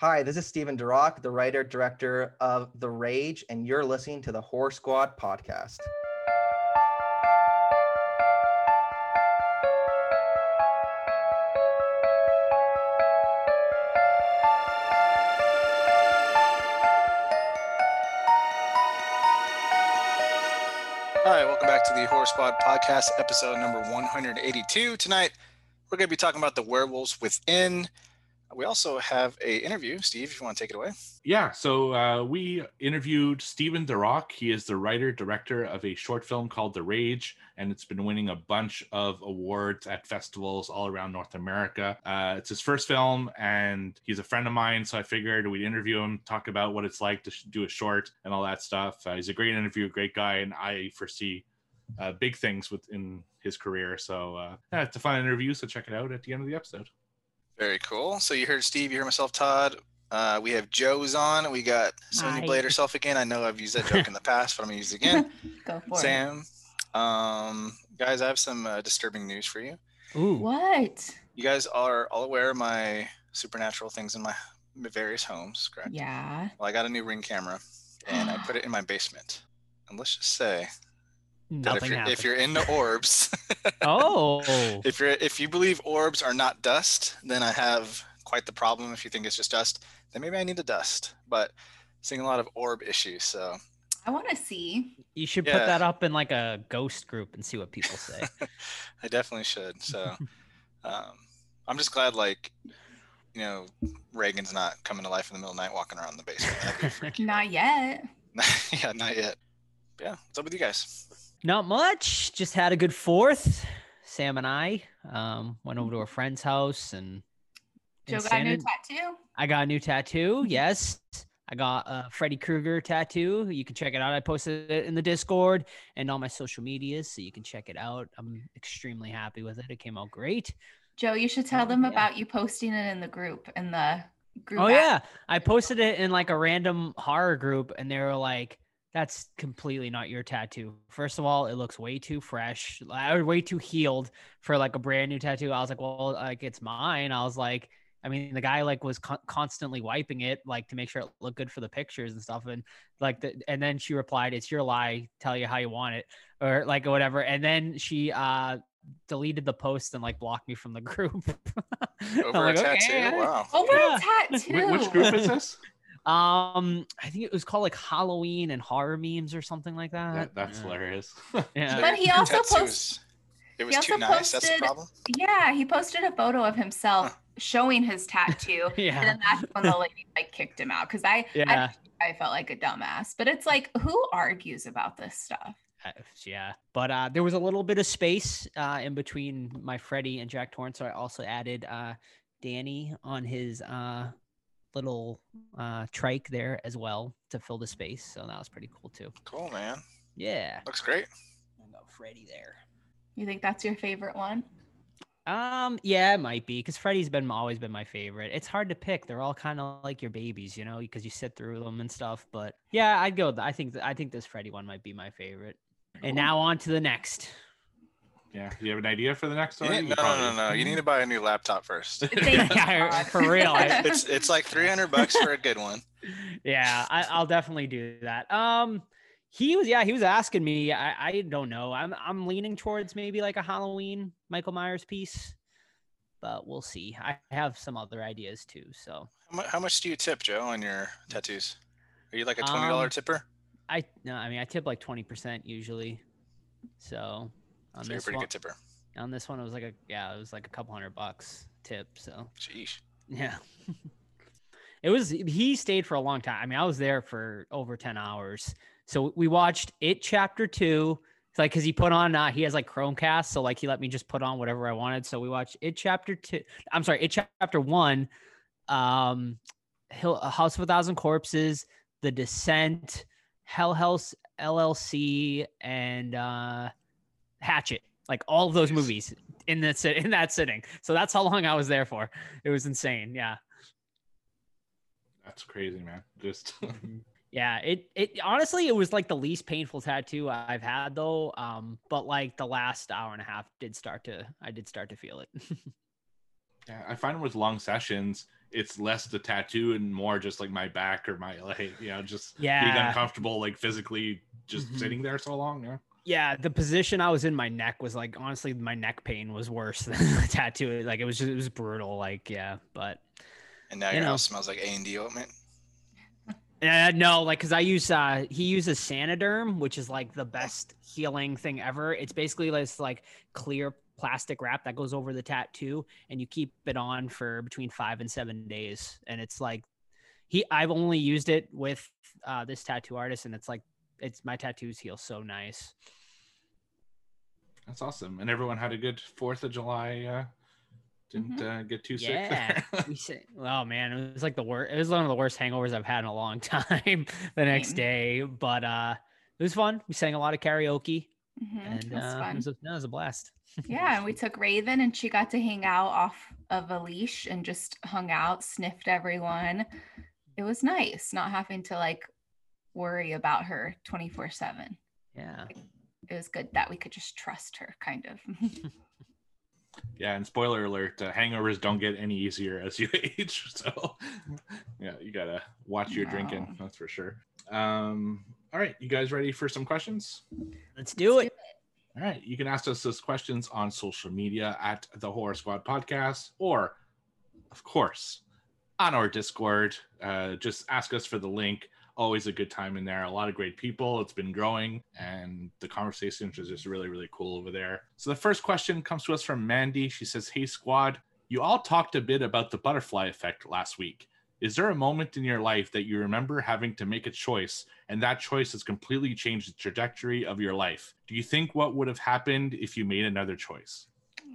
Hi, this is Steven DeRock, the writer director of The Rage, and you're listening to the Horror Squad podcast. Hi, welcome back to the Horror Squad podcast, episode number 182. Tonight, we're going to be talking about the werewolves within. We also have a interview. Steve, if you want to take it away. Yeah, so uh, we interviewed Steven DeRock. He is the writer director of a short film called The Rage, and it's been winning a bunch of awards at festivals all around North America. Uh, it's his first film, and he's a friend of mine, so I figured we'd interview him, talk about what it's like to do a short and all that stuff. Uh, he's a great interview, great guy, and I foresee uh, big things within his career. So uh, yeah, it's a fun interview. So check it out at the end of the episode. Very cool. So you heard Steve, you heard myself, Todd. Uh, we have Joe's on. We got Sonya Hi. Blade herself again. I know I've used that joke in the past, but I'm going to use it again. Go for Sam. Um, guys, I have some uh, disturbing news for you. Ooh. What? You guys are all aware of my supernatural things in my various homes, correct? Yeah. Well, I got a new ring camera and I put it in my basement. And let's just say that if you're, happened. if you're into orbs, oh, if you're if you believe orbs are not dust, then I have quite the problem. If you think it's just dust, then maybe I need a dust. But seeing a lot of orb issues, so I want to see. you should yeah. put that up in like a ghost group and see what people say. I definitely should. So um, I'm just glad, like you know, Reagan's not coming to life in the middle of the night, walking around the basement. That'd be freaky. Not yet. yeah, not yet. Yeah, what's up with you guys? Not much. Just had a good fourth. Sam and I um, went over to a mm-hmm. friend's house and Joe got a new tattoo. I got a new tattoo. Mm-hmm. Yes. I got a Freddy Krueger tattoo. You can check it out. I posted it in the Discord and all my social medias, so you can check it out. I'm extremely happy with it. It came out great. Joe, you should tell Oh, them yeah. about you posting it in the group in the group. Oh app. yeah, I posted it in like a random horror group, and they were like, "That's completely not your tattoo." First of all, it looks way too fresh, like, or way too healed for like a brand new tattoo. I was like, "Well, like it's mine." I was like, I mean, the guy like was con- constantly wiping it like to make sure it looked good for the pictures and stuff, and like, the, and then she replied, "It's your lie. Tell you how you want it," or like whatever. And then she uh deleted the post and like blocked me from the group. Over like, a tattoo? I- Wow. Over Yeah. a tattoo. which group is this? Um, I think it was called like Halloween and horror memes or something like that. That, that's yeah. hilarious. Yeah. But he also tattoo post- was- It was he too also nice. That's the posted- problem. Yeah, he posted a photo of himself Huh. showing his tattoo. yeah. And then that's when the lady like kicked him out because I, Yeah. I I felt like a dumbass. But it's like, who argues about this stuff? Uh, yeah. But uh, there was a little bit of space uh, in between my Freddy and Jack Torrance. So I also added uh, Danny on his uh, little uh, trike there as well to fill the space. So that was pretty cool too. Cool, man. Yeah. Looks great. I got Freddy there. You think that's your favorite one? Um, yeah, it might be because Freddy's been always been my favorite. It's hard to pick; they're all kind of like your babies, you know, because you sit through them and stuff. But yeah, I'd go. I think I think this Freddy one might be my favorite. And now on to the next. Yeah. Do you have an idea for the next one? need, You no, no, no, no. You need to buy a new laptop first. Yeah, for real. It's it's like 300 bucks for a good one. yeah, I, I'll definitely do that. Um, he was yeah, he was asking me. I I don't know. I'm I'm leaning towards maybe like a Halloween Michael Myers piece, but we'll see. I have some other ideas too. So How much, how much do you tip, Joe, on your tattoos? Are you like a $20 Um, tipper? I no, I mean I tip like twenty percent usually. So on So this pretty one, good tipper. on this one it was like a yeah, it was like a couple hundred bucks tip. So Sheesh. yeah. it was he stayed for a long time. I mean, I was there for over 10 hours. So we watched it chapter two. It's like cause he put on uh he has like Chromecast, so like he let me just put on whatever I wanted. So we watched it chapter two. I'm sorry, it chapter one, um Hill House of a Thousand Corpses, The Descent, Hell House LLC, and uh Hatchet. Like all of those movies in that sit in that sitting. So that's how long I was there for. It was insane. Yeah. That's crazy, man. Just Yeah, it it honestly it was like the least painful tattoo I've had though. Um, but like the last hour and a half did start to I did start to feel it. Yeah, I find with long sessions, it's less the tattoo and more just like my back or my like you know just yeah. being uncomfortable like physically just Mhm. sitting there so long. Yeah. Yeah, the position I was in, my neck was like honestly, my neck pain was worse than the tattoo. Like it was just it was brutal. Like yeah, but And now You your know. house smells like A and D ointment. uh, no, like because I use uh he uses Saniderm, which is like the best healing thing ever. It's basically this like clear plastic wrap that goes over the tattoo, and you keep it on for between five and seven days, and it's like he I've only used it with uh this tattoo artist, and it's like it's my tattoos heal so nice. That's awesome. And everyone had a good Fourth of July. Uh, didn't uh, get too sick. Yeah. there. we say, oh man, it was like the worst. It was one of the worst hangovers I've had in a long time. the next Same. day, but uh, it was fun. We sang a lot of karaoke, Mhm, and uh, fun. it was a, no, it was a blast. Yeah, and we took Raven and she got to hang out off of a leash and just hung out, sniffed everyone. It was nice not having to like worry about her 24 7. Yeah. It was good that we could just trust her, kind of. yeah. And spoiler alert: uh, hangovers don't get any easier as you age. So yeah, you gotta watch your drinking. That's for sure. Um, all right, you guys ready for some questions? Let's do Let's it. All right, you can ask us those questions on social media at the Horror Squad Podcast, or, of course, on our Discord. Uh, just ask us for the link. Always a good time in there. A lot of great people. It's been growing, and the conversations is just really, really cool over there. So the first question comes to us from Mandy. She says, "Hey Squad, you all talked a bit about the butterfly effect last week. Is there a moment in your life that you remember having to make a choice and that choice has completely changed the trajectory of your life? Do you think what would have happened if you made another choice?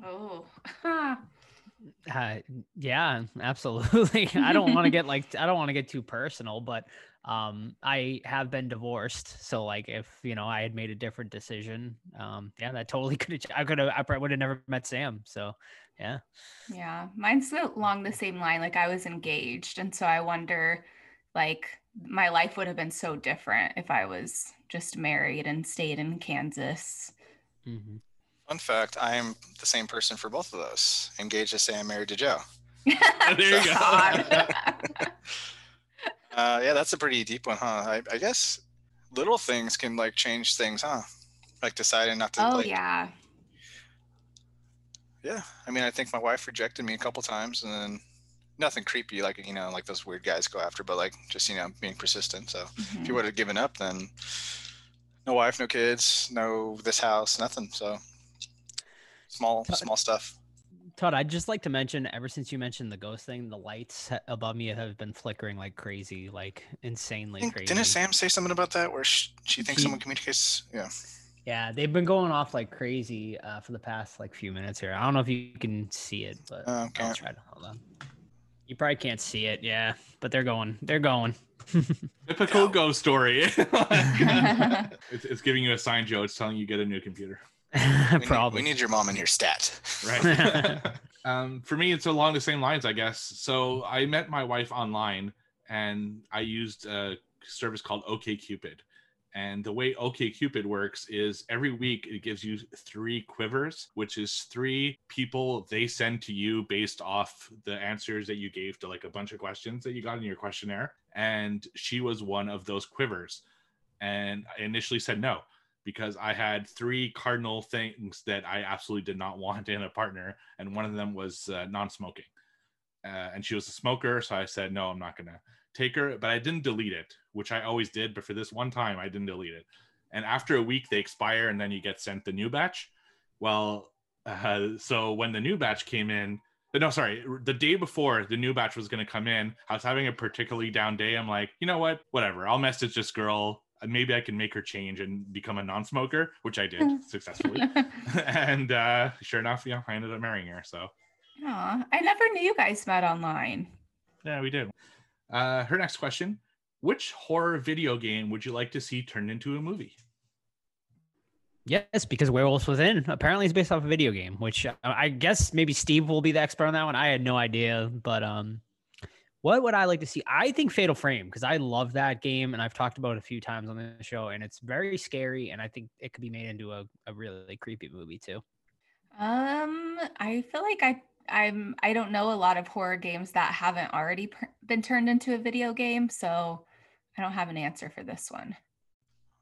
oh, Uh, yeah, absolutely. I don't want to get like I don't want to get too personal, but um, I have been divorced, so like if you know I had made a different decision, um, yeah, that totally could have. I could have. I probably would have never met Sam. So yeah. yeah. Mine's along the same line. Like I was engaged. And so I wonder, like, my life would have been so different if I was just married and stayed in Kansas. mm-hmm. Fun fact: I am the same person for both of those. Engaged to Sam, married to Joe. There you go. God. Uh, yeah, that's a pretty deep one, huh? I, I guess little things can like change things, huh? Like deciding not to. oh, like, yeah. Yeah, I mean, I think my wife rejected me a couple times, and then nothing creepy like you know, like those weird guys go after, but like just you know, being persistent. So if Mhm. you would have given up, then no wife, no kids, no this house, nothing. So small, small stuff. Todd, I'd just like to mention, ever since you mentioned the ghost thing, the lights above me have been flickering like crazy, like insanely Think- crazy. didn't Sam say something about that where she, she thinks She- someone communicates? Yeah. Yeah, they've been going off like crazy uh, for the past like few minutes here. I don't know if you can see it, but Uh, I'll try to hold on. You probably can't see it, yeah, but they're going. They're going. Typical ghost story. it's, it's giving you a sign, Joe. It's telling you get a new computer. We need, probably. we need your mom in here stat. Right. um, for me, it's along the same lines, I guess. So I met my wife online, and I used a service called OKCupid. And the way OKCupid works is every week it gives you three quivers, which is three people they send to you based off the answers that you gave to like a bunch of questions that you got in your questionnaire. And she was one of those quivers. And I initially said no because I had three cardinal things that I absolutely did not want in a partner, and one of them was uh, non-smoking. Uh, and she was a smoker, so I said no, I'm not gonna take her. But I didn't delete it, which I always did. But for this one time, I didn't delete it. And after a week, they expire, and then you get sent the new batch. Well, uh, so when the new batch came in, uh, no, sorry, the day before the new batch was to come in, I was having a particularly down day. I'm like, you know what? Whatever. I'll message this girl. And Maybe I can make her change and become a non-smoker, which I did successfully. and uh, sure enough, yeah, I ended up marrying her. So Aw, I never knew you guys met online. yeah, we did. Uh, her next question: Which horror video game would you like to see turned into a movie? Yes, because Werewolves Within apparently is based off a video game, which uh, I guess maybe Steve will be the expert on that one. I had no idea, but um, what would I like to see? I think Fatal Frame because I love that game and I've talked about it a few times on the show, and it's very scary, and I think it could be made into a, a really creepy movie too. Um, I feel like I I'm I don't know a lot of horror games that haven't already per- been turned into a video game, so I don't have an answer for this one.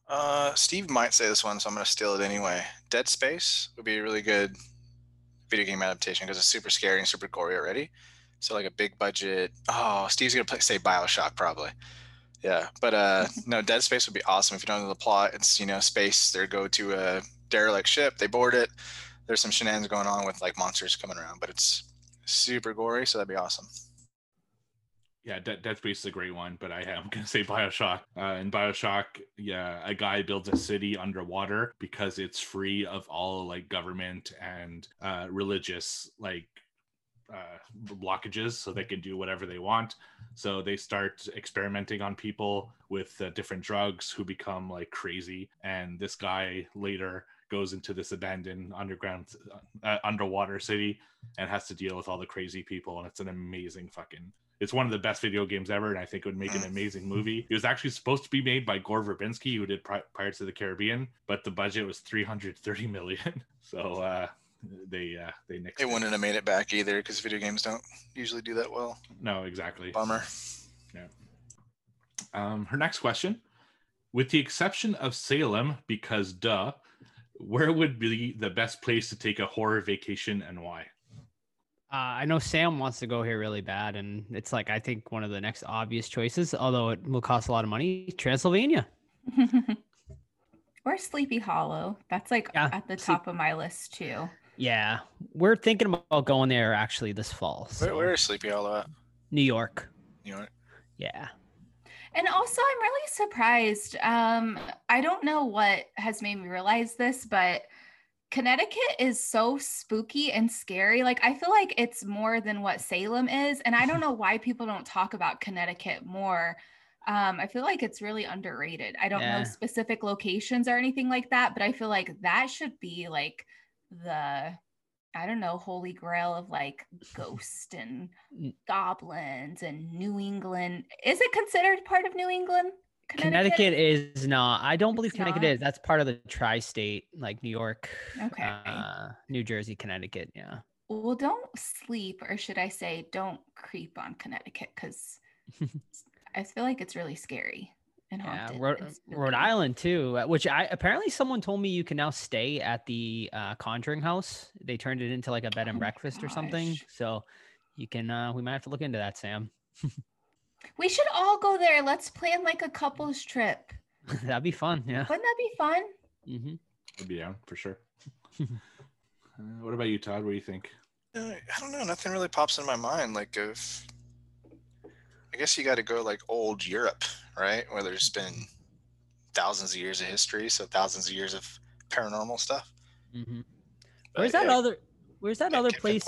Uh, Steve might say this one, so I'm going to steal it anyway. Dead Space would be a really good video game adaptation because it's super scary and super gory already. So like a big budget. Oh, Steve's gonna play, say Bioshock probably. Yeah, but uh, no, Dead Space would be awesome if you don't know the plot. It's you know space. They go to a derelict ship. They board it. There's some shenanigans going on with like monsters coming around, but it's super gory, so that'd be awesome. Yeah, Dead, Dead Space is a great one, but I am gonna say Bioshock. Uh, in Bioshock, yeah, a guy builds a city underwater because it's free of all like government and uh, religious like uh, blockages, so they can do whatever they want. So they start experimenting on people with uh, different drugs who become like crazy, and this guy later goes into this abandoned underground uh, underwater city and has to deal with all the crazy people. And it's an amazing fucking it's one of the best video games ever. And i think it would make an amazing movie. It was actually supposed to be made by gore verbinski who did pirates of the caribbean but the budget was 330 million. So uh they uh they nixed It wouldn't have made it back either because video games don't usually do that well. no exactly Bummer. Yeah. um her next question with the exception of salem because duh where would be the best place to take a horror vacation and why Uh, I know Sam wants to go here really bad, and it's like I think one of the next obvious choices, although it will cost a lot of money. Transylvania. or Sleepy Hollow. That's like Yeah, at the Sleep- top of my list too. Yeah, we're thinking about going there actually this fall. Where, so- where is Sleepy Hollow at? New York. You know, Yeah. And also, I'm really surprised. Um, I don't know what has made me realize this, but Connecticut is so spooky and scary. Like, I feel like it's more than what Salem is. And I don't know why people don't talk about Connecticut more. Um, I feel like it's really underrated. I don't Yeah. know specific locations or anything like that, but I feel like that should be like the, I don't know, holy grail of like ghost and goblins and New England. Is it considered part of New England? Connecticut is not. I don't believe It's Connecticut not? is. That's part of the tri-state, like New York, Okay. uh, New Jersey, Connecticut. Yeah. Well, don't sleep, or should I say, don't creep on Connecticut because I feel like it's really scary and Yeah, haunted. Rhode, and Rhode. Island too, uh, which I apparently someone told me you can now stay at the uh, Conjuring House. They turned it into like a bed Oh and my breakfast or something. So you can. uh We might have to look into that, Sam. We should all go there. Let's plan like a couples trip. That'd be fun. Yeah. Wouldn't that be fun? Mm-hmm. would be down for sure uh, what about you todd what do you think Uh, I don't know. Nothing really pops in my mind. Like if I guess you got to go like old Europe, right? Where there's been thousands of years of history, so thousands of years of paranormal stuff. hmm Where's that yeah, other? Where's that other place?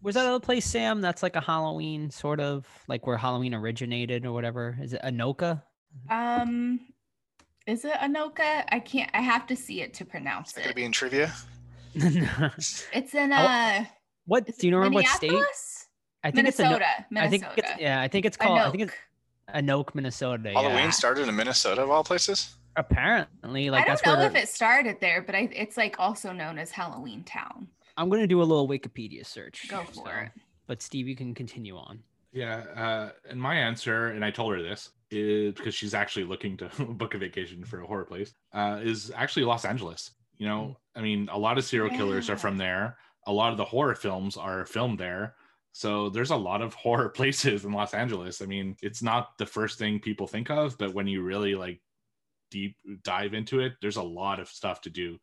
Where's that other place, Sam? That's like a Halloween sort of like where Halloween originated or whatever. Is it Anoka? Um, is it Anoka? I can't. I have to see it to pronounce Is that gonna be in trivia? It's in uh. what do you remember what state? Minneapolis? I think it's Ano- Minnesota. I think Minnesota. it's yeah. I think it's called. I think it's Anoke. Anoke, Minnesota. Halloween yeah. started in Minnesota of all places. Apparently, like I that's don't know where if it started there, but I, it's like also known as Halloween Town. I'm gonna do a little Wikipedia search. Go for so- it. But Steve, you can continue on. Yeah, uh, and my answer, and I told her this, is because she's actually looking to book a vacation for a horror place, uh, is actually Los Angeles. You know, I mean, a lot of serial killers are from there. A lot of the horror films are filmed there. So there's a lot of horror places in Los Angeles. I mean, it's not the first thing people think of, but when you really like deep dive into it, there's a lot of stuff to do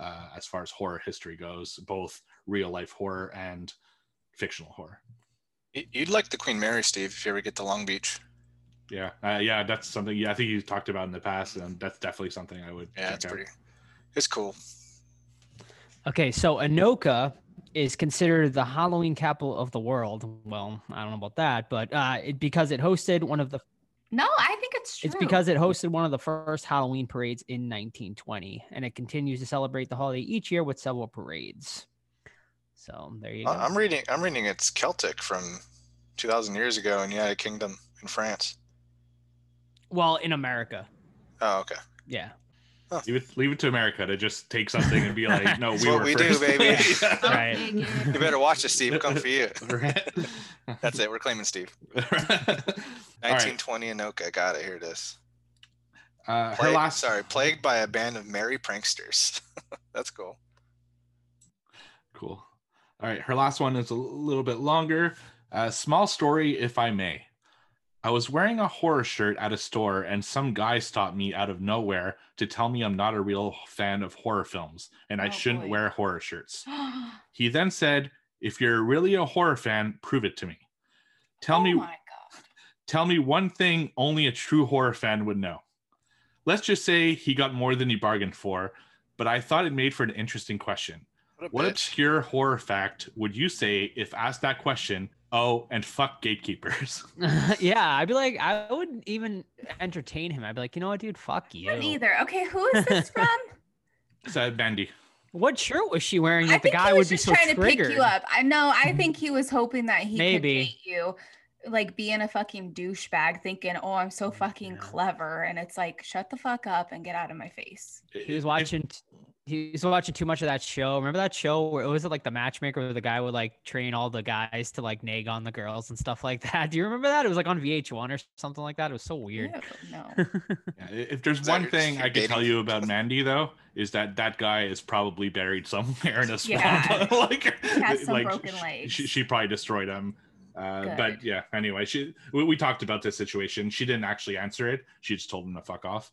uh, as far as horror history goes, both real life horror and fictional horror. You'd like the Queen Mary, Steve, if you ever get to Long Beach. Yeah, uh, yeah, that's something. Yeah, I think you talked about in the past, and that's definitely something I would. Yeah, check it's out. pretty. It's cool. Okay, so Anoka is considered the Halloween capital of the world. Well, I don't know about that, but uh, it, because it hosted one of the No, I think it's true. It's because it hosted one of the first Halloween parades in 1920, and it continues to celebrate the holiday each year with several parades. So there you go. I- I'm reading. I'm reading. It's Celtic from 2,000 years ago in the United Kingdom in France. well, in America, Oh, okay. yeah. Leave it, leave it to America to just take something and be like, no, we what were we do, baby. Right. You better watch this, Steve. Come for you. That's it. We're claiming Steve. All right. 1920 Anoka. Got it. Here it is. Uh, her Plagued- last Sorry, plagued by a band of merry pranksters. That's cool. Cool. All right. Her last one is a little bit longer. Uh, small story, if I may. I was wearing a horror shirt at a store, and some guy stopped me out of nowhere to tell me I'm not a real fan of horror films and I Oh, shouldn't boy. wear horror shirts. He then said, If you're really a horror fan, prove it to me. Tell oh me my tell me one thing only a true horror fan would know. Let's just say he got more than he bargained for, but I thought it made for an interesting question. What a What obscure horror fact would you say if asked that question? Oh, and fuck gatekeepers. yeah, I'd be like, I wouldn't even entertain him. I'd be like, you know what, dude, fuck you. Not either. Okay, who is this from? Said uh, Bandy. What shirt was she wearing I that the think guy he would was be just so trying to pick you up. I know. I mm-hmm. think he was hoping that he Maybe. could date you, like being a fucking douchebag, thinking, "Oh, I'm so oh, fucking Yeah. clever," and it's like, shut the fuck up and get out of my face. He was watching. t- He was watching too much of that show. Remember that show where it was like the matchmaker where the guy would like train all the guys to like nag on the girls and stuff like that. Do you remember that? It was like on VH1 or something like that. It was so weird. Ew, no. Yeah, If there's Is one thing I could tell you about Mandy, though, is that that guy is probably buried somewhere in a swamp. Yeah. like, has some like, broken legs. She, she probably destroyed him. Uh, but yeah, anyway, she we, we talked about this situation. She didn't actually answer it. She just told him to fuck off.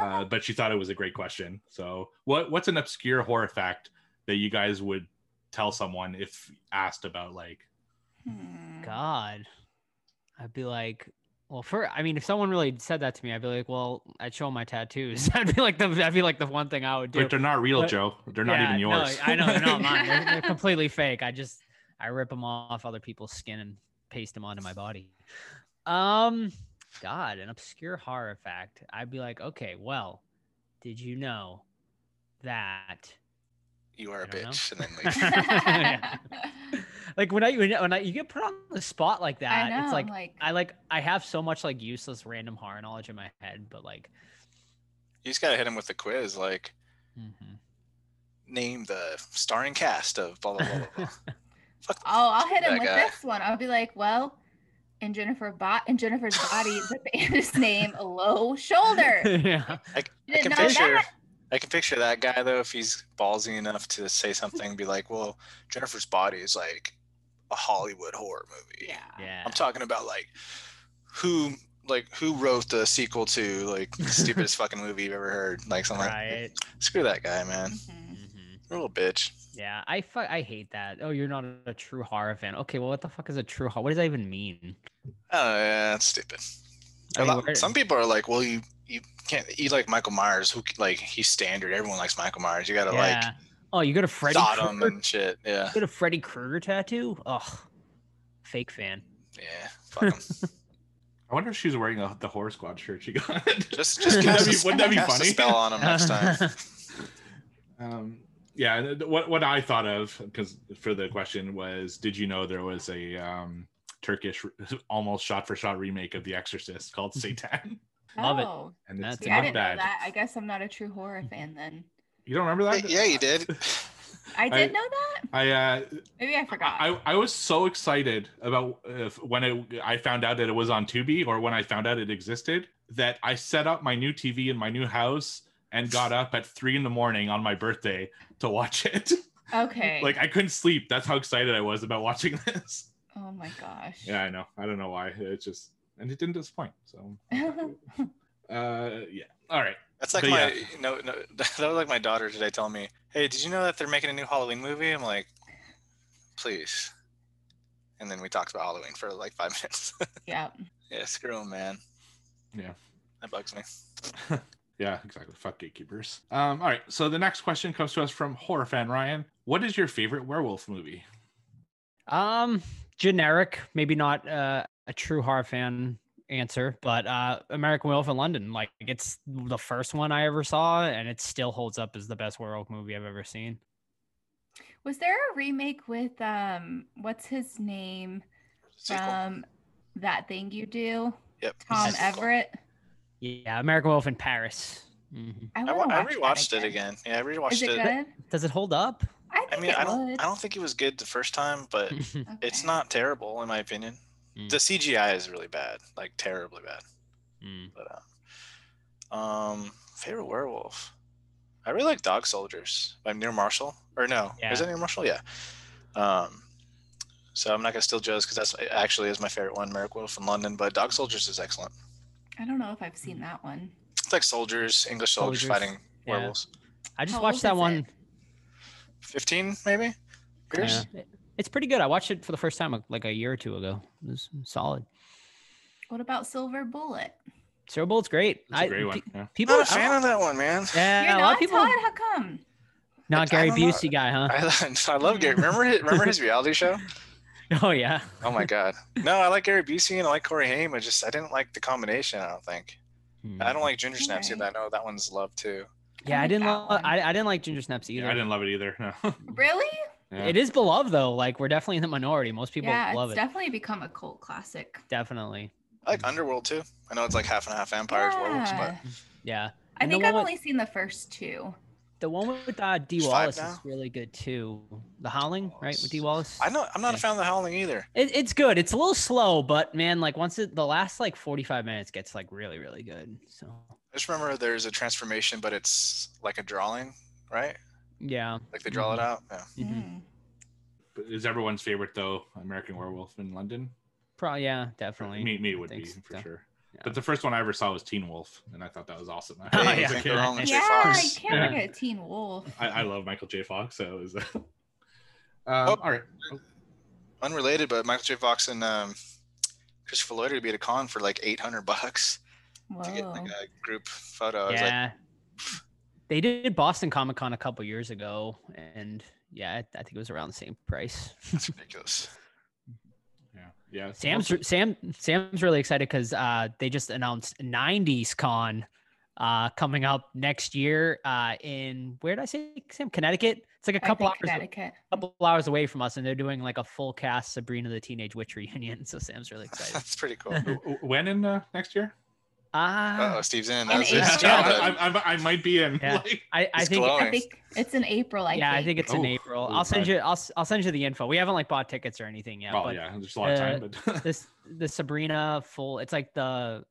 Uh, but she thought it was a great question. So, what what's an obscure horror fact that you guys would tell someone if asked about? Like, Hmm. God, I'd be like, well, for I mean, if someone really said that to me, I'd be like, well, I'd show 'em my tattoos. I'd be like the that'd be like the one thing I would do. but they're not real, But- Joe. They're not Yeah, even no, yours. I know they're not mine. They're, they're completely fake. I just I rip them off other people's skin and paste them onto my body. Um, God, an obscure horror fact. I'd be like, okay, well, did you know that? You are a I don't know. bitch. And then leave. Like when I when, I- when I you get put on the spot like that, know. it's like like I like I have so much like useless random horror knowledge in my head, but like, you just gotta hit him with the quiz. Like, mm-hmm. name the starring cast of blah blah blah blah. blah. Fuck. Oh, I'll hit him that with guy. this one. I'll be like, well, in Jennifer bot in Jennifer's body, the band is named Low Shoulder. yeah. I, I can picture. that. I can picture that guy though if he's ballsy enough to say something, be like, "Well, Jennifer's Body is like a Hollywood horror movie." Yeah. Yeah. I'm talking about like who like who wrote the sequel to like the stupidest fucking movie you've ever heard. Like something like Right. screw that guy, man. Mhm. Mhm. A little bitch. Yeah, I fu- I hate that. Oh, you're not a true horror fan. Okay, well, what the fuck is a true horror? What does that even mean? Oh yeah, that's stupid. I A mean, lot- where- some people are like, well, you you can't you like Michael Myers, who like he's standard. Everyone likes Michael Myers. You gotta yeah. oh, you got a like Freddy Sodom Krueger? and shit. Yeah, You got a Freddy Krueger tattoo? Ugh, fake fan. yeah. Fuck 'em. I wonder if she's wearing a, the horror squad shirt she got. Just just Wouldn't that be- a- wouldn't that be cast a funny? spell on him next time. Um, yeah, th- th- what what I thought of because for the question was, did you know there was a um, Turkish almost shot for shot remake of The Exorcist called Satan, Love it. oh, and it's That's see, I not didn't bad. know that. I guess I'm not a true horror fan then. You don't remember that? yeah, you did. I I- did know that. I uh, Maybe I forgot. I, I was so excited about uh, when it, I found out that it was on Tubi or when I found out it existed that I set up my new TV in my new house and got up at three in the morning on my birthday to watch it. okay. like I couldn't sleep. That's how excited I was about watching this. oh my gosh. Yeah, I know. I don't know why. It's just and it didn't disappoint. So uh yeah. All right. That's like But my yeah. no no that was like my daughter today telling me, Hey, did you know that they're making a new Halloween movie? I'm like, please. And then we talked about Halloween for like five minutes. yeah. yeah, screw 'em, man. Yeah. That bugs me. Yeah, exactly. Fuck gatekeepers. Um, all right. So the next question comes to us from horror fan Ryan. What is your favorite werewolf movie? Um, generic, maybe not uh, a true horror fan answer, but uh, American Werewolf in London. Like it's the first one I ever saw, and it still holds up as the best werewolf movie I've ever seen. Was there a remake with um what's his name Sequel. from that thing you do? yep. Tom Everett. Yeah, American Werewolf in Paris. Mhm. I, I, wanna I watch that rewatched it again. Yeah, I rewatched Is it it. good? Does it hold up? I I mean, it I don't. would. I don't think it was good the first time, but it's not terrible in my opinion. Mm. The CGI is really bad, like terribly bad. Mm. But uh, um, favorite werewolf. I really like Dog Soldiers by Neil Marshall. Or no, Yeah. is it Neil Marshall? Yeah. Um, so I'm not gonna steal Joe's because that's actually is my favorite one, Merrick Wolf in London. But Dog Soldiers is excellent. I don't know if I've seen that one. It's like soldiers, English soldiers, Soldiers, fighting yeah. werewolves. I just How watched old that is one. it? Fifteen maybe. Years? Yeah. It's pretty good. I watched it for the first time uh, like a year or two ago. It was solid. What about Silver Bullet? Silver Bullet's great. It's a I- great one. pe- Yeah. People, Not a I fan don't- of that one, man. yeah, You're a lot not of people. Todd? How come? Not I Gary don't know. Busey guy, huh? I, I love Gary. Remember his, remember his reality show? Oh yeah. Oh my god. No, I like Gary Busey and I like Corey Haim. I just I didn't like the combination. I don't think. Hmm. I don't like Ginger Snaps either. Alright. I know that one's loved too. Yeah, I like didn't. that Lo- I, I didn't like Ginger Snaps either. Yeah, I didn't love it either. No. Really? Yeah. It is beloved though. Like we're definitely in the minority. Most people love it. yeah, love it's it. definitely become a cult classic. definitely. I like Underworld too. I know it's like half and half vampires, werewolves, but Yeah. Yeah. I And think I've with- only seen the first two. The one with uh, Dee There's Wallace is really good too. The Howling, right, with Dee Wallace. I know I'm not Yeah. a fan of the Howling either. It, it's good. It's a little slow, but man, like once it the last like 45 minutes gets like really, really good. So I just remember there's a transformation, but it's like a drawing, right? yeah. Like they draw it Mhm. out. Yeah. Mhm. Mm. But is everyone's favorite though American Werewolf in London? Probably yeah, definitely. Me, me would be think for sure. Yeah. But the first one I ever saw was Teen Wolf, and I thought that was awesome. Oh, I, Hey, yeah. I think they're wrong with Jay Yeah, I can't Yeah. forget Teen Wolf. I, I love Michael J. Fox, so it was. um, Oh. All right. Unrelated, but Michael J. Fox and um, Christopher Lloyd would be at a con for like 800 bucks to get like a group photo. I was like, yeah. they did Boston Comic Con a couple years ago, and yeah, I, I think it was around the same price. that's ridiculous. Yeah. Yeah. Sam's Sam Sam's really excited because uh, they just announced 90s Con uh, coming up next year uh, in where did I say Sam Connecticut? It's like a couple hours Connecticut. couple hours away from us, and they're doing like a full cast Sabrina the Teenage Witch reunion. So Sam's really excited. that's pretty cool. W- w- When in uh, next year? Ah, Oh, Steve's in. In That was his Yeah. I, I, I might be in. Yeah. like- I, I think glowing. I think it's in April. I yeah, think. I think it's in Oh, April. ooh, I'll send fine. you. I'll s- I'll send you the info. We haven't like bought tickets or anything yet. oh but yeah, there's a lot of time, but this the Sabrina full. It's like the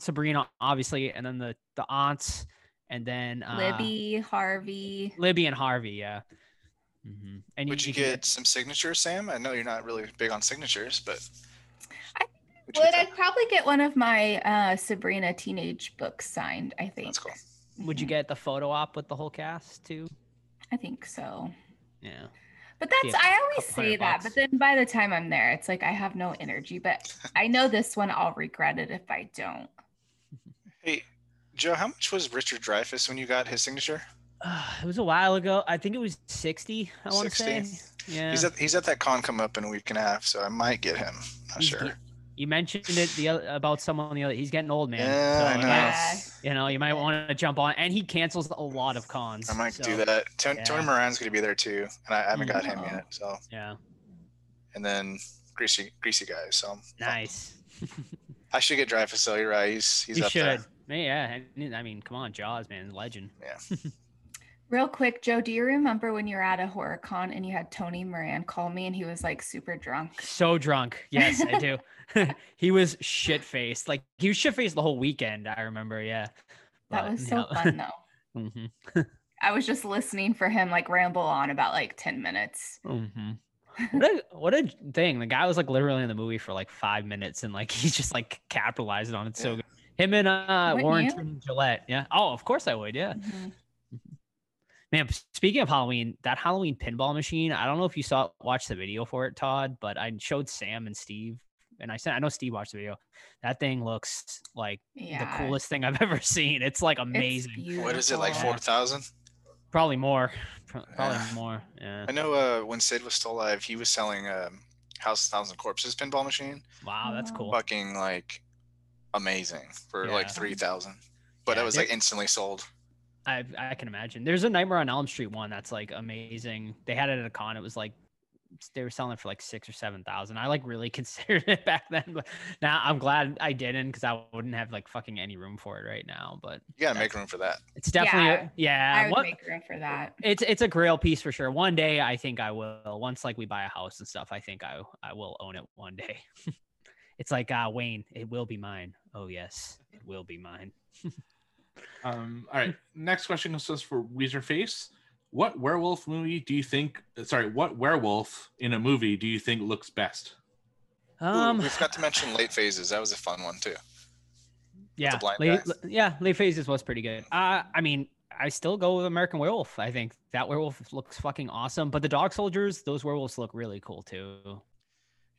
Sabrina obviously, and then the the aunts, and then uh, Libby, Harvey. Libby and Harvey. Yeah. hmm And Would you can get some signatures, Sam? I know you're not really big on signatures, but I would Would I'd probably get one of my uh, Sabrina teenage books signed. I think. That's cool. Would you get the photo op with the whole cast too? I think so. Yeah. But that's Yeah, I always say that, bucks. but then by the time I'm there, it's like I have no energy. But I know this one I'll regret it if I don't. Hey, Joe, how much was Richard Dreyfuss when you got his signature? Uh, it was a while ago. I think it was 60, I want to 60? say. Yeah. He's at he's at that con come up in a week and a half, so I might get him. Not He's- sure. You mentioned it the other, about someone the other. He's getting old, man. Yeah, so I you know. Yeah. You know, you might want to jump on, and he cancels a lot of cons. I might so, do that. Tony, yeah. Tony Moran's gonna be there too, and I haven't got him Oh. yet. So, Yeah, and then greasy greasy guys. So nice. I should get Dreyfuss. though. you're right. He's he's you up should. there. Yeah, I mean, come on, Jaws, man, legend. Real quick, Joe, do you remember when you were at a horror con and you had Tony Moran call me and he was like super drunk? So drunk. Yes, I do. he was shit faced. Like he was shit faced the whole weekend. I remember. Yeah. That But, was so fun though. mhm, I was just listening for him like ramble on about like 10 minutes. mhm. What a what a thing! The guy was like literally in the movie for like five minutes, and like he's just like capitalizing on it so good. Him and uh Wouldn't Warrington? Gillette. Yeah. Oh, of course I would. Yeah. Mhm. Man, speaking of Halloween, that Halloween pinball machine, I don't know if you saw watch the video for it, Todd, but I showed Sam and Steve and I said I know Steve watched the video. That thing looks like Yeah. the coolest thing I've ever seen. It's like it's amazing. What is it like? Four thousand? Probably more. Probably Yeah. more. Yeah. I know. Uh, when Sid was still alive, he was selling um, House of Thousand Corpses pinball machine. Wow, that's cool. Fucking like amazing for like three thousand. But Yeah, it was like instantly sold. I I can imagine. There's a Nightmare on Elm Street one that's like amazing. They had it at a con. It was like they were selling it for like six or seven thousand. I like really considered it back then, but now I'm glad I didn't because I wouldn't have like fucking any room for it right now. But You gotta make room for that. it's definitely Yeah, yeah. I would what- make room for that. it's it's a grail piece for sure. One day I think I will. Once like we buy a house and stuff, I think I I will own it one day. it's like uh Wayne, it will be mine. Oh yes, it will be mine. Um, all right. Next question comes to us for Weezer Face. What werewolf movie do you think? Sorry, what werewolf in a movie do you think looks best? Ooh, Um we forgot to mention late phases. That was a fun one too. yeah, late, yeah, late phases was pretty good. Uh I mean, I still go with American Werewolf. I think that werewolf looks fucking awesome. But the dog soldiers, those werewolves look really cool too.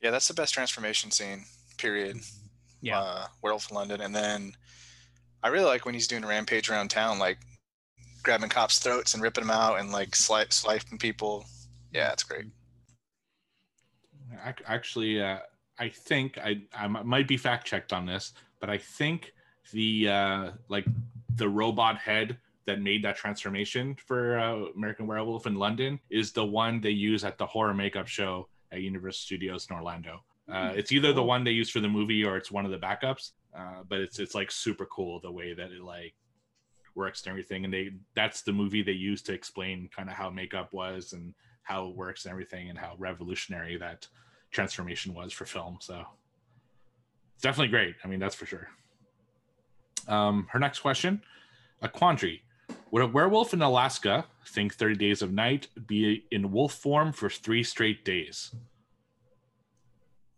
Yeah, that's the best transformation scene. Period. Yeah. Uh, Werewolf in London, and then I really like when he's doing a rampage around town, like grabbing cops' throats and ripping them out and like sli- slicing people. Yeah, it's great. Actually, uh, I think I might be fact checked on this, but I think the uh, like the robot head that made that transformation for uh, American Werewolf in London is the one they use at the horror makeup show at Universal Studios in Orlando. Uh, it's either the one they use for the movie or it's one of the backups. Uh, but it's it's like super cool the way that it like works and everything. And they that's the movie they use to explain kind of how makeup was and how it works and everything and how revolutionary that transformation was for film. So it's definitely great. I mean, that's for sure. Um, her next question, a quandary. Would a werewolf in Alaska think 30 Days of Night be in wolf form for three straight days?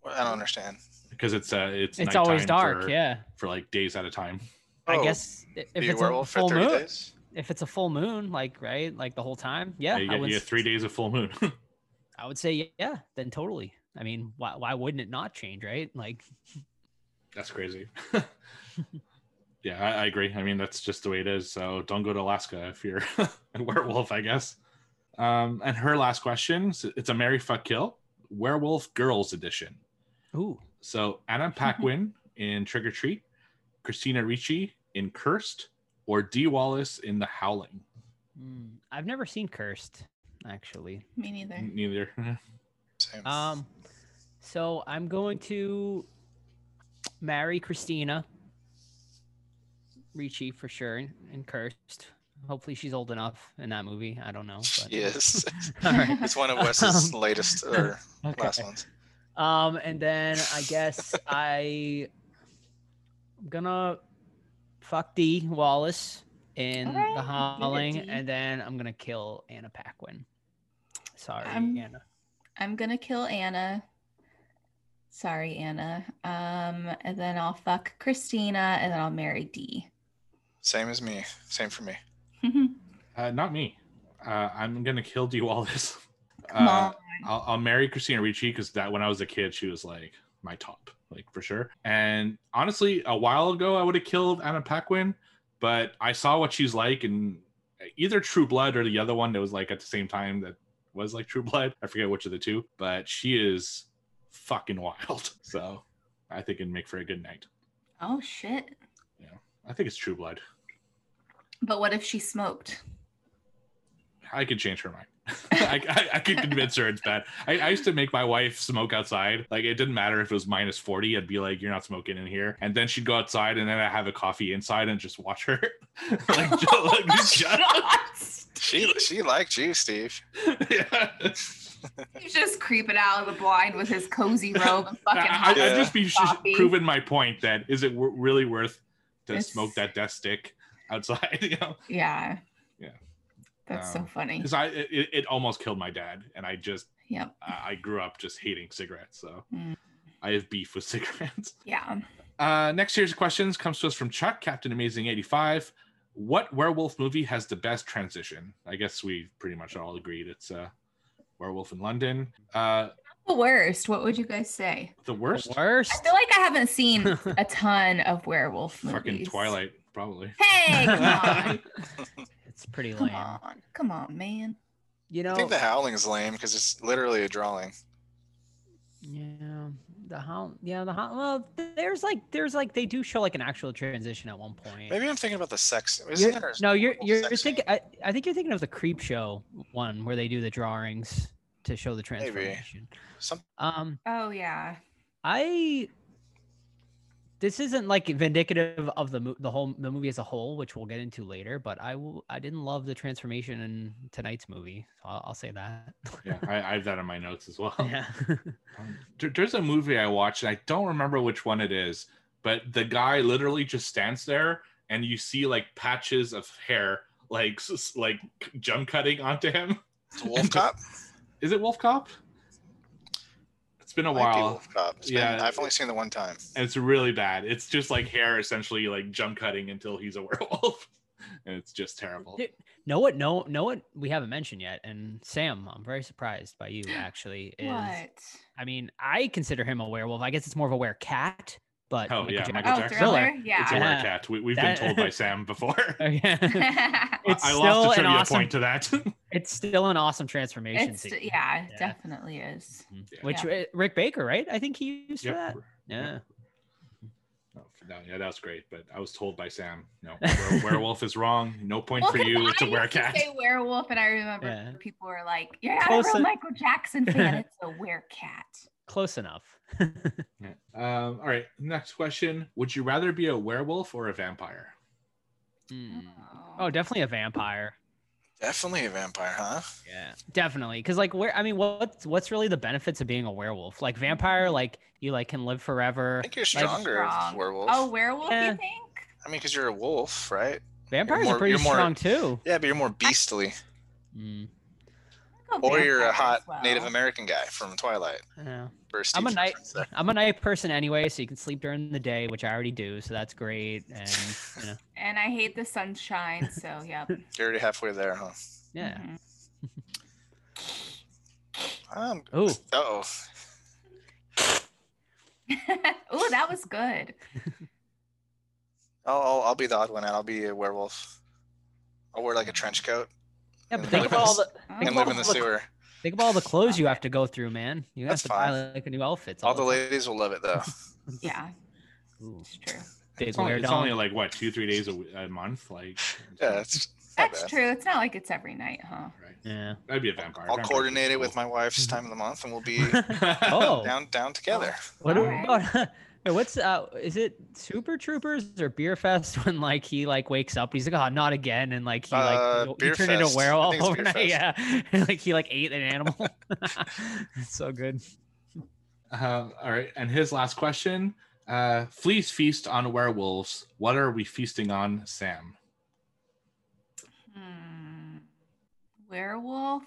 I don't understand. Because it's uh it's It's always dark, for, yeah. for like days at a time. I Oh, guess if it's a full moon, days. if it's a full moon, like right, like the whole time, yeah, you I get, would, you get three days of full moon. I would say yeah, then totally. I mean, why why wouldn't it not change, right? Like, That's crazy. yeah, I, I agree. I mean, that's just the way it is. So don't go to Alaska if you're a werewolf, I guess. Um, and her last question it's a Mary Fuck Kill Werewolf Girls Edition. ooh, So Anna Paquin in Trick or Treat, Christina Ricci in Cursed, or Dee Wallace in The Howling. mm, I've never seen Cursed, actually. Me neither. Neither. Same. Um, so I'm going to marry Christina Ricci for sure, and Cursed. Hopefully, she's old enough in that movie. I don't know. But... yes, All right. it's one of Wes's Um, latest or Okay. last ones. Um, and then I guess I I'm gonna fuck Dee Wallace in Alright, the get it, Howling, and then I'm gonna kill Anna Paquin. Sorry, I'm- Anna. I'm gonna kill Anna. Sorry, Anna. Um, and then I'll fuck Christina, and then I'll marry Dee. Same as me. Same for me. Uh, not me. Uh, I'm gonna kill Dee Wallace. Come Uh, on. I'll, I'll marry Christina Ricci because that when I was a kid, she was like my top, like for sure. And honestly, a while ago, I would have killed Anna Paquin, but I saw what she's like in either True Blood or the other one that was like at the same time that was like True Blood. I forget which of the two, but she is fucking wild. So I think it'd make for a good night. Oh shit! Yeah. I think it's True Blood. But what if she smoked? I could change her mind. I, I, I could convince her it's bad. I, I used to make my wife smoke outside. Like it didn't matter if it was minus 40. I'd be like, you're not smoking in here. And then she'd go outside and then I'd have a coffee inside and just watch her. like, just, like shut up. She she liked you, Steve. yeah. He's just creeping out of the blind with his cozy robe and fucking I, hot I, would just be coffee. proving my point that is it w- really worth to It's- smoke that death stick outside? You know, Yeah. Yeah. That's so Um, funny. because I it, it almost killed my dad, and I just yeah I I grew up just hating cigarettes, so Mm. I have beef with cigarettes. Yeah. Uh, next series of questions comes to us from Chuck, Captain Amazing 85. What werewolf movie has the best transition? I guess we pretty much all agreed it's uh, Werewolf in London. Uh, The worst. What would you guys say? the worst? Worst. I feel like I haven't seen a ton of werewolf movies. Fucking Twilight, probably. Hey, come on. It's pretty come lame. on. Come on, man. You know, I think the Howling is lame because it's literally a drawing. yeah, the how, yeah, the how. Well, there's like, there's like, they do show like an actual transition at one point. Maybe I'm thinking about the sex. Isn't You're- there no, you're werewolf you're thinking. I, I think you're thinking of the creep show one where they do the drawings. to show the transformation. Some Um, Oh yeah. I this isn't like vindicative of the mo- the whole the movie as a whole, which we'll get into later. But I will I didn't love the transformation in tonight's movie, so I'll, I'll say that. Yeah, I, I have that in my notes as well. yeah. Um, there- there's a movie I watched, and I don't remember which one it is, but the guy literally just stands there, and you see like patches of hair, like s- s- like jump cutting onto him. it's a Wolf Cop. Is it Wolf Cop? It's been a Might while, Wolf Cop. It's been- Yeah. I've only seen the one time. and it's really bad. It's just like hair essentially like jump cutting until he's a werewolf, and it's just terrible. Dude, Know what? No, know what we haven't mentioned yet. And Sam, I'm very surprised by you. Actually, is What? I mean, I consider him a werewolf. I guess it's more of a werecat, but Oh, Michael yeah, Jackson- Michael Oh, Jackson. thriller. It's a Yeah. Yeah. werecat. We, we've That- been told by Sam before. Okay. It's I still lost a an trivia awesome- point to that. It's still an awesome transformation it's scene. yeah, Yeah. definitely is. Mhm. Which Yeah. uh, Rick Baker, right? I think he used for Yep. that. Yep. Yeah. No, yeah, that was great. But I was told by Sam, no, were- werewolf is wrong. No point for you. It's a I used to werecat. Say werewolf, and I remember Yeah. people were like, "You're not Close a real en- Michael Jackson fan. It's a werecat." Close enough. Yeah. Um, all right. Next question: Would you rather be a werewolf or a vampire? Mm. Oh, definitely a vampire. Definitely a vampire, huh? Yeah, definitely. Because like, where I mean, what's what's really the benefits of being a werewolf? Like vampire, like you like can live forever. I think you're stronger as Strong. werewolf. Oh, werewolf? Yeah. You think? I mean, because you're a wolf, right? Vampires more- are pretty you're more- strong too. Yeah, but you're more beastly. Mm, I'll go Or you're a hot well. Native American guy from Twilight. yeah. I'm a night. reference. I'm a night person anyway, so you can sleep during the day, which I already do, so that's great. And you know, And I hate the sunshine, so yeah. You're already halfway there, huh? yeah. Mhm. Um, Ooh, oh, oh, that was good. I'll, I'll I'll be the odd one out. I'll be a werewolf. I'll wear like a trench coat yeah. But think live about all the the Oh. and live in the Look, sewer. think about all the clothes you have to go through, man. You have That's to fine. buy like a new outfit. All the ladies will love it though. Yeah, Ooh, it's true. big It's only, it's only like what two, three days a month. Like, Yeah, it's That's bad. true. It's not like it's every night, huh? right. yeah. I'd be a vampire. I'll Vampires are coordinate it cool. with my wife's time of the month, and we'll be Oh. down down together. What Alright. about wait, what's uh is it Super Troopers or Beer Fest when like he like wakes up he's like oh not again and like he like Uh, he Beer turned into a werewolf think it's Beer overnight Fest. yeah and, like he like ate an animal it's so good Uh, all right, and his last question: uh, Fleas feast on werewolves. What are we feasting on, Sam? Hmm. Werewolf.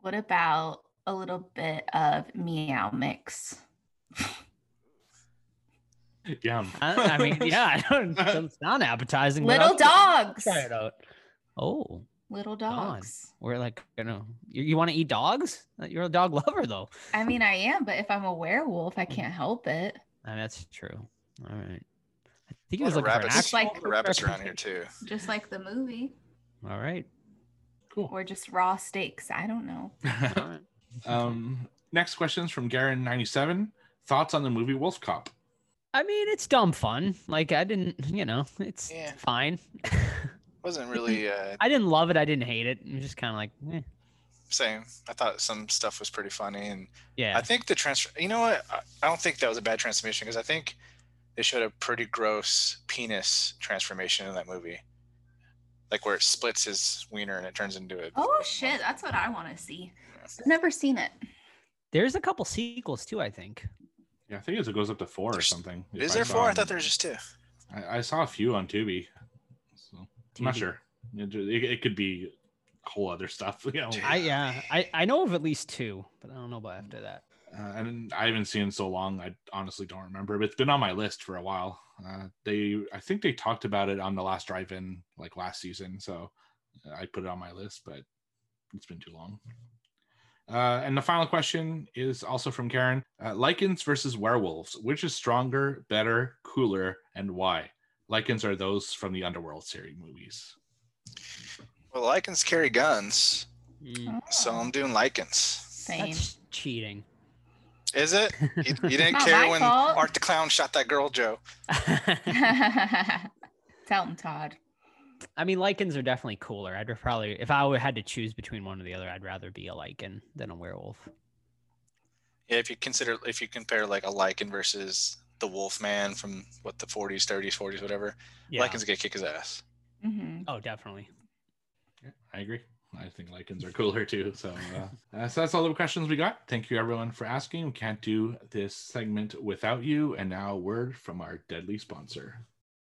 What about a little bit of meow mix? Yum. I, I mean yeah I don't doesn't sound appetizing Little dogs. try it out oh Little God. dogs. we're like you know you, you want to eat dogs you're a dog lover though I mean, I am, but if I'm a werewolf, I can't help it. I mean, that's true all right I think it was lot of for an rabbits, Just like- a lot of rabbits around here too. Just like the movie, all right Cool. or just raw steaks. I don't know. all right um, next question is from Garen97. Thoughts on the movie Wolf Cop? I mean, it's dumb fun. Like I didn't, you know, it's Yeah. fine. Wasn't really uh, I didn't love it. I didn't hate it. It was just kind of like, eh. same. I thought some stuff was pretty funny, and yeah. I think the trans. You know what? I, I don't think that was a bad transformation because I think they showed a pretty gross penis transformation in that movie, like where it splits his wiener and it turns into a. Oh shit, that's what I want to see. I've never seen it. There's a couple sequels too. I think. Yeah, I think it goes up to four or something. if Is I there saw four? I thought there was just two. I, I saw a few on Tubi. So I'm not sure. It, it, it could be whole other stuff. You know, I yeah. I I know of at least two, but I don't know about after that. uh, and I haven't seen so long. I honestly don't remember, but it's been on my list for a while. Uh, they, I think they talked about it on the last drive-in like last season, so I put it on my list, but it's been too long. Uh, and the final question is also from Karen: uh, Lycans versus werewolves. Which is stronger, better, cooler, and why? Lycans are those from the Underworld series movies. Well, Lycans carry guns, Mm, so I'm doing Lycans. same. that's cheating. Is it? You, you didn't care when fault. Art the Clown shot that girl, Joe. Tell him, Todd. I mean, Lycans are definitely cooler. I'd probably, if I had to choose between one or the other, I'd rather be a Lycan than a werewolf. Yeah, if you consider if you compare like a Lycan versus the wolf man from what the 40s, 30s, 40s, whatever, Yeah. Lycans gonna kick his ass. hmm Oh, definitely. Yeah, I agree. I think Lycans are cooler too. So, uh, uh, so that's all the questions we got. Thank you everyone for asking. We can't do this segment without you. And now, a word from our deadly sponsor.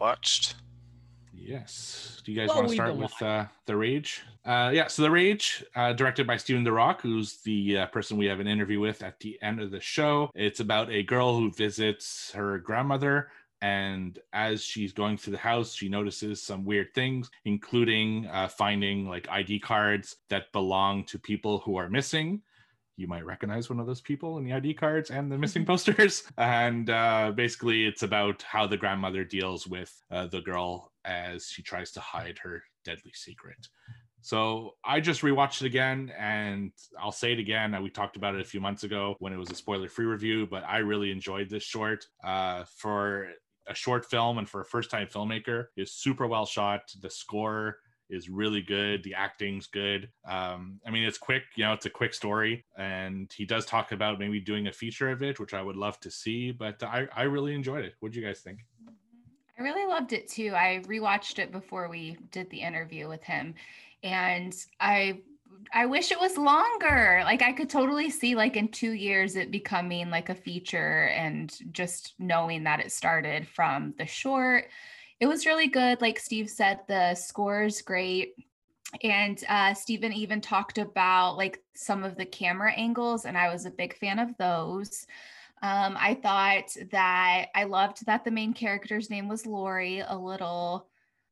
Watched? Yes. Do you guys What want to start with uh, The Rage? Uh, yeah, so The Rage, uh, directed by Steven DeRock, who's the uh, person we have an interview with at the end of the show. It's about a girl who visits her grandmother. And as she's going through the house, she notices some weird things, including uh, finding like ID cards that belong to people who are missing. You might recognize one of those people in the ID cards and the missing posters. And uh, basically, it's about how the grandmother deals with uh, the girl as she tries to hide her deadly secret. So I just rewatched it again, and I'll say it again. uh, We talked about it a few months ago when it was a spoiler-free review, but I really enjoyed this short. Uh, for a short film and for a first-time filmmaker, is super well shot. The score is really good. The acting's good. Um, I mean, it's quick. You know, it's a quick story, and he does talk about maybe doing a feature of it, which I would love to see. But I, I really enjoyed it. What do you guys think? I really loved it too. I rewatched it before we did the interview with him and I I wish it was longer. Like I could totally see like in 2 years it becoming like a feature and just knowing that it started from the short. It was really good. Like Steve said the score is great. And uh Steven even talked about like some of the camera angles and I was a big fan of those. Um, I thought that I loved that the main character's name was Lori, a little,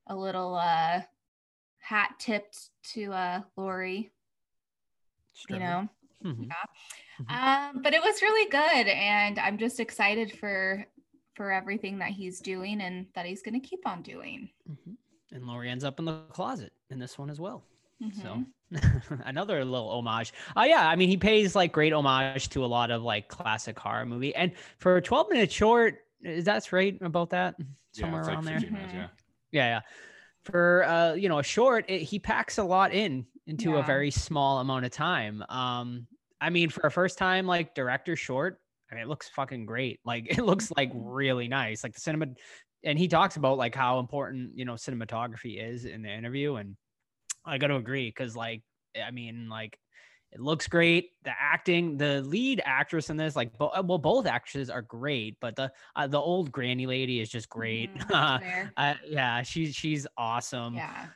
a little uh, hat tipped to uh, Lori, Sure. you know. Mhm. Um, but it was really good, and I'm just excited for for everything that he's doing and that he's going to keep on doing. Mhm. And Laurie ends up in the closet in this one as well. Mhm. So another little homage. Oh yeah, I mean he pays like great homage to a lot of like classic horror movie. And for a 12 minute short, is that's right about that? Somewhere yeah, around like there. 15 minutes, yeah. Yeah, yeah. For uh, you know, a short, it, he packs a lot in into a very small amount of time. Um, I mean, for a first time like director short, I mean, it looks fucking great. Like it looks like really nice. Like the cinema, and he talks about like how important you know cinematography is in the interview, and I got to agree because like I mean like. It looks great. The acting, the lead actress in this, like, bo- well, both actresses are great, but the uh, the old granny lady is just great. Fair. Uh, yeah, she's she's awesome. yeah,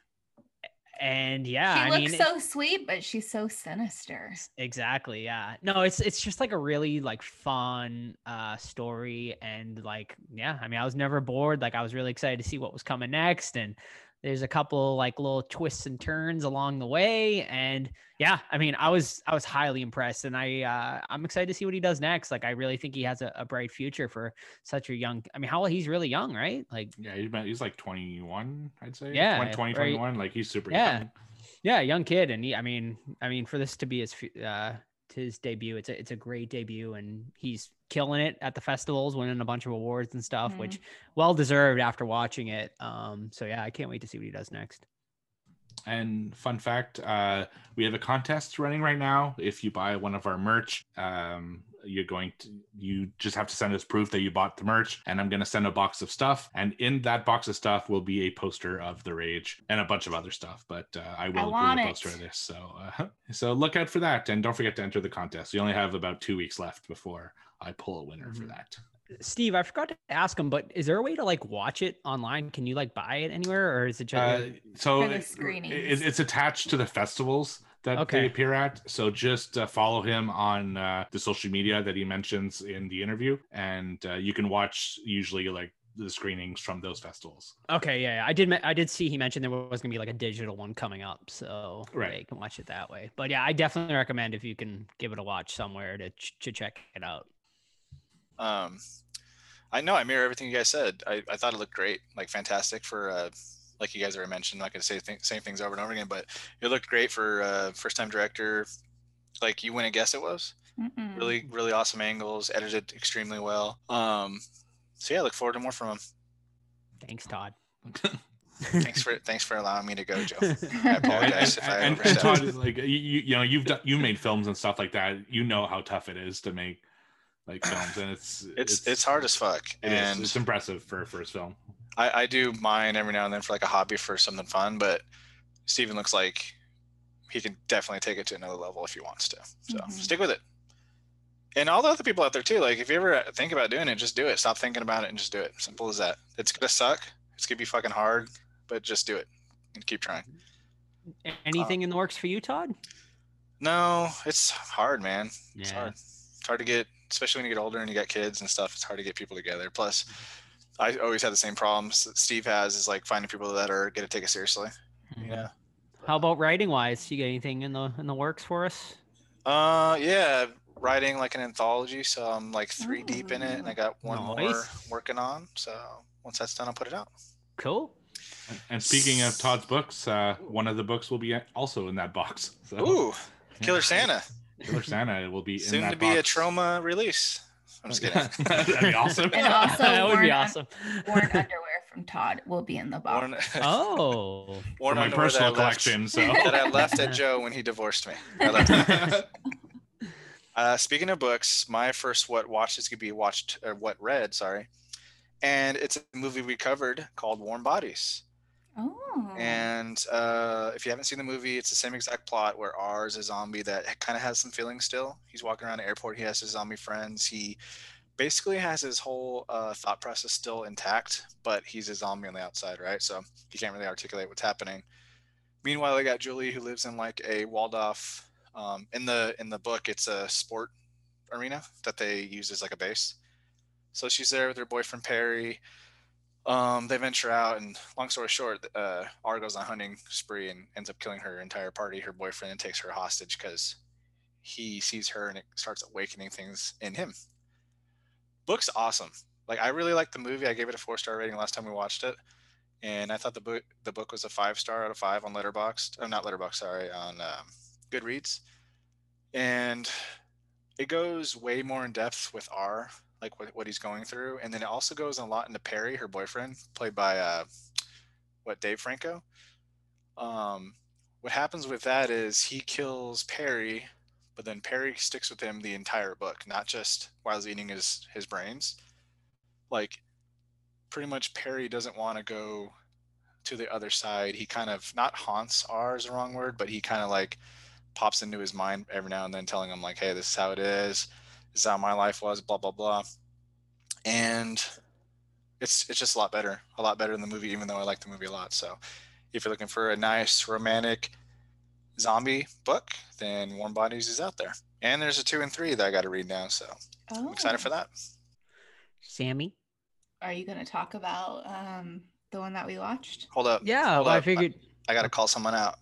And yeah, she I looks mean, so sweet, but she's so sinister. exactly. Yeah. No, it's it's just like a really like fun uh story and like yeah, I mean, I was never bored. Like I was really excited to see what was coming next and there's a couple like little twists and turns along the way and yeah, I mean, I was I was highly impressed and I uh I'm excited to see what he does next. Like I really think he has a, a bright future for such a young I mean, how he's really young, right? Like Yeah, he's, he's like 21, I'd say. Yeah, 20, 20 very- 21. Like he's super Yeah. young. Yeah, young kid, and he, I mean, I mean, for this to be his uh, to his debut, it's a it's a great debut, and he's killing it at the festivals, winning a bunch of awards and stuff, Mhm. which well deserved after watching it. Um, so yeah, I can't wait to see what he does next. And fun fact, uh, we have a contest running right now. If you buy one of our merch, um, you're going to you just have to send us proof that you bought the merch, and I'm going to send a box of stuff. And in that box of stuff will be a poster of the Rage and a bunch of other stuff. But uh, I will want include a it. poster of this. So uh, so look out for that, and don't forget to enter the contest. We only have about two weeks left before I pull a winner for Mhm. that. Steve, I forgot to ask him, but is there a way to like watch it online? Can you like buy it anywhere, or is it just Uh, so For the it- it- it's attached to the festivals that Okay. they appear at. So just uh, follow him on uh, the social media that he mentions in the interview, and uh, you can watch usually like the screenings from those festivals. Okay, yeah, yeah. I did. I did see he mentioned there was gonna be like a digital one coming up, so Right. yeah, you can watch it that way. But yeah, I definitely recommend if you can give it a watch somewhere to ch- to check it out. Um, I know I mirror everything you guys said. I, I thought it looked great, like fantastic for uh, like you guys already mentioned. I'm not gonna say th- same things over and over again, but it looked great for uh, first time director. Like you wouldn't guess it was Mm-mm. really really awesome angles, edited extremely well. Um, so yeah, look forward to more from him. Thanks, Todd. Thanks for thanks for allowing me to go, Joe. I apologize if I and, and. Todd is like you, you you know you've done you made films and stuff like that. You know how tough it is to make like films, and it's It's it's hard as fuck, it is. and it's impressive for a first film. I, I do mine every now and then for like a hobby for something fun, but Steven looks like he can definitely take it to another level if he wants to. So Mhm. stick with it. And all the other people out there too, like if you ever think about doing it, just do it. Stop thinking about it and just do it. Simple as that. It's gonna suck. It's gonna be fucking hard, but just do it and keep trying. A- Anything in the works for you, Todd? No, it's hard, man. Yeah. It's hard. It's hard to get, especially when you get older and you got kids and stuff. It's hard to get people together. Plus, I always had the same problems that Steve has is like finding people that are gonna take it seriously. Mhm. Yeah. How about writing wise? You got anything in the in the works for us? Uh, yeah, writing like an anthology. So I'm like three deep in it, and I got one more working on. So once that's done, I'll put it out. Cool. And- And speaking of Todd's books, uh, one of the books will be also in that box. So, Ooh, yeah. Killer Santa, Killer Santa will be in soon that to be a Troma release. I'm just kidding. That'd be awesome. And also that would be awesome. Worn underwear from Todd will be in the box. Worn, Oh, For worn my underwear that personal left- collection. So that I left at Joe when he divorced me. I left. Uh, speaking of books, my first what watched is gonna be watched or what read, sorry, and it's a movie we covered called Warm Bodies. Oh. And uh, if you haven't seen the movie, it's the same exact plot where R is a zombie that kind of has some feelings still. He's walking around the airport. He has his zombie friends. He basically has his whole uh, thought process still intact, but he's a zombie on the outside, right? So he can't really articulate what's happening. Meanwhile, I got Julie who lives in like a walled off. Um, in the in the book, it's a sport arena that they use as like a base. So she's there with her boyfriend Perry um, they venture out, and long story short, uh, R goes on a hunting spree and ends up killing her entire party, her boyfriend, and takes her hostage because he sees her and it starts awakening things in him. Book's awesome. Like I really liked the movie. I gave it a four star rating last time we watched it, and I thought the book the book was a five star out of five on Letterboxd. Oh, not Letterboxd, sorry, on um, Goodreads. And it goes way more in depth with R like what, what he's going through. And then it also goes a lot into perry her boyfriend played by uh what dave franco? Um what happens with that is he kills perry but then perry sticks with him the entire book not just while he's eating his his brains. Like pretty much perry doesn't want to go to the other side. He kind of not haunts r is the wrong word but he kind of like pops into his mind every now and then telling him like hey this is how it is is how my life was, blah blah blah. And it's it's just a lot better, a lot better than the movie, even though I like the movie a lot. So if you're looking for a nice romantic zombie book, then Warm Bodies is out there. And there's a two and three that I got to read now, so I'm excited for Oh. that. Sammy. Are you going to talk about um, the one that we watched? Hold up. Yeah, Hold well, I up. figured. I got to call someone out.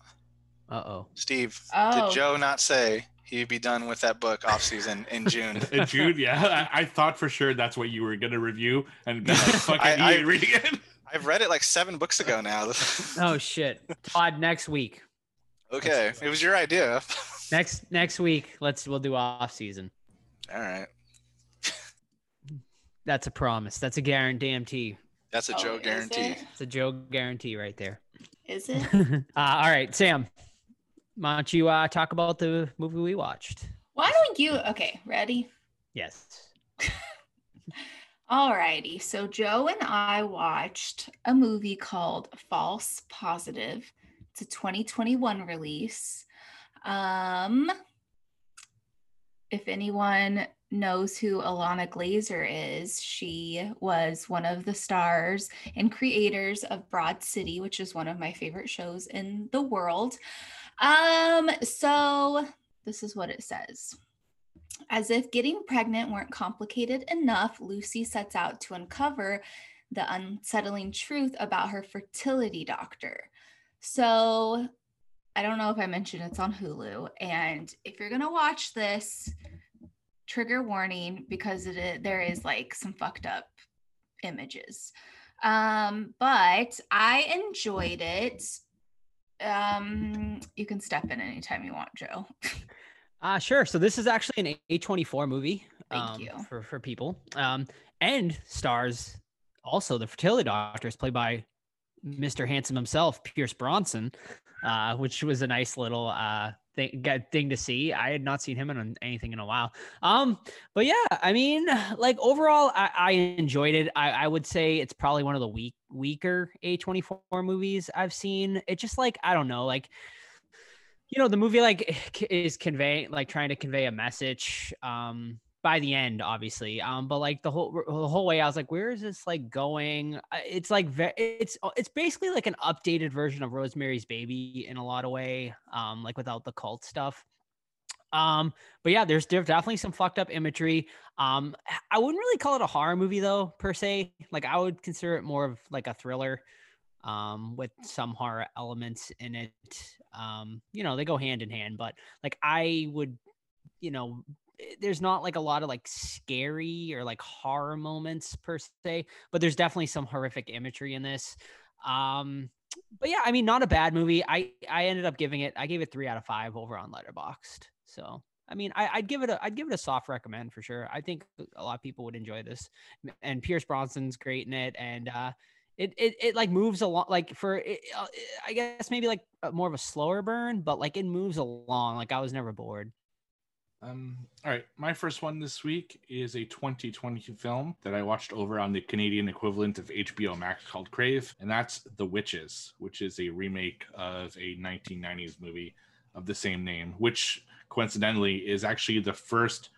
Uh oh. Steve, Oh. did Joe not say he'd be done with that book off season in June? in June, yeah, I, I thought for sure that's what you were gonna review and be like, fuck I- it, I- you ain't reading it. I've read it like seven books ago now. Oh shit. Todd, next week. okay, it was your idea. Next next week, let's we'll do off season. All right, That's a promise. That's a guarantee. that's a Oh, Joe is guarantee. it? It's a Joe guarantee right there. Is it? uh, all right, Sam. Why don't you uh, talk about the movie we watched? Why don't you? Okay, ready? Yes. Alrighty. So Joe and I watched a movie called False Positive. It's a 2021 release. Um, if anyone knows who Ilana Glazer is, she was one of the stars and creators of Broad City, which is one of my favorite shows in the world. Um, so this is what it says. As if getting pregnant weren't complicated enough, Lucy sets out to uncover the unsettling truth about her fertility doctor. So I don't know if I mentioned it's on Hulu. And if you're going to watch this, trigger warning because there is like some fucked up images. Um, but I enjoyed it. Um, you can step in anytime you want, Joe. Uh, sure. So this is actually an A24 movie. Thank um, you. For, for people. Um, and stars also the fertility doctor is played by Mr. Handsome himself, Pierce Brosnan, uh, which was a nice little uh, thing, thing to see. I had not seen him in anything in a while. Um, but yeah, I mean, like overall, I, I enjoyed it. I, I would say it's probably one of the weak, weaker A24 movies I've seen. It just like, I don't know, like, you know, the movie like is conveying, like trying to convey a message. Um, by the end, obviously. Um, but like the whole the whole way, I was like, where is this like going? It's like it's uh, it's basically like an updated version of Rosemary's Baby in a lot of way. Um, like without the cult stuff. Um, but yeah, there's definitely some fucked up imagery. Um, I wouldn't really call it a horror movie though, per se. Like I would consider it more of like a thriller, um, with some horror elements in it. Um, you know, they go hand in hand, but like I would, you know, there's not like a lot of like scary or like horror moments per se, but there's definitely some horrific imagery in this. Um, but yeah, I mean, not a bad movie. I I ended up giving it. I gave it three out of five over on Letterboxd. So I mean, I, would give it a I'd give it a soft recommend for sure. I think a lot of people would enjoy this, and Pierce Brosnan's great in it, and uh, it it it like moves along like for it, uh, I guess maybe like more of a slower burn, but like it moves along. Like I was never bored. Um, all right, my first one this week is a 2020 film that I watched over on the Canadian equivalent of HBO Max called Crave, and that's The Witches, which is a remake of a 1990s movie of the same name, which coincidentally is actually the first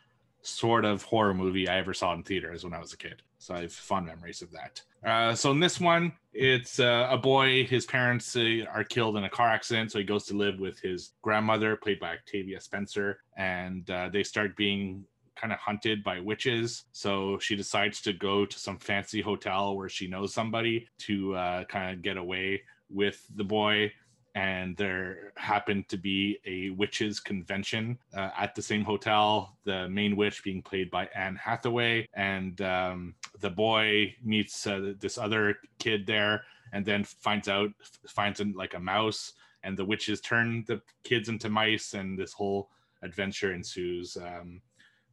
sort of horror movie I ever saw in theaters when I was a kid. So I have fond memories of that. Uh, so in this one, it's uh, a boy. His parents uh, are killed in a car accident, so he goes to live with his grandmother, played by Octavia Spencer, and uh, they start being kind of hunted by witches. So she decides to go to some fancy hotel where she knows somebody to uh, kind of get away with the boy and there happened to be a witches convention uh, at the same hotel the main witch being played by anne hathaway. And um, the boy meets uh, this other kid there and then finds out finds like a mouse and the witches turn the kids into mice and this whole adventure ensues. Um,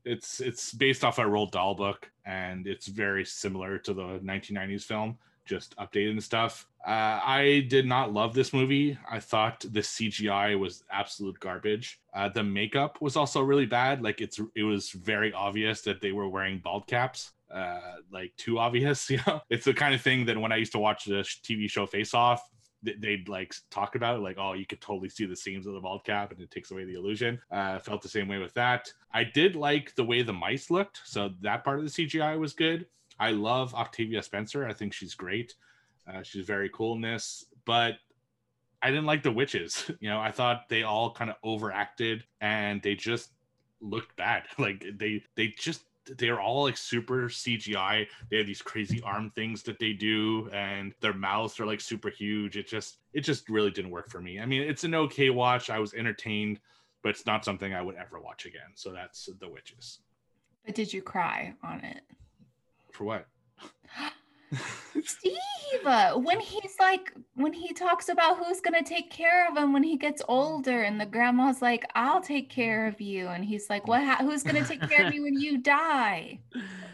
it's it's based off a Roald Dahl book and it's very similar to the 1990s film just updated and stuff. Uh, I did not love this movie. I thought the CGI was absolute garbage. Uh, the makeup was also really bad. Like it's it was very obvious that they were wearing bald caps. Uh, like too obvious. You know, it's the kind of thing that when I used to watch the TV show Face Off, they'd like talk about it, like oh you could totally see the seams of the bald cap and it takes away the illusion uh felt the same way with that i did like the way the mice looked so that part of the cgi was good I love Octavia Spencer. I think she's great. Uh, she's very cool in this, but I didn't like the witches. You know, I thought they all kind of overacted and they just looked bad. Like they they just they're all like super CGI. They have these crazy arm things that they do, and their mouths are like super huge. It just it just really didn't work for me. I mean, it's an okay watch. I was entertained, but it's not something I would ever watch again. So that's the witches. But did you cry on it? For what? Steve, when he's like, when he talks about who's going to take care of him when he gets older, and the grandma's like, I'll take care of you. And he's like, What? who's going to take care of you when you die?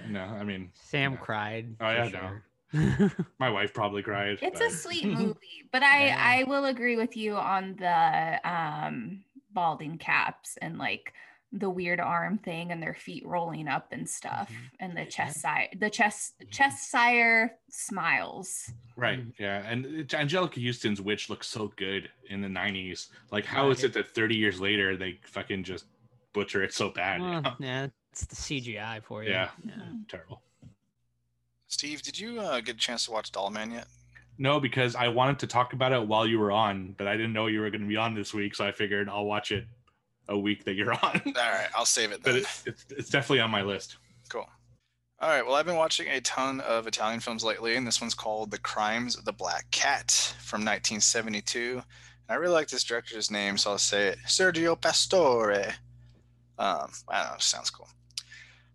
No, I mean, Sam cried. Oh, yeah, sure. no. My wife probably cried. It's but... a sweet movie, but I, yeah. I will agree with you on the um, balding caps and like, the weird arm thing and their feet rolling up and stuff mm-hmm. and the chest side the chest mm-hmm. chest sire smiles right mm-hmm. yeah and anjelica huston's witch looks so good in the 90s like how right. is it that 30 years later they fucking just butcher it so bad well, you know? yeah it's the cgi for you yeah, yeah. terrible steve did you uh, get a chance to watch dollman yet no, because I wanted to talk about it while you were on, but I didn't know you were going to be on this week, so I figured I'll watch it a week that you're on. All right, I'll save it. Then. But it, it's it's definitely on my list. Cool. All right. Well, I've been watching a ton of Italian films lately, and this one's called The Crimes of the Black Cat from 1972. And I really like this director's name, so I'll say it Sergio Pastore. Um, I don't know, sounds cool.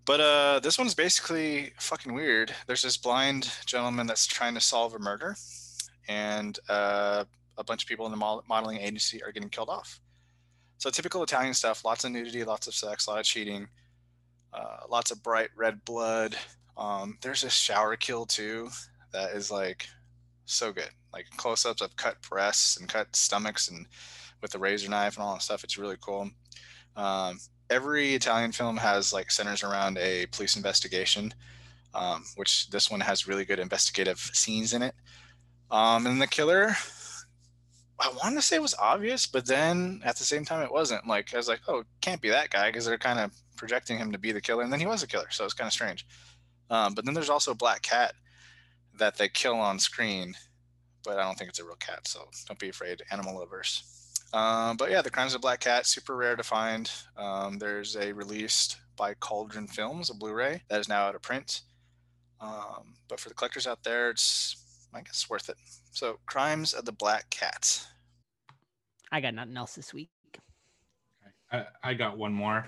But uh, this one's basically fucking weird. There's this blind gentleman that's trying to solve a murder, and uh, a bunch of people in the mod- modeling agency are getting killed off. So typical Italian stuff: lots of nudity, lots of sex, a lot of cheating, uh, lots of bright red blood. Um, there's a shower kill too that is like so good, like close-ups of cut breasts and cut stomachs and with the razor knife and all that stuff. It's really cool. Um, every Italian film has like centers around a police investigation, um, which this one has really good investigative scenes in it. Um, and the killer, I wanted to say it was obvious, but then at the same time it wasn't. Like I was like, oh, can't be that guy because they're kind of projecting him to be the killer, and then he was a killer, so it's kind of strange. Um, but then there's also black cat that they kill on screen, but I don't think it's a real cat, so don't be afraid, animal lovers. Um, but yeah, The Crimes of Black Cat, super rare to find. Um, there's a released by Cauldron Films, a Blu-ray that is now out of print. Um, but for the collectors out there, it's I guess worth it. So, Crimes of the Black Cat. I got nothing else this week. I, I got one more.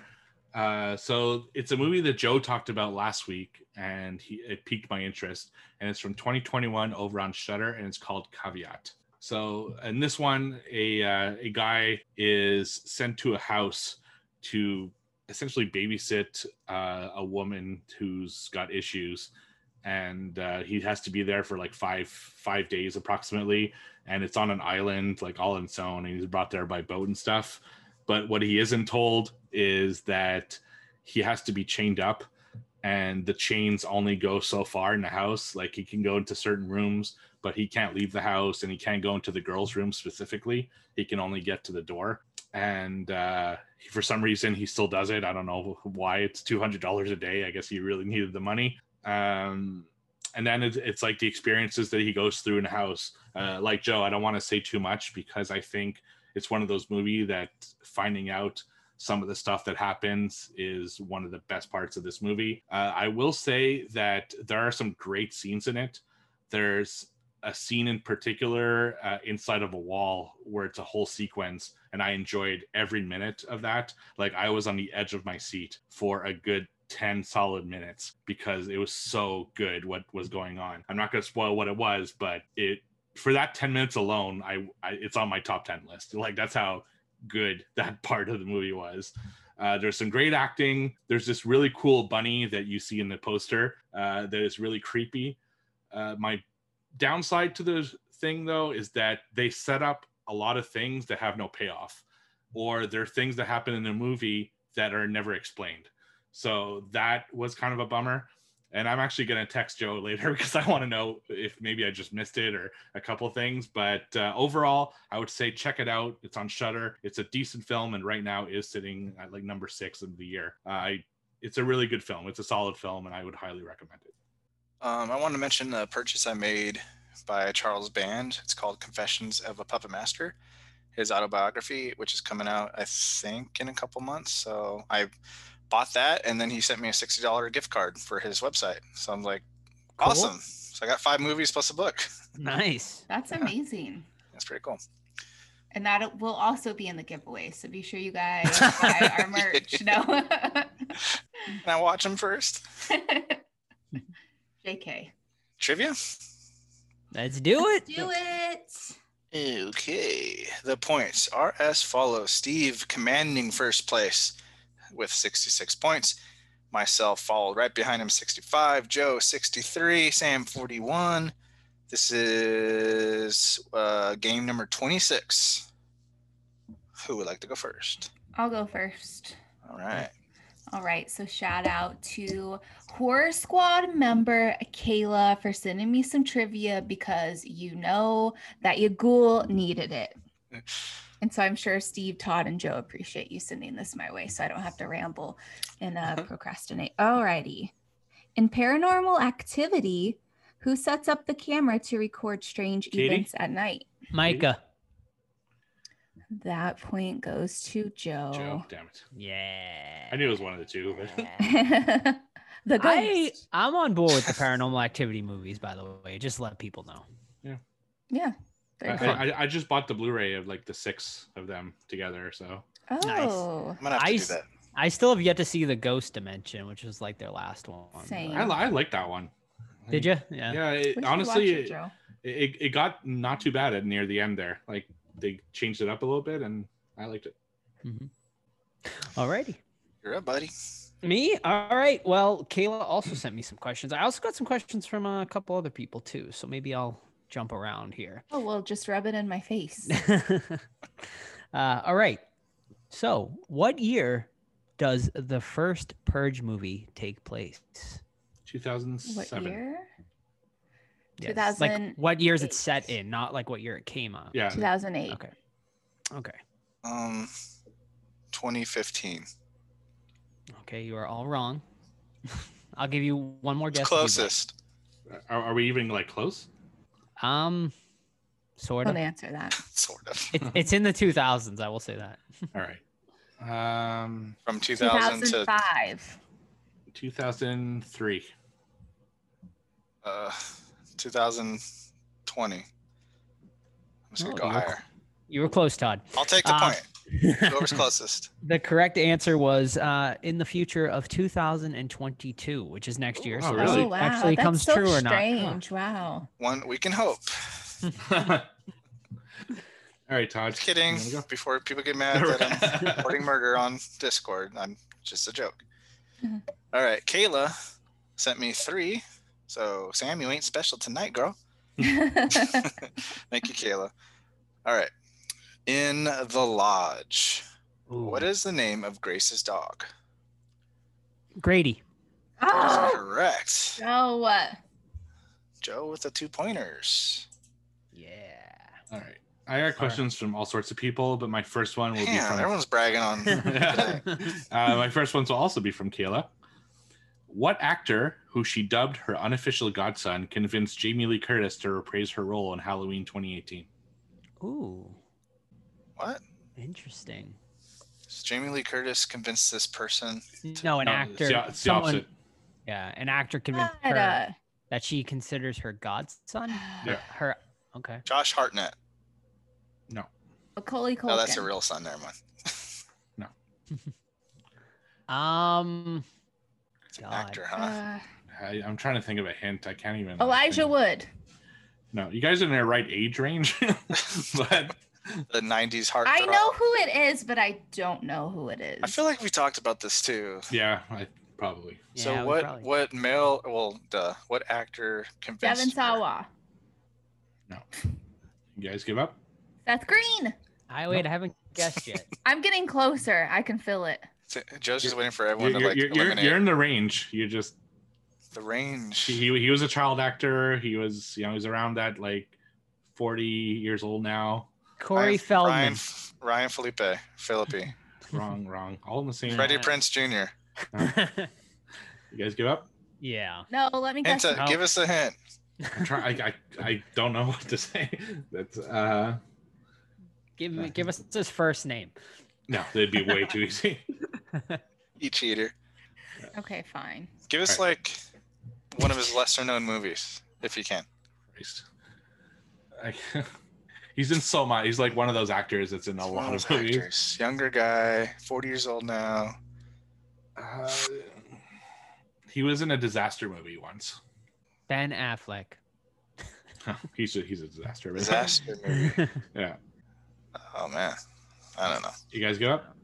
Uh, so it's a movie that Joe talked about last week, and he it piqued my interest. And it's from 2021 over on Shudder, and it's called Caveat. So in this one, a uh, a guy is sent to a house to essentially babysit uh, a woman who's got issues, and uh, he has to be there for like five five days approximately. And it's on an island, like all in its own, and he's brought there by boat and stuff. But what he isn't told is that he has to be chained up and the chains only go so far in the house. Like he can go into certain rooms but he can't leave the house and he can't go into the girls room specifically. He can only get to the door. And uh, for some reason he still does it. I don't know why it's $200 a day. I guess he really needed the money um, and then it's, it's like the experiences that he goes through in the house uh, like joe i don't want to say too much because i think it's one of those movies that finding out some of the stuff that happens is one of the best parts of this movie. Uh, I will say that there are some great scenes in it. There's a scene in particular uh, inside of a wall where it's a whole sequence, and I enjoyed every minute of that. Like I was on the edge of my seat for a good 10 solid minutes because it was so good what was going on. I'm not going to spoil what it was, but it for that 10 minutes alone, I, I it's on my top 10 list. Like that's how good that part of the movie was. Uh, there's some great acting. There's this really cool bunny that you see in the poster uh, that is really creepy. Uh, my downside to the thing, though, is that they set up a lot of things that have no payoff, or there are things that happen in the movie that are never explained. So that was kind of a bummer and I'm actually going to text Joe later because I want to know if maybe I just missed it or a couple things. But uh, overall, I would say check it out. It's on Shudder. It's a decent film, and right now is sitting at like number six of the year. Uh, I, it's a really good film. It's a solid film, and I would highly recommend it. Um, I want to mention a purchase I made by Charles Band. It's called Confessions of a Puppet Master, his autobiography, which is coming out, I think, in a couple months. So I bought that, and then he sent me a sixty dollar gift card for his website. So I'm like, Cool. awesome. So I got five movies plus a book. Nice. That's Yeah. amazing. That's pretty cool. And that will also be in the giveaway. So be sure you guys buy our merch. No. Can I watch them first? JK. Trivia. Let's do it. Do it. Okay. The points are as follows Steve commanding first place with 66 points. Myself followed right behind him, 65. Joe, 63. Sam, 41. This is uh, game number 26. Who would like to go first? I'll go first. All right. All right. So shout out to Horror Squad member Kayla for sending me some trivia because you know that your ghoul needed it. And so I'm sure Steve, Todd, and Joe appreciate you sending this my way so I don't have to ramble and uh, procrastinate. All righty. In paranormal activity, who sets up the camera to record strange Katie? events at night? Micah. That point goes to Joe. Joe, damn it. Yeah. I knew it was one of the two. But the The I, I'm on board with the paranormal activity movies, by the way. Just let people know. Yeah. Yeah. I, I, I just bought the Blu-ray of like the six of them together. So oh, I'm gonna have to I do that. I still have yet to see the Ghost Dimension, which was like their last one. Same. I, I like that one. Did you? Yeah. Yeah. It, honestly, it, it, Joe. it, it got not too bad at near the end there. Like they changed it up a little bit, and I liked it. Mm-hmm. Alrighty. You're up, buddy. Me? All right. Well, Kayla also sent me some questions. I also got some questions from a couple other people too. So maybe I'll jump around here. Oh well, just rub it in my face. uh, all right. So, what year does the first Purge movie take place? what 2007. year? Yes. Like, what year is it set in? Not like what year it came out. Yeah. 2008. Okay. Okay. Um, 2015. Okay. You are all wrong. I'll give you one more guess. if you'd like. Closest. Are, are we even like close? Um, sort Don't of. answer that. Sort of. It, it's in the 2000s. I will say that. All right. Um, From 2000 to 2005. 2003. uh, 2020. I'm just gonna Oh, go you were higher. You were close, Todd. I'll take the Uh, point. Whoever's closest. The correct answer was uh, in the future of 2022, which is next year. Oh, So really? Oh wow, actually that's comes so true or not. strange. Wow. One we can hope. All right, Todd. Just kidding. Go? Before people get mad that I'm reporting murder on Discord, I'm just a joke. Mhm. All right, Kayla sent me three. So Sam, you ain't special tonight, girl. Thank you, Kayla. All right. In the lodge, what is the name of Grace's dog? Grady? Oh, correct. no. what? Joe with the two pointers. Yeah. All right. I got questions from all sorts of people, but my first one will be from everyone's bragging on. uh, my first ones will also be from Kayla. What actor, who she dubbed her unofficial godson, convinced Jamie Lee Curtis to reprise her role in Halloween 2018? Ooh, what? interesting. Does Jamie Lee Curtis convince this person? No, an No, actor. It's the, it's the someone- opposite. Yeah, an actor convinced God, her uh, that she considers her godson. Yeah. Her. Okay. Josh Hartnett. No. Macaulay Culkin. No, that's a real son. Never mind. Um. It's an God. actor, huh? Uh, I, I'm trying to think of a hint. I can't even. Elijah think. Wood. No, you guys are in the right age range, but the 90s heart. I know who it is, but I don't know who it is. I feel like we talked about this too. yeah, I probably. so Yeah, we what? probably- What male? Well, duh. What actor convinced? Devon her? Sawa. You guys give up? Seth Green. I wait. I haven't guessed yet. I'm getting closer. I can feel it. So Joe's just waiting for You're, everyone to you're, like you're, you're, eliminate you're in the range. You just the range. he, he was a child actor. He was you know he's around that like 40 years old now. Corey Ryan, Feldman. Ryan, Ryan Felipe, Phillippe, wrong, wrong. All in the same. Freddie Yeah. Prinze Jr. You guys give up? yeah. No, let me guess. Hint, No. give us a hint. I'm trying. I, I I don't know what to say. That's uh Give me. Give us his first name. no, that'd be way too easy. You cheater. Okay, fine. Give us like one of his lesser known movies, if you can. Christ. I, he's in so much. He's like one of those actors that's in a One lot of of movies. actors. Younger guy, 40 years old now. Uh, he was in a disaster movie once. Ben Affleck. he's a, he's a disaster. but- Disaster movie. Yeah. Oh man. I don't know. You guys give up?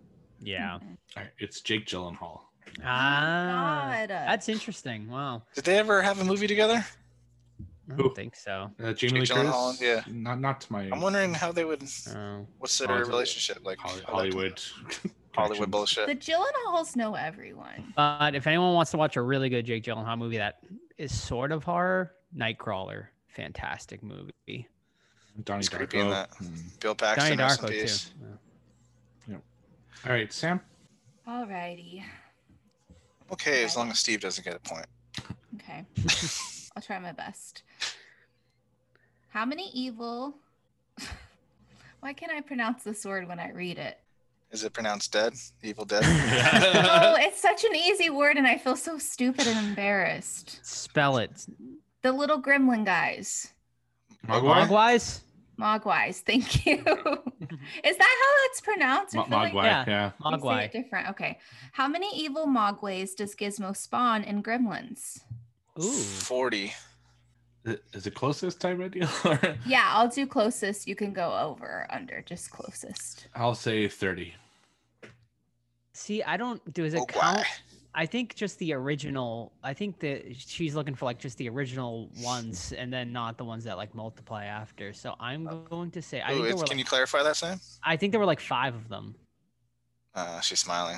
yeah. All right. It's Jake Gyllenhaal. Ah. God. That's interesting. Wow. Did they ever have a movie together? I don't think so. Uh, Jamie Lee Jake Curtis. Gyllenhaal, yeah. Not not to my I'm wondering how they would. Oh. What's their Hollywood- relationship like? Holly- Hollywood. Hollywood connections. bullshit. The Gyllenhaals know everyone. But if anyone wants to watch a really good Jake Gyllenhaal movie that is sort of horror, Nightcrawler, fantastic movie. Donnie He's creepy in Darko. that. Hmm. Bill Donnie Paxton. rest in Darko peace. too. All right, Sam. Alrighty. Okay, as long as Steve doesn't get a point. Okay. I'll try my best. How many evil? Why can't I pronounce this word when I read it? Is it pronounced dead? Evil dead? Oh, it's such an easy word, and I feel so stupid and embarrassed. Spell it. The little gremlin guys. Mogwai? Mogwais? Mogwais. Thank you. Is that how it's pronounced? I Mo- feel like Mogwai, Yeah. yeah. Mogwai. different. Okay. How many evil Mogwais does Gizmo spawn in Gremlins? Ooh. 40. Is it closest type of deal? Or- Yeah, I'll do closest. You can go over or under, just closest. I'll say 30. See, I don't do is it Mogwai. count? I think just the original. I think that she's looking for like just the original ones, and then not the ones that like multiply after. So I'm going to say I think there were can like, you clarify that, Sam? I think there were like five of them. Uh, she's smiling.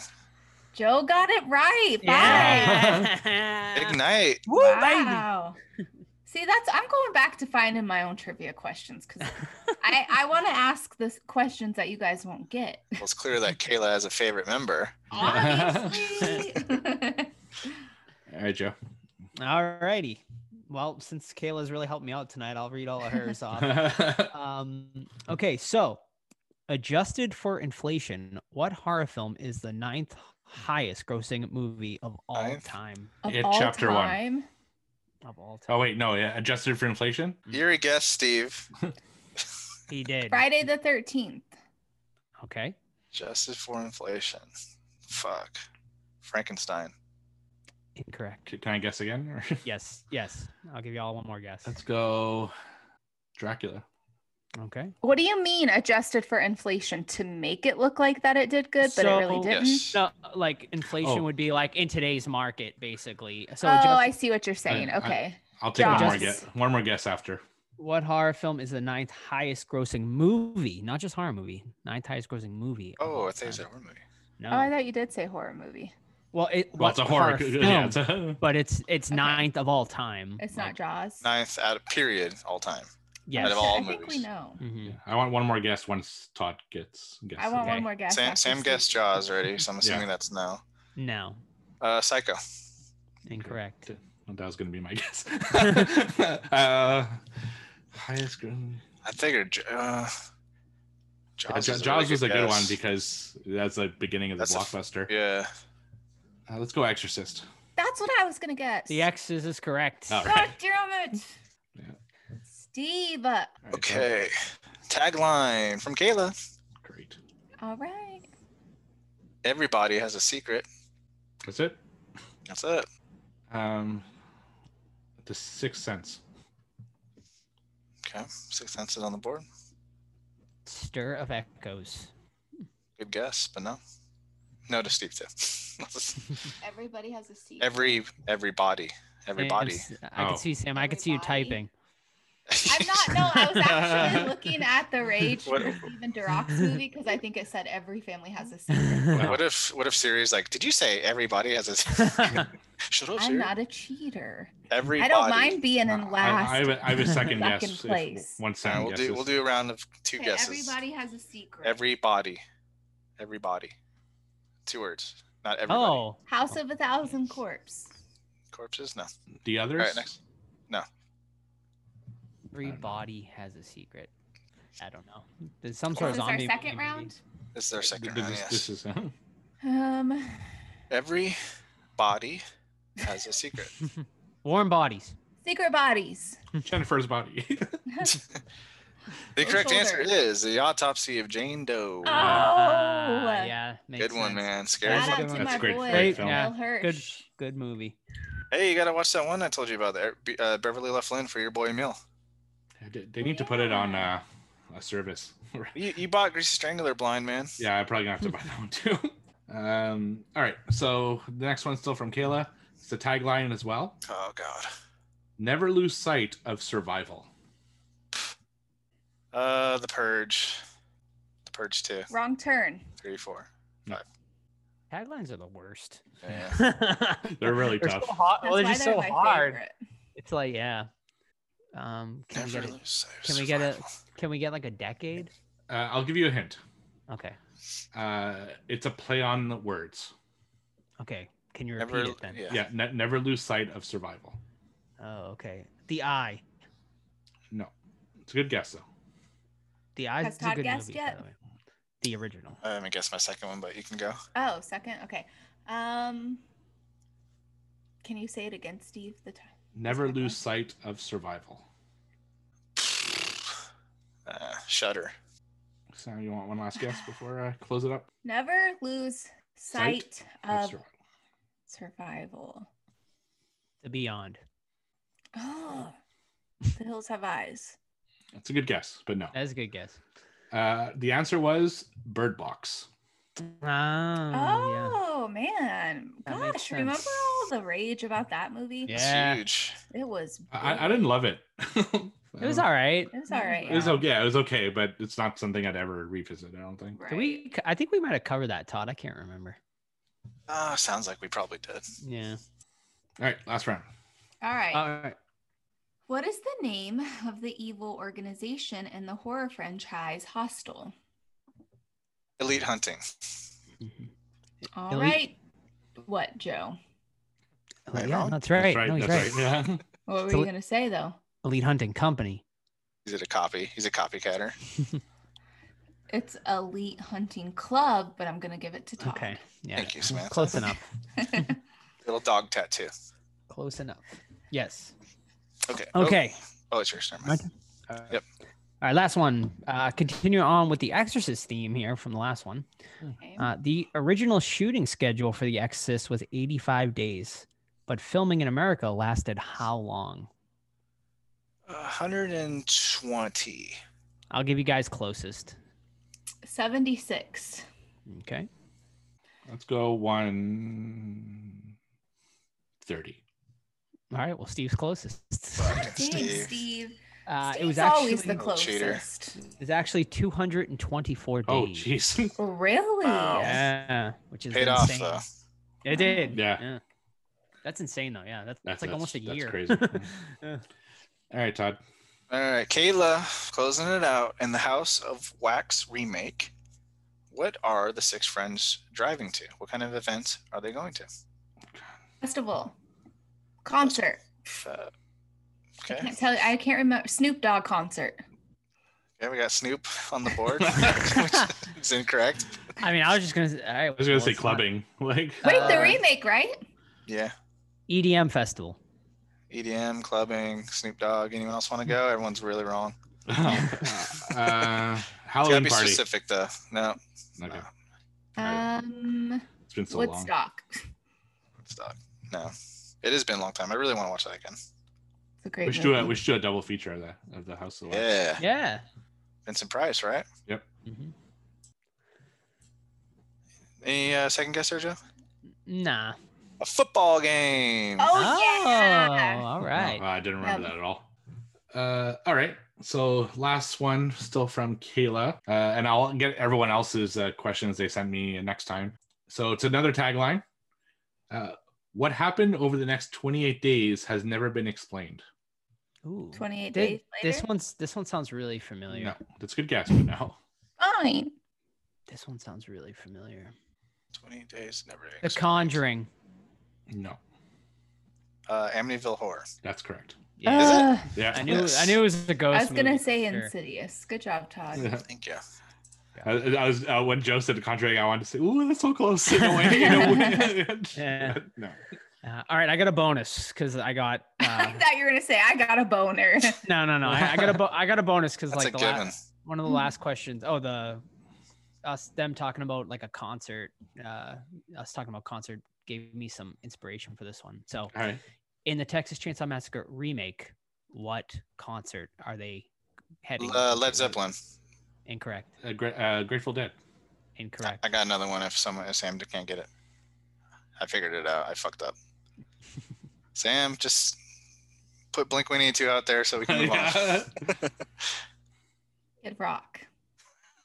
Joe got it right. Five. Yeah. Big night. Woo, baby. Wow. See, that's I'm going back to finding my own trivia questions because I I want to ask the questions that you guys won't get. Well, it's clear that Kayla has a favorite member. Obviously. All right, Joe. All righty. Well, since Kayla's really helped me out tonight, I'll read all of hers off. Um, okay, so adjusted for inflation, what horror film is the ninth highest grossing movie of all Ninth? time? of It all chapter one. time. Of all time. oh, wait. No, yeah. Adjusted for inflation? Mm. You're a guest, Steve. He did. Friday the Thirteenth. Okay. Adjusted for inflation. Fuck. Frankenstein. Incorrect. Can I guess again? Yes. Yes. I'll give you all one more guess. Let's go Dracula. Okay. What do you mean adjusted for inflation to make it look like that it did good, but it really didn't? Yes. No, like inflation Oh. would be like in today's market, basically. So oh, just I see what you're saying. I- okay. I'll take one more guess. One more guess after. what horror film is the ninth highest grossing movie? Not just horror movie. Ninth highest grossing movie. Oh, all I thought you said time. horror movie. No. Oh, I thought you did say horror movie. well, it, Well, it's a what horror. film, yeah, it's a- but it's it's Okay. ninth of all time. It's not Like, Jaws. Ninth out of period all time. Yes. out of all I think we movies. know. Mhm. I want one more guess once Todd gets guessed. I want Okay. one more guess. Sam, after Sam Steve. guessed Jaws already, so I'm Yeah. assuming that's no. No, Uh, Psycho. incorrect. That was going to be my guess. uh, highest. gr- I figured. J- Uh, Yeah, Jaws, Ja- a Jaws really was a good one because that's the beginning of the That's a f- blockbuster. Yeah. Uh, let's go Exorcist. That's what I was gonna guess. The X's is correct. Oh. God damn it. Yeah. Steve. All right, Todd. Okay. Tagline from Kayla. Great. All right. Everybody has a secret. That's it. That's it. Um, the Sixth Sense. Okay. Sixth Sense is on the board. Stir of Echoes. Good guess, but no. No to Steve too. Everybody has a seat. every everybody. Everybody. Sam, I Oh. can see Sam. I can see you typing. I'm not. No, I was actually looking at the Rage What- for Steven DeRock's movie because I think it said every family has a secret. What if what if Siri's like, did you say everybody has a Shut up, I'm not a cheater. Everybody. I don't mind being in I- last. I, I, have a, I have a second guess. Second if place. One second we'll do we'll do a round of two Okay, guesses. everybody has a secret. Everybody. Everybody. Two words. Not everybody. oh, House of a Thousand Corpses. Corpses? No. The All others. right, next. Everybody has a secret. I don't know. There's some Is sort of this our second movie. round? This is our second Th- round. This, Yes. this is. Um, Every body has a secret. Warm bodies. Secret Bodies. Jennifer's body. The Full correct answer is the autopsy of Jane Doe. Oh, Ah, yeah, makes Good one, sense. man. Scary. That's a Shout good out to one. my That's great- boy, great film. Yeah, Good, good movie. Hey, you gotta watch that one I told you about, the Be- uh, Beverly Left Lynn for your boy Emil. They, they need to put it on uh, a service. You, you bought Greasy Strangler blind, man. yeah, I'm probably gonna have to buy that one too. Um, all right, so the next one's still from Kayla. It's the tagline as well. Oh God. Never lose sight of survival. Uh, The Purge. The Purge two, Wrong turn. three, four. Taglines are the worst. Yeah. They're really They're tough. so hard. That's Well, they're why just they're so my hard. favorite. It's like, yeah. Um, can we get it? lose sight of Can we get a? Can we get like a decade? Uh, I'll give you a hint. Okay. Uh, it's a play on the words. Okay. Can you repeat Never. it then? Yeah. Yeah, ne- never lose sight of survival. Oh, okay. The Eye. No, it's a good guess though. The Eye Has is a Todd good guessed movie, by yet? the way. The original. I haven't guessed my second one, but you can go. Oh, second. Okay. Um, can you say it again, Steve? The time. Never lose sight of survival. Uh, Shutter. So you want one last guess before I close it up? Never lose Sight sight Of of survival. survival. The Beyond. Oh, the hills have eyes. That's a good guess, but no. That is a good guess. Uh, the answer was Bird Box. Ah, Oh man, That gosh! Remember all the rage about that movie? Yeah. It's huge. It was. I, I didn't love it. It was all right. It was all right. It was okay. Yeah, it was okay, but it's not something I'd ever revisit. I don't think. Right. Did we? I think we might have covered that, Todd. I can't remember. Ah, sounds like we probably did. Yeah. All right, last round. All right. All right. what is the name of the evil organization in the horror franchise Hostel? Elite hunting. All Elite- right. What, Joe? Am I yeah, that's right. That's right. No, he's that's right. right. Yeah. What were you gonna say though? Elite Hunting Company. Is it a copy? He's a copycatter. It's Elite Hunting Club, but I'm gonna give it to Todd. Okay. Yeah. Thank you, Samantha. Close enough. Little dog tattoo. Close enough. Yes. Okay. Oh, Okay. Oh, it's yours. Never My Yep. All right, last one. Uh, continue on with the Exorcist theme here from the last one. Okay. Uh, the original shooting schedule for The Exorcist was 85 days, but filming in America lasted how long? 120. I'll give you guys closest. 76. Okay. Let's go one thirty. All right. Well, Steve's closest. Fucking Dang, Steve. Steve. Uh, it Steve's was always the actually Oh, cheater. closest. it's actually 224 days. Oh, jeez. Really? Wow. Yeah, which is Paid off, insane. though. It did. Yeah. That's insane though. Yeah, that's, that's, That's- like almost a that's- that's year. crazy. Yeah. All right, Todd. All right, Kayla, closing it out. In the House of Wax remake, what are the six friends driving to? What kind of events are they going to? Festival. Concert. Uh, I can't tell you. I can't remember. Snoop Dogg concert. Yeah, we got Snoop on the board, which is incorrect. I mean, I was just gonna. Say, all right, I was gonna well, say it's not- clubbing. Like, Wait, the Uh, remake, right? Yeah, EDM festival. EDM, clubbing, Snoop Dogg. Anyone else want to go? Everyone's really wrong. uh, It's gotta Halloween be party. specific, though. No, Okay, no, Um, it's been so long. Woodstock. Woodstock. No, it has been a long time. I really want to watch that again. It's a great We should do a we should do a double feature of the of the House of Wax. Yeah, Yeah. Vincent Price, right? Yep. Mhm. Any uh, second guess, Sergio? Nah. A football game. Oh, yeah. all Oh. I didn't remember Yep. that at all. Uh, all right. So last one, still from Kayla, uh, and I'll get everyone else's uh, questions they sent me next time. So it's another tagline. Uh, what happened over the next 28 days has never been explained. Ooh. 28 Thi- days This one's this one sounds really familiar. No, that's a good guess, but no. Fine. This one sounds really familiar. 20 days, never. The explained. Conjuring. No, Uh, Amityville Horror. that's correct. Yeah. Uh, Yeah. I knew Yes. I knew it was a ghost. I was gonna movie, say sure. Insidious. Good job, Todd. Yeah. Thank you. I, I was uh, when Joe said the contrary, I wanted to say, "Ooh, that's so close." In a way, in a way. Yeah. no. Uh, all right, I got a bonus because I got. I Uh, thought you were gonna say I got a boner. no, no, no. I, I got a bo- I got a bonus because like the given. last one of the last questions. Oh, the us them talking about like a concert. Uh, us talking about concert gave me some inspiration for this one. So All right. in the Texas Chainsaw Massacre remake, what concert are they heading? Uh. Led Zeppelin. Incorrect. Uh, Gra- uh, Grateful Dead. Incorrect. I got another one if someone if Sam can't get it. I figured it out. I fucked up. Sam, just put Blink 182 out there so we can move Yeah. on. Kid Rock.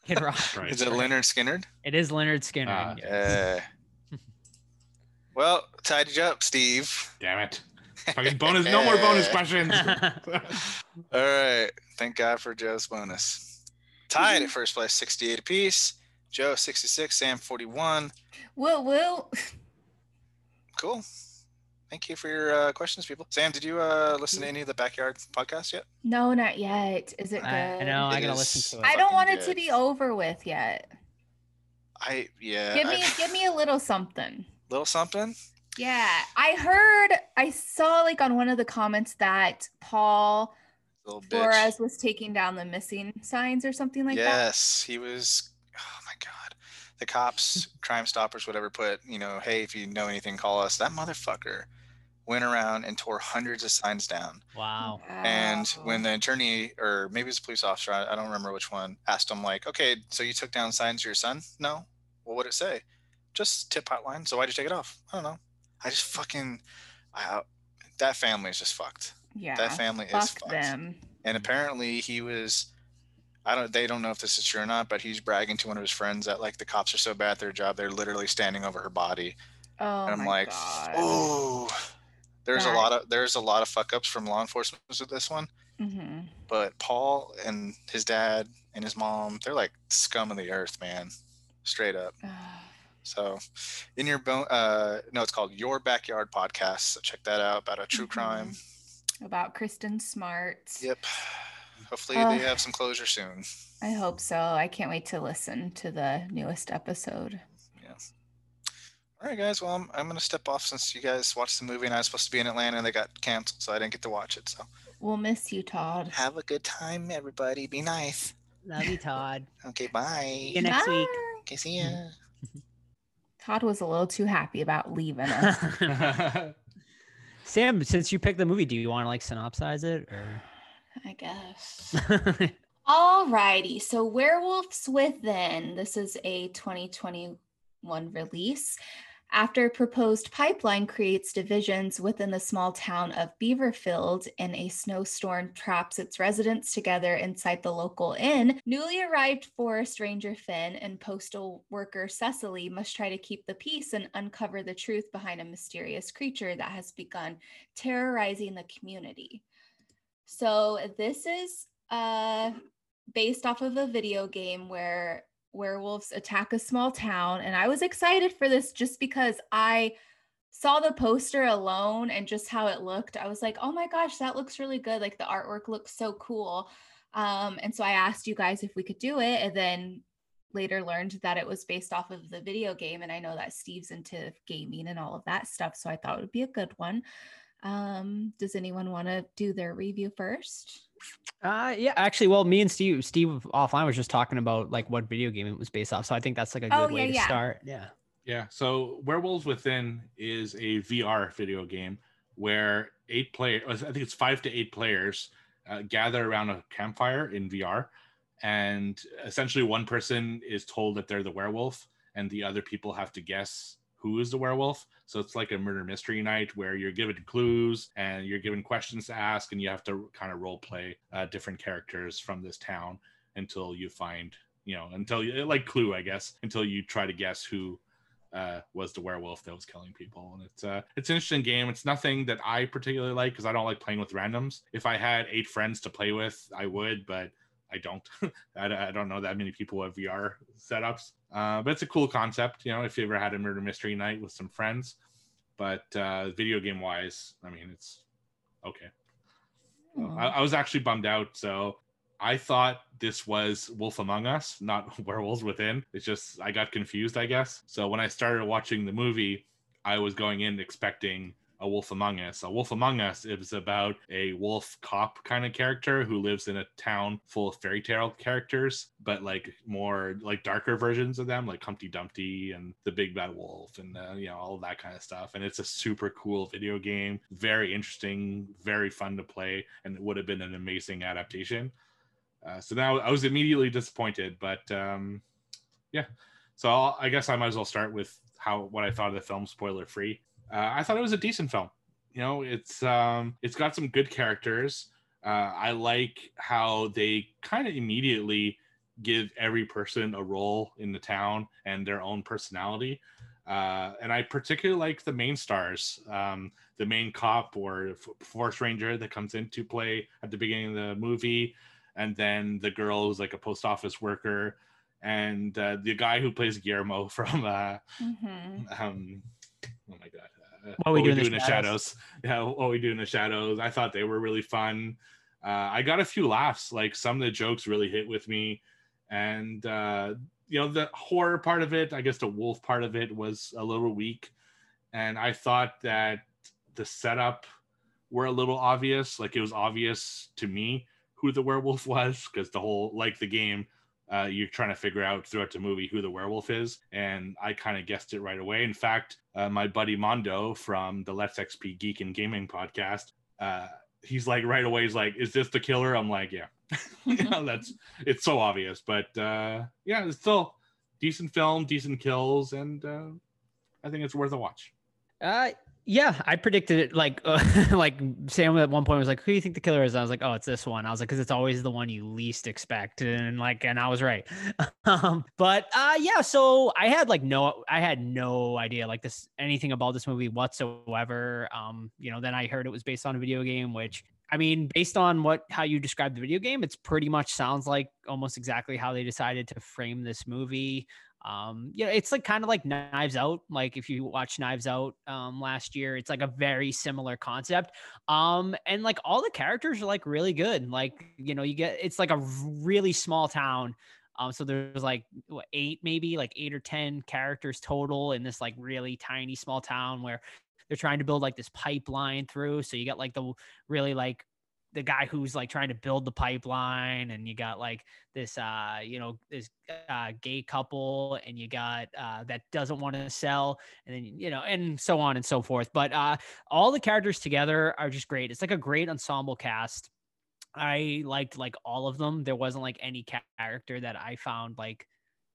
Kid Rock. Right. Is it Lynyrd Skynyrd? It is Lynyrd Skynyrd. Ah, Yeah. Well, tied you up, Steve. Damn it. Fucking bonus. No more bonus questions. All right. Thank God for Joe's bonus. Tied at first place, 68 apiece. Joe 66, Sam 41. Well, woo. Cool. Thank you for your uh, questions, people. Sam, did you uh, listen to any of the backyard podcasts yet? No, not yet. Is it good? I, I know. I It gotta listen to it. I don't Fucking want it to be over with yet. I yeah. Give me I- give me a little something. Little something. Yeah, I heard I saw like on one of the comments that Paul Little bitch. Flores was taking down the missing signs or something like that. yes, he was. Oh my god, the cops, Crime Stoppers, whatever, put you know, hey, if you know anything, call us. That motherfucker went around and tore hundreds of signs down. Wow. And when the attorney, or maybe it's a police officer, I, I don't remember which one, asked him like, okay, so you took down signs for your son? No. Well, what would it say? Just tip hotline. So why'd you take it off? I don't know. I just fucking, I, that family is just fucked. yeah, That family is fuck fucked. them. and apparently he was i don't they don't know if this is true or not but he's bragging to one of his friends that like the cops are so bad at their job they're literally standing over her body Oh and i'm like god. oh there's That- a lot of there's a lot of fuck ups from law enforcement with this one Mm-hmm. but paul and his dad and his mom they're like scum of the earth man straight up so in your bone uh no it's called your backyard podcast so check that out about a true crime About Kristen Smart. yep hopefully Uh, they have some closure soon I hope so. I can't wait to listen to the newest episode. Yeah. All right, guys. Well, I'm, I'm going to step off since you guys watched the movie and I was supposed to be in Atlanta and they got canceled, so I didn't get to watch it. So We'll miss you, Todd. have a good time, everybody. Be nice. Love you, Todd. Okay, bye. See you next week. Okay, see ya. Todd was a little too happy about leaving us. Sam, since you picked the movie, do you want to like synopsize it or? I guess. Alrighty, so Werewolves Within. This is a 2021 release. After a proposed pipeline creates divisions within the small town of Beaverfield and a snowstorm traps its residents together inside the local inn, newly arrived forest ranger Finn and postal worker Cecily must try to keep the peace and uncover the truth behind a mysterious creature that has begun terrorizing the community. So this is uh based off of a video game where werewolves attack a small town and I was excited for this just because I saw the poster alone and just how it looked. I was like, "Oh my gosh, that looks really good. Like the artwork looks so cool." Um and so I asked you guys if we could do it and then later learned that it was based off of the video game and I know that Steve's into gaming and all of that stuff, so I thought it would be a good one. Um, does anyone want to do their review first? Uh, yeah, actually, well, me and Steve, Steve offline was just talking about like what video game it was based off. So I think that's like a good Oh, way to yeah. start. Yeah. Yeah. So Werewolves Within is a VR video game where eight players, I think it's five to eight players, uh, gather around a campfire in VR. And essentially, one person is told that they're the werewolf, and the other people have to guess who is the werewolf. So it's like a murder mystery night where you're given clues and you're given questions to ask, and you have to kind of role play uh, different characters from this town until you find, you know, until you like Clue, I guess, until you try to guess who uh, was the werewolf that was killing people. And it's uh, it's an interesting game. It's nothing that I particularly like because I don't like playing with randoms. If I had eight friends to play with, I would, but I don't. I, I don't know that many people have VR setups. Uh, but it's a cool concept, you know, if you ever had a murder mystery night with some friends. But uh, video game wise, I mean, it's okay. So I, I was actually bummed out. So I thought this was Wolf Among Us, not Werewolves Within. It's just I got confused, I guess. So when I started watching the movie, I was going in expecting a Wolf Among Us. A Wolf Among Us is about a wolf cop kind of character who lives in a town full of fairy tale characters, but like more like darker versions of them, like Humpty Dumpty and the Big Bad Wolf and uh, you know all that kind of stuff. And it's a super cool video game, very interesting, very fun to play, and it would have been an amazing adaptation. Uh, so now I was immediately disappointed, but um, yeah. So I'll, I guess I might as well start with how what I thought of the film, spoiler free. Uh, I thought it was a decent film. You know, it's um, it's got some good characters. Uh, I like how they kind of immediately give every person a role in the town and their own personality. Uh, and I particularly like the main stars, um, the main cop or f- forest ranger that comes into play at the beginning of the movie, and then the girl who's like a post office worker, and uh, the guy who plays Guillermo from uh, Mhm. um, oh my god, What We Do in the shadows. Yeah, what we do in the shadows. I thought they were really fun. Uh, I got a few laughs. Like some of the jokes really hit with me, and uh, you know the horror part of it i guess the wolf part of it was a little weak and i thought that the setup were a little obvious like it was obvious to me who the werewolf was because the whole like the game uh, you're trying to figure out throughout the movie who the werewolf is and i kind of guessed it right away. In fact uh, my buddy mondo from the let's xp geek and gaming podcast uh, he's like right away he's like is this the killer? I'm like yeah. You know, that's it's so obvious but uh yeah it's still decent film decent kills and uh i think it's worth a watch. Uh, yeah, I predicted it. Like, uh, like Sam at one point was like, "Who do you think the killer is?" I was like, "Oh, it's this one." I was like, "Cause it's always the one you least expect," and like, and I was right. um, but uh, yeah. So I had like no, I had no idea like this anything about this movie whatsoever. Um, you know, then I heard it was based on a video game, which I mean, based on what how you described the video game, it's pretty much sounds like almost exactly how they decided to frame this movie um you know it's like kind of like knives out like if you watch knives out um last year it's like a very similar concept um and like all the characters are like really good like you know you get it's like a really small town um so there's like what, eight maybe like eight or ten characters total in this like really tiny small town where they're trying to build like this pipeline through so you got like the really like the guy who's like trying to build the pipeline and you got like this uh you know this uh gay couple and you got uh that doesn't want to sell and then you know and so on and so forth. But uh all the characters together are just great. It's like a great ensemble cast. I liked like all of them. There wasn't like any character that i found like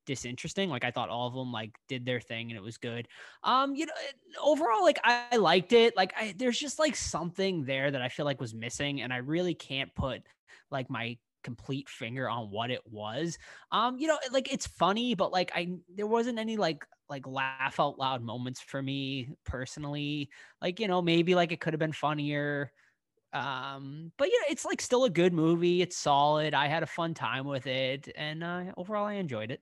disinteresting. Like I thought all of them like did their thing and it was good. Um, you know, overall, like I, liked it. Like I, there's just like something there that I feel like was missing, and I really can't put like my complete finger on what it was. Um, you know, like it's funny, but like I there wasn't any like like laugh out loud moments for me personally. Like, you know, maybe like it could have been funnier. Um, but yeah, it's like still a good movie. It's solid. I had a fun time with it, and uh, overall, I enjoyed it.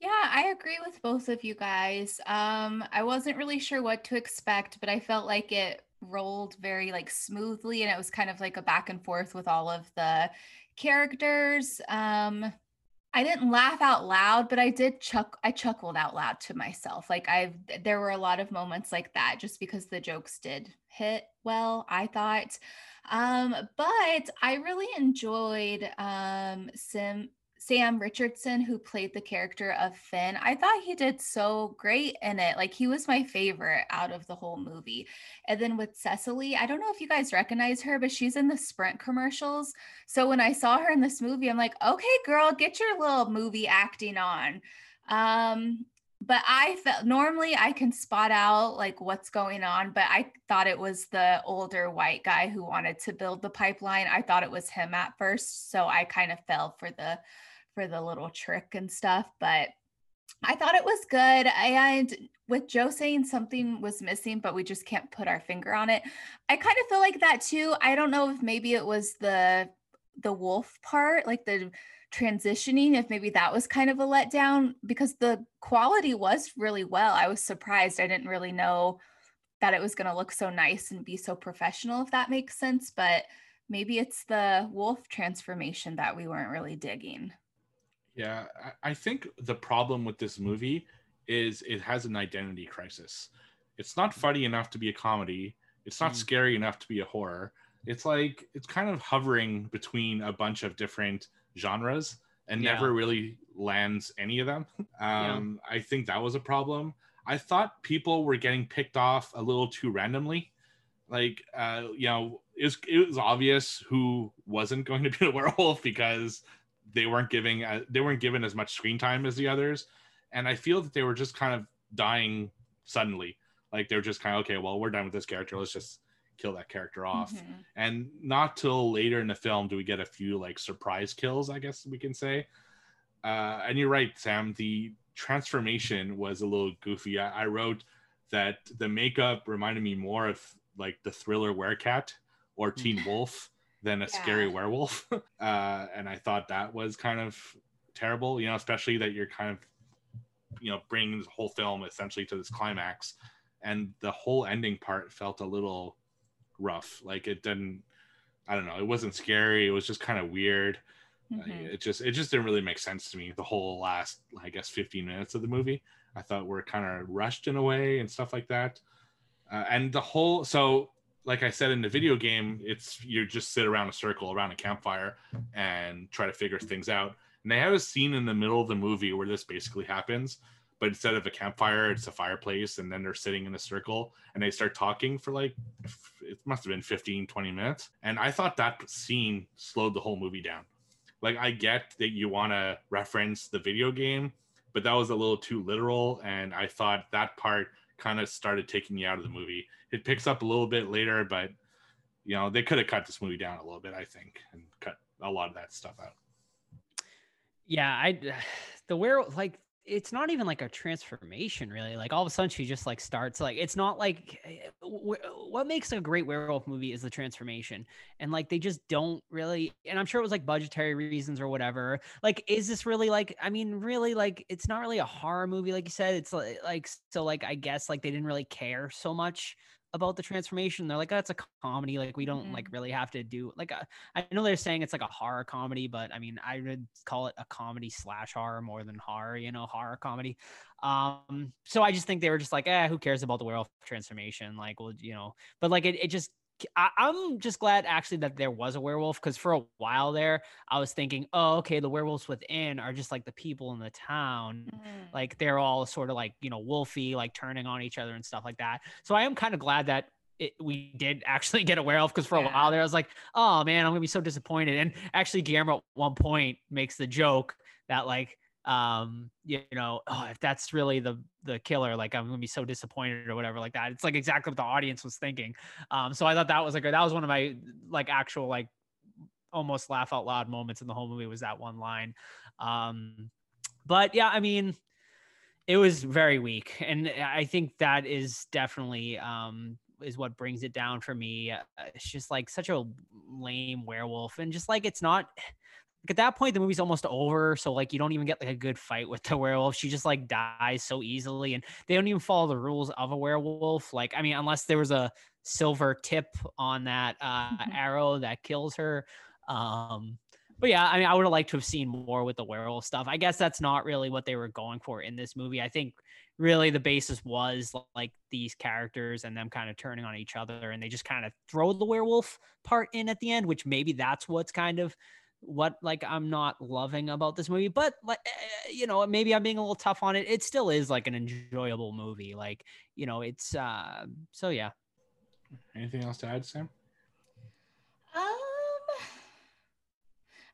Yeah, I agree with both of you guys. Um, I wasn't really sure what to expect, but I felt like it rolled very like smoothly and it was kind of like a back and forth with all of the characters. Um, I didn't laugh out loud, but I did chuck I chuckled out loud to myself. Like I there were a lot of moments like that just because the jokes did hit well, I thought. Um, but I really enjoyed um Sim Sam Richardson, who played the character of Finn, I thought he did so great in it. Like he was my favorite out of the whole movie. And then with Cecily, I don't know if you guys recognize her, but she's in the Sprint commercials. So when I saw her in this movie, I'm like, okay, girl, get your little movie acting on. Um, but I felt normally I can spot out like what's going on, but I thought it was the older white guy who wanted to build the pipeline. I thought it was him at first. So I kind of fell for the for the little trick and stuff, but I thought it was good. And with Joe saying something was missing, but we just can't put our finger on it. I kind of feel like that too. I don't know if maybe it was the the wolf part, like the transitioning, if maybe that was kind of a letdown because the quality was really well. I was surprised. I didn't really know that it was going to look so nice and be so professional, if that makes sense. But maybe it's the wolf transformation that we weren't really digging. Yeah, I think the problem with this movie is it has an identity crisis. It's not funny enough to be a comedy. It's not mm. scary enough to be a horror. It's like it's kind of hovering between a bunch of different genres and yeah. never really lands any of them. Um, yeah. I think that was a problem. I thought people were getting picked off a little too randomly. Like, uh, you know, it was, it was obvious who wasn't going to be a werewolf because they weren't giving uh, they weren't given as much screen time as the others, and I feel that they were just kind of dying suddenly. Like they're just kind of okay, well, we're done with this character. Let's just kill that character off. Mm-hmm. And not till later in the film do we get a few like surprise kills, I guess we can say. Uh, and you're right, Sam. The transformation was a little goofy. I, I wrote that the makeup reminded me more of like the thriller Werecat or Teen mm. Wolf than a yeah. scary werewolf. Uh, and I thought that was kind of terrible, you know, especially that you're kind of, you know, bringing the whole film essentially to this climax. And the whole ending part felt a little rough. Like it didn't, I don't know, it wasn't scary. It was just kind of weird. Like, Mhm. it just it just didn't really make sense to me the whole last I guess 15 minutes of the movie. I thought we're kind of rushed in a way and stuff like that. Uh, and the whole so like I said in the video game, it's you just sit around a circle around a campfire and try to figure things out. And they have a scene in the middle of the movie where this basically happens, but instead of a campfire, it's a fireplace, and then they're sitting in a circle and they start talking for like it must have been 15, 20 minutes. And I thought that scene slowed the whole movie down. Like I get that you want to reference the video game, but that was a little too literal, and I thought that part kind of started taking me out of the movie. It picks up a little bit later, but you know they could have cut this movie down a little bit, I think, and cut a lot of that stuff out. Yeah, I the werewolf like it's not even like a transformation really. Like all of a sudden she just like starts like it's not like eh, what makes a great werewolf movie is the transformation. And like they just don't really and I'm sure it was like budgetary reasons or whatever. Like is this really like I mean really like it's not really a horror movie like you said. It's like, like so like I guess like they didn't really care so much about the transformation. They're like that's a comedy like we don't like really have to do like a I know they're saying it's like a horror comedy, but I mean, I would call it a comedy slash horror more than horror, you know, horror comedy. Um, so I just think they were just like, eh, who cares about the werewolf transformation? Like, well, you know, but like it, it just, I, I'm just glad actually that there was a werewolf because for a while there, I was thinking, oh, okay, the werewolves within are just like the people in the town. Mm. like they're all sort of like you know wolfy like turning on each other and stuff like that. So i am kind of glad that it, we did actually get a werewolf because for a while there i was like oh man i'm gonna be so disappointed. And actually guillermo at one point makes the joke that like um you know oh if that's really the the killer like i'm gonna be so disappointed or whatever like that. It's like exactly what the audience was thinking. Um so i thought that was like that was one of my like actual like almost laugh out loud moments in the whole movie was that one line. Um but yeah i mean it was very weak and i think that is definitely um is what brings it down for me. Uh, it's just like such a lame werewolf and just like it's not at that point the movie's almost over so like you don't even get like a good fight with the werewolf she just like dies so easily and they don't even follow the rules of a werewolf like i mean unless there was a silver tip on that uh arrow that kills her um but yeah, I mean, I would have liked to have seen more with the werewolf stuff. I guess that's not really what they were going for in this movie. I think really the basis was like these characters and them kind of turning on each other, and they just kind of throw the werewolf part in at the end, which maybe that's what's kind of what like I'm not loving about this movie. But like, eh, you know, maybe I'm being a little tough on it. It still is like an enjoyable movie. Like, you know, it's uh, so yeah. Anything else to add, Sam? Um,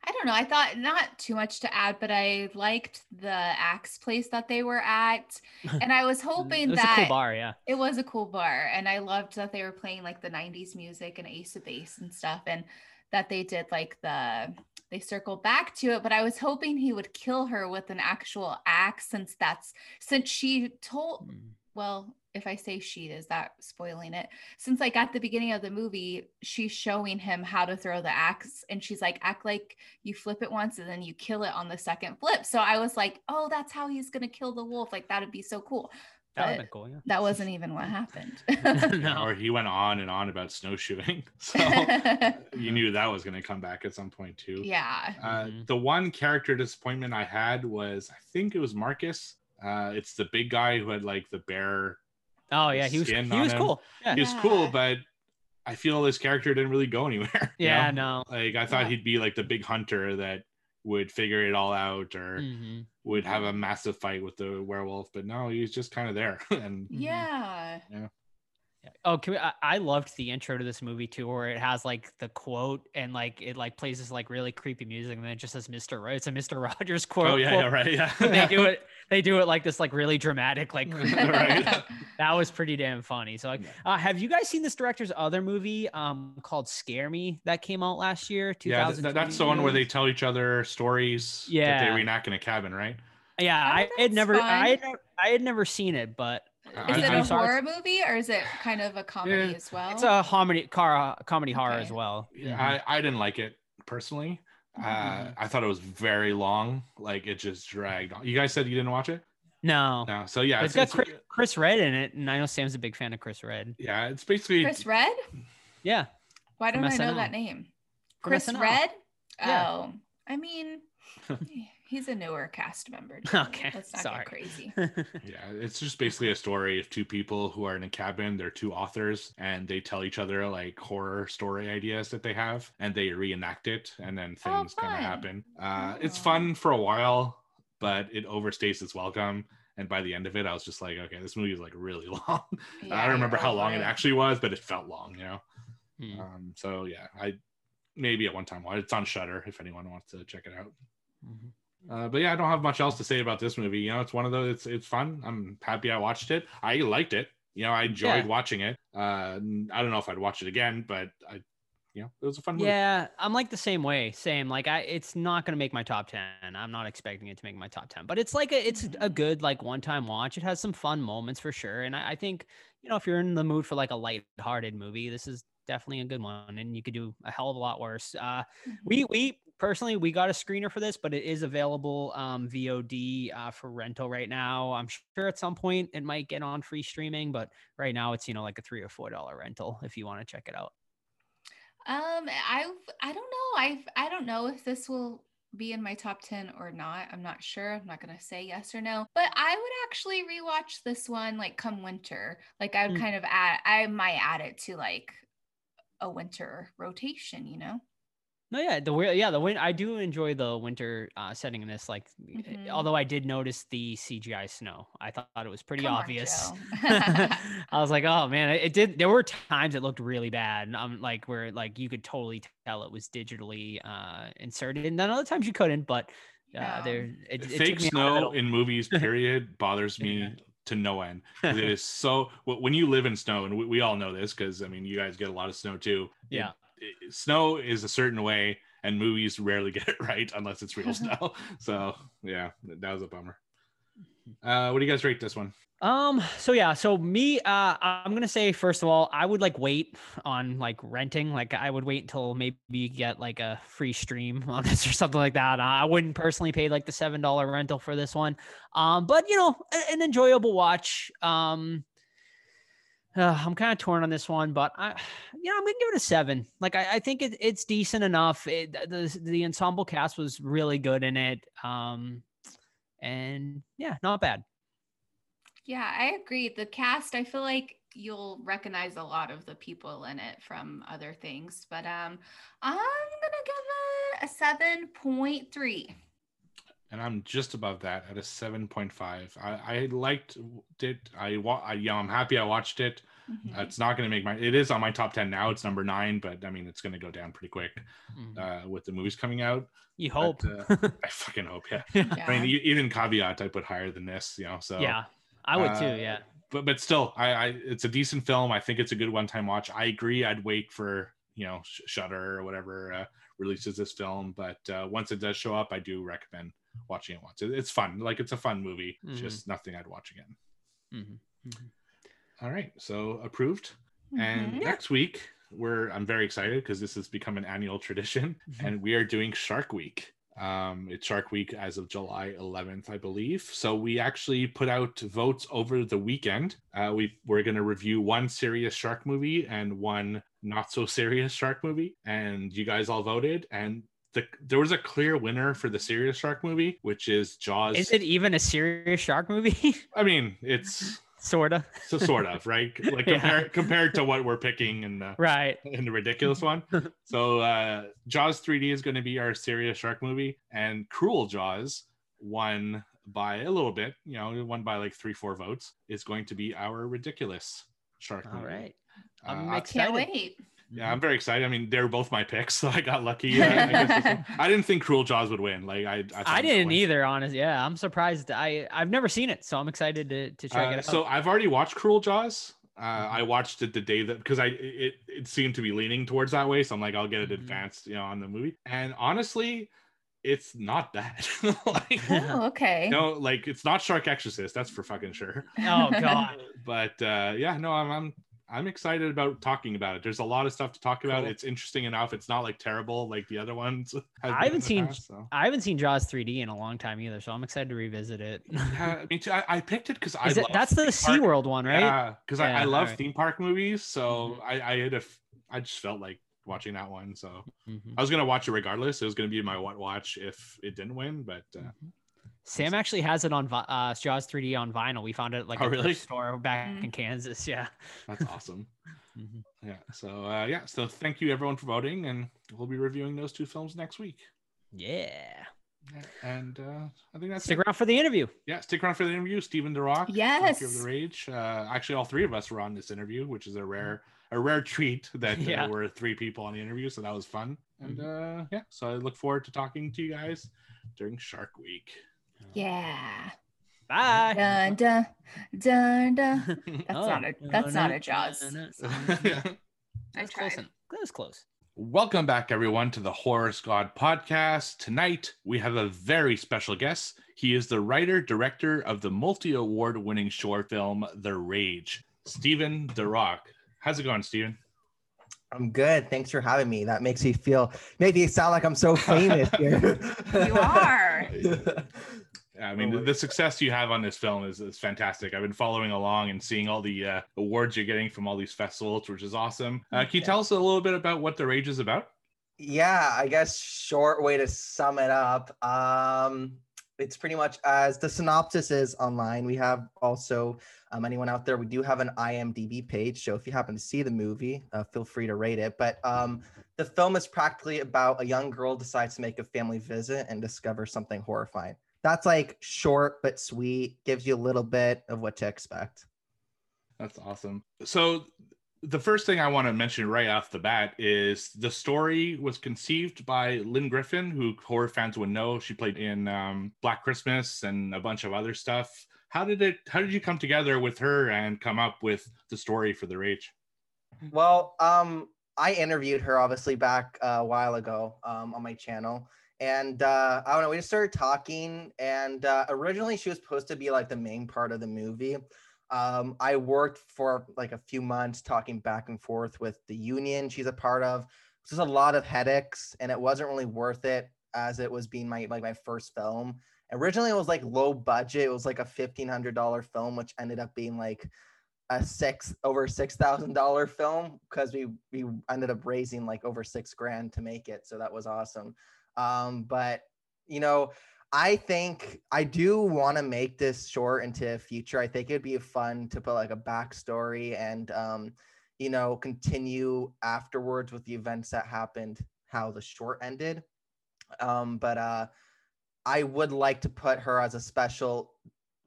I don't know. I thought not too much to add, but I liked the axe place that they were at, and I was hoping it was that a cool bar, yeah. it was a cool bar, and I loved that they were playing like the '90s music and Ace of Base and stuff, and that they did like the they circled back to it. But I was hoping he would kill her with an actual axe, since that's since she told Mm. well, if I say she, is that spoiling it? Since like at the beginning of the movie, she's showing him how to throw the axe, and she's like, act like you flip it once and then you kill it on the second flip. So I was like, oh, that's how he's gonna kill the wolf. Like that'd be so cool. That would have been cool, yeah. that wasn't even what happened. no. Or he went on and on about snowshoeing, so you knew that was going to come back at some point too. yeah. Uh, Mhm. The one character disappointment I had was I think it was Marcus. Uh, it's the big guy who had like the bear. Oh yeah, he was he was him. cool. Yeah. He was cool, but I feel this character didn't really go anywhere. you Yeah, know? no. Like I thought Yeah. he'd be like the big hunter that would figure it all out or Mhm. Would have a massive fight with the werewolf, but no, he's just kind of there. and. Yeah. Yeah. Oh, can we, I, I loved the intro to this movie too, where it has like the quote and like it like plays this like really creepy music, and then it just says Mister. Right, it's a Mister Rogers quote. oh yeah, quote. yeah, right, yeah. they do it. They do it like this, like really dramatic, like Right. that was pretty damn funny. So, like, Yeah. uh, have you guys seen this director's other movie, um, called Scare Me that came out last year? Yeah, th- that's the one where they tell each other stories that Yeah. they reenact in a cabin, right? Yeah, Oh, I had that's never, I had, never- I had never seen it, but I- Is it a saw horror movie or is it kind of a comedy Yeah, as well? It's a comedy, car, comedy horror as well. Yeah, Mhm. I, I didn't like it personally. Uh, Mhm. I thought it was very long. Like it just dragged on. You guys said you didn't watch it? no, No. So yeah, But it's got Chris, Chris Redd in it, and I know Sam's a big fan of Chris Redd. yeah, it's basically Chris Redd? Yeah, Why don't I know that name? Chris SNL. Red? Yeah. Oh, I mean, he's a newer cast member. Okay, Let's not sorry. get crazy. Yeah, it's just basically a story of two people who are in a cabin. They're two authors, and they tell each other like horror story ideas that they have, and they reenact it, and then Oh, things kind of happen. Uh, It's Oh. fun for a while, but it overstays its welcome. And by the end of it, I was just like, okay, this movie is like really long. Yeah, I don't remember how long it it. actually was, but it felt long, you know. Hmm. Um, so yeah, I maybe at one time watch. It's on Shudder if anyone wants to check it out. Mhm. Uh, but yeah, I don't have much else to say about this movie. You know, it's one of those. It's it's fun. I'm happy I watched it. I liked it. You know, I enjoyed Yeah. watching it. Uh, I don't know if I'd watch it again, but I, you know, it was a fun movie. Yeah, I'm like the same way. Same. Like I, it's not gonna make my top ten. I'm not expecting it to make my top ten, but it's like a, it's a good like one time watch. It has some fun moments for sure, and I, I think you know if you're in the mood for like a light-hearted movie, this is definitely a good one, and you could do a hell of a lot worse. Uh, Mhm. we we personally we got a screener for this, but it is available um, VOD uh, for rental right now. I'm sure at some point it might get on free streaming, but right now it's you know like a three or four dollar rental if you want to check it out. Um, I I don't know. I I don't know if this will be in my top 10 or not. I'm not sure. I'm not going to say yes or no. But I would actually rewatch this one like come winter. Like I would Mm. kind of add I might add it to like a winter rotation, you know? No, yeah, the wi- yeah the win. I do enjoy the winter uh, setting in this. Like, eh, Mhm. although I did notice the CGI snow, I thought it was pretty Come obvious. Joe. I was like, oh man, it, it did. There were times it looked really bad. and I'm like, where like you could totally tell it was digitally uh, inserted, and then other times you couldn't. But uh, Yeah. there, it, it took Fake me snow little. in movies, period, bothers me Yeah. to no end. It is so. When you live in snow, and we, we all know this because I mean, you guys get a lot of snow too. Yeah. It- snow is a certain way, and movies rarely get it right unless it's real snow. So yeah, that was a bummer. Uh, what do you guys rate this one? Um, so yeah, so me, uh, I'm gonna say first of all, I would like wait on like renting. Like I would wait until maybe you get like a free stream on this or something like that. I wouldn't personally pay like the seven dollar rental for this one. Um, but you know, a- an enjoyable watch. Um, uh, I'm kind of torn on this one, but I, you know, I'm gonna give it a seven. Like I, I think it, it's decent enough. It, the the ensemble cast was really good in it. Um, and yeah, not bad. Yeah, I agree. The cast, I feel like you'll recognize a lot of the people in it from other things, but um I'm gonna give it a seven point three. And I'm just above that at a 7.5. I, I liked it. I, wa- I yeah, I'm happy I watched it. Mhm. Uh, it's not going to make my. It is on my top 10 now. It's number nine, but I mean, it's going to go down pretty quick Mhm. uh, with the movies coming out. You but, hope. uh, I fucking hope. Yeah. yeah. Yeah. I mean, even caveat, I put higher than this. You know, so yeah, I would uh, too. Yeah. But but still, I, I it's a decent film. I think it's a good one-time watch. I agree. I'd wait for you know Sh- Shudder or whatever uh, releases this film, but uh, once it does show up, I do recommend watching it once. It's fun. Like it's a fun movie. It's Mhm. just nothing I'd watch again. Mhm. Mhm. All right, so approved. And Mhm. next week, we're I'm very excited because this has become an annual tradition, Mhm. and we are doing Shark Week. Um, it's Shark Week as of July 11th, I believe. So we actually put out votes over the weekend. Uh, we we're going to review one serious shark movie and one not so serious shark movie, and you guys all voted, and the, there was a clear winner for the serious shark movie, which is Jaws. Is it even a serious shark movie? I mean, it's Sorta. so sort of right, like Yeah. compared compared to what we're picking in the Right. in the ridiculous one. so uh Jaws 3D is going to be our serious shark movie, and Cruel Jaws won by a little bit, you know, won by like three, four votes, is going to be our ridiculous shark All movie. right. Uh, I'm I- excited. Can't wait. Yeah, I'm very excited. I mean, they're both my picks, so I got lucky. uh, I, guess this one. I didn't think Cruel Jaws would win. Like I, I, I didn't either, honestly. Yeah, I'm surprised. I I've never seen it, so I'm excited to to check Uh, it out. so I've already watched Cruel Jaws. Uh, Mhm. I watched it the day that because I it, it seemed to be leaning towards that way, so I'm like, I'll get it Mhm. advanced, you know, on the movie. And honestly, it's not bad. like, Oh, okay. no, like it's not Shark Exorcist, that's for fucking sure. oh god. But uh, yeah, no, I'm, I'm I'm excited about talking about it. There's a lot of stuff to talk about. Cool. It's interesting enough. It's not like terrible like the other ones. have I haven't seen- past, so. I haven't seen Jaws 3D in a long time either, so I'm excited to revisit it. Yeah, me too. I, I picked it because I it, that's the SeaWorld one, right? Yeah, because I, I love alright. theme park movies, so Mhm. I, I had a, f- I just felt like watching that one. So Mhm. I was gonna watch it regardless. It was gonna be my what watch if it didn't win, but uh, Sam actually has it on vi- uh, Jaws 3D on vinyl. We found it at, like Oh, a really? store back Mm. in Kansas. Yeah. that's awesome. Mhm. Yeah. So uh, yeah. So thank you everyone for voting, and we'll be reviewing those two films next week. Yeah. Yeah, And uh, I think that's Stick it. around for the interview. Yeah, stick around for the interview. Steven DeRock, Yes. Of the Rage. Uh, actually, all three of us were on this interview, which is a rare, a rare treat that uh, Yeah. were three people on the interview. So that was fun. And uh, yeah, so I look forward to talking to you guys during Shark Week. Yeah. Bye. Dun dun dun dun. That's Oh. not a that's not a Jaws. Yeah. I That's close. tried. en- That was close. Welcome back, everyone, to the Horror Squad podcast. Tonight, we have a very special guest. He is the writer director of the multi award winning short film, The Rage, Steven DeRock. How's it going, Steven? I'm good. Thanks for having me. That makes me feel maybe it sound like I'm so famous here. You are. I mean, Oh, the, the success you have on this film is, is fantastic. I've been following along and seeing all the uh, awards you're getting from all these festivals, which is awesome. Uh, can you tell us a little bit about what The Rage is about? yeah, I guess short way to sum it up. Um, it's pretty much as the synopsis is online. We have also um, anyone out there. We do have an IMDb page, so if you happen to see the movie, uh, feel free to rate it. But um, the film is practically about a young girl decides to make a family visit and discover something horrifying. That's like short but sweet. Gives you a little bit of what to expect. That's awesome. So, the first thing I want to mention right off the bat is the story was conceived by Lynne Griffin, who horror fans would know. She played in um, Black Christmas and a bunch of other stuff. How did it? How did you come together with her and come up with the story for The Rage? Well, um, I interviewed her obviously back uh, a while ago um, on my channel, and uh, I don't know. We just started talking, and uh, originally she was supposed to be like the main part of the movie. Um, I worked for like a few months talking back and forth with the union she's a part of. Just a lot of headaches, and it wasn't really worth it as it was being my like my first film. Originally, it was like low budget. It was like a fifteen hundred dollar film, which ended up being like a six over six thousand dollar film because we we ended up raising like over six grand to make it so that was awesome um but you know i think i do want to make this short into a future i think it'd be fun to put like a backstory and um you know continue afterwards with the events that happened how the short ended um but uh i would like to put her as a special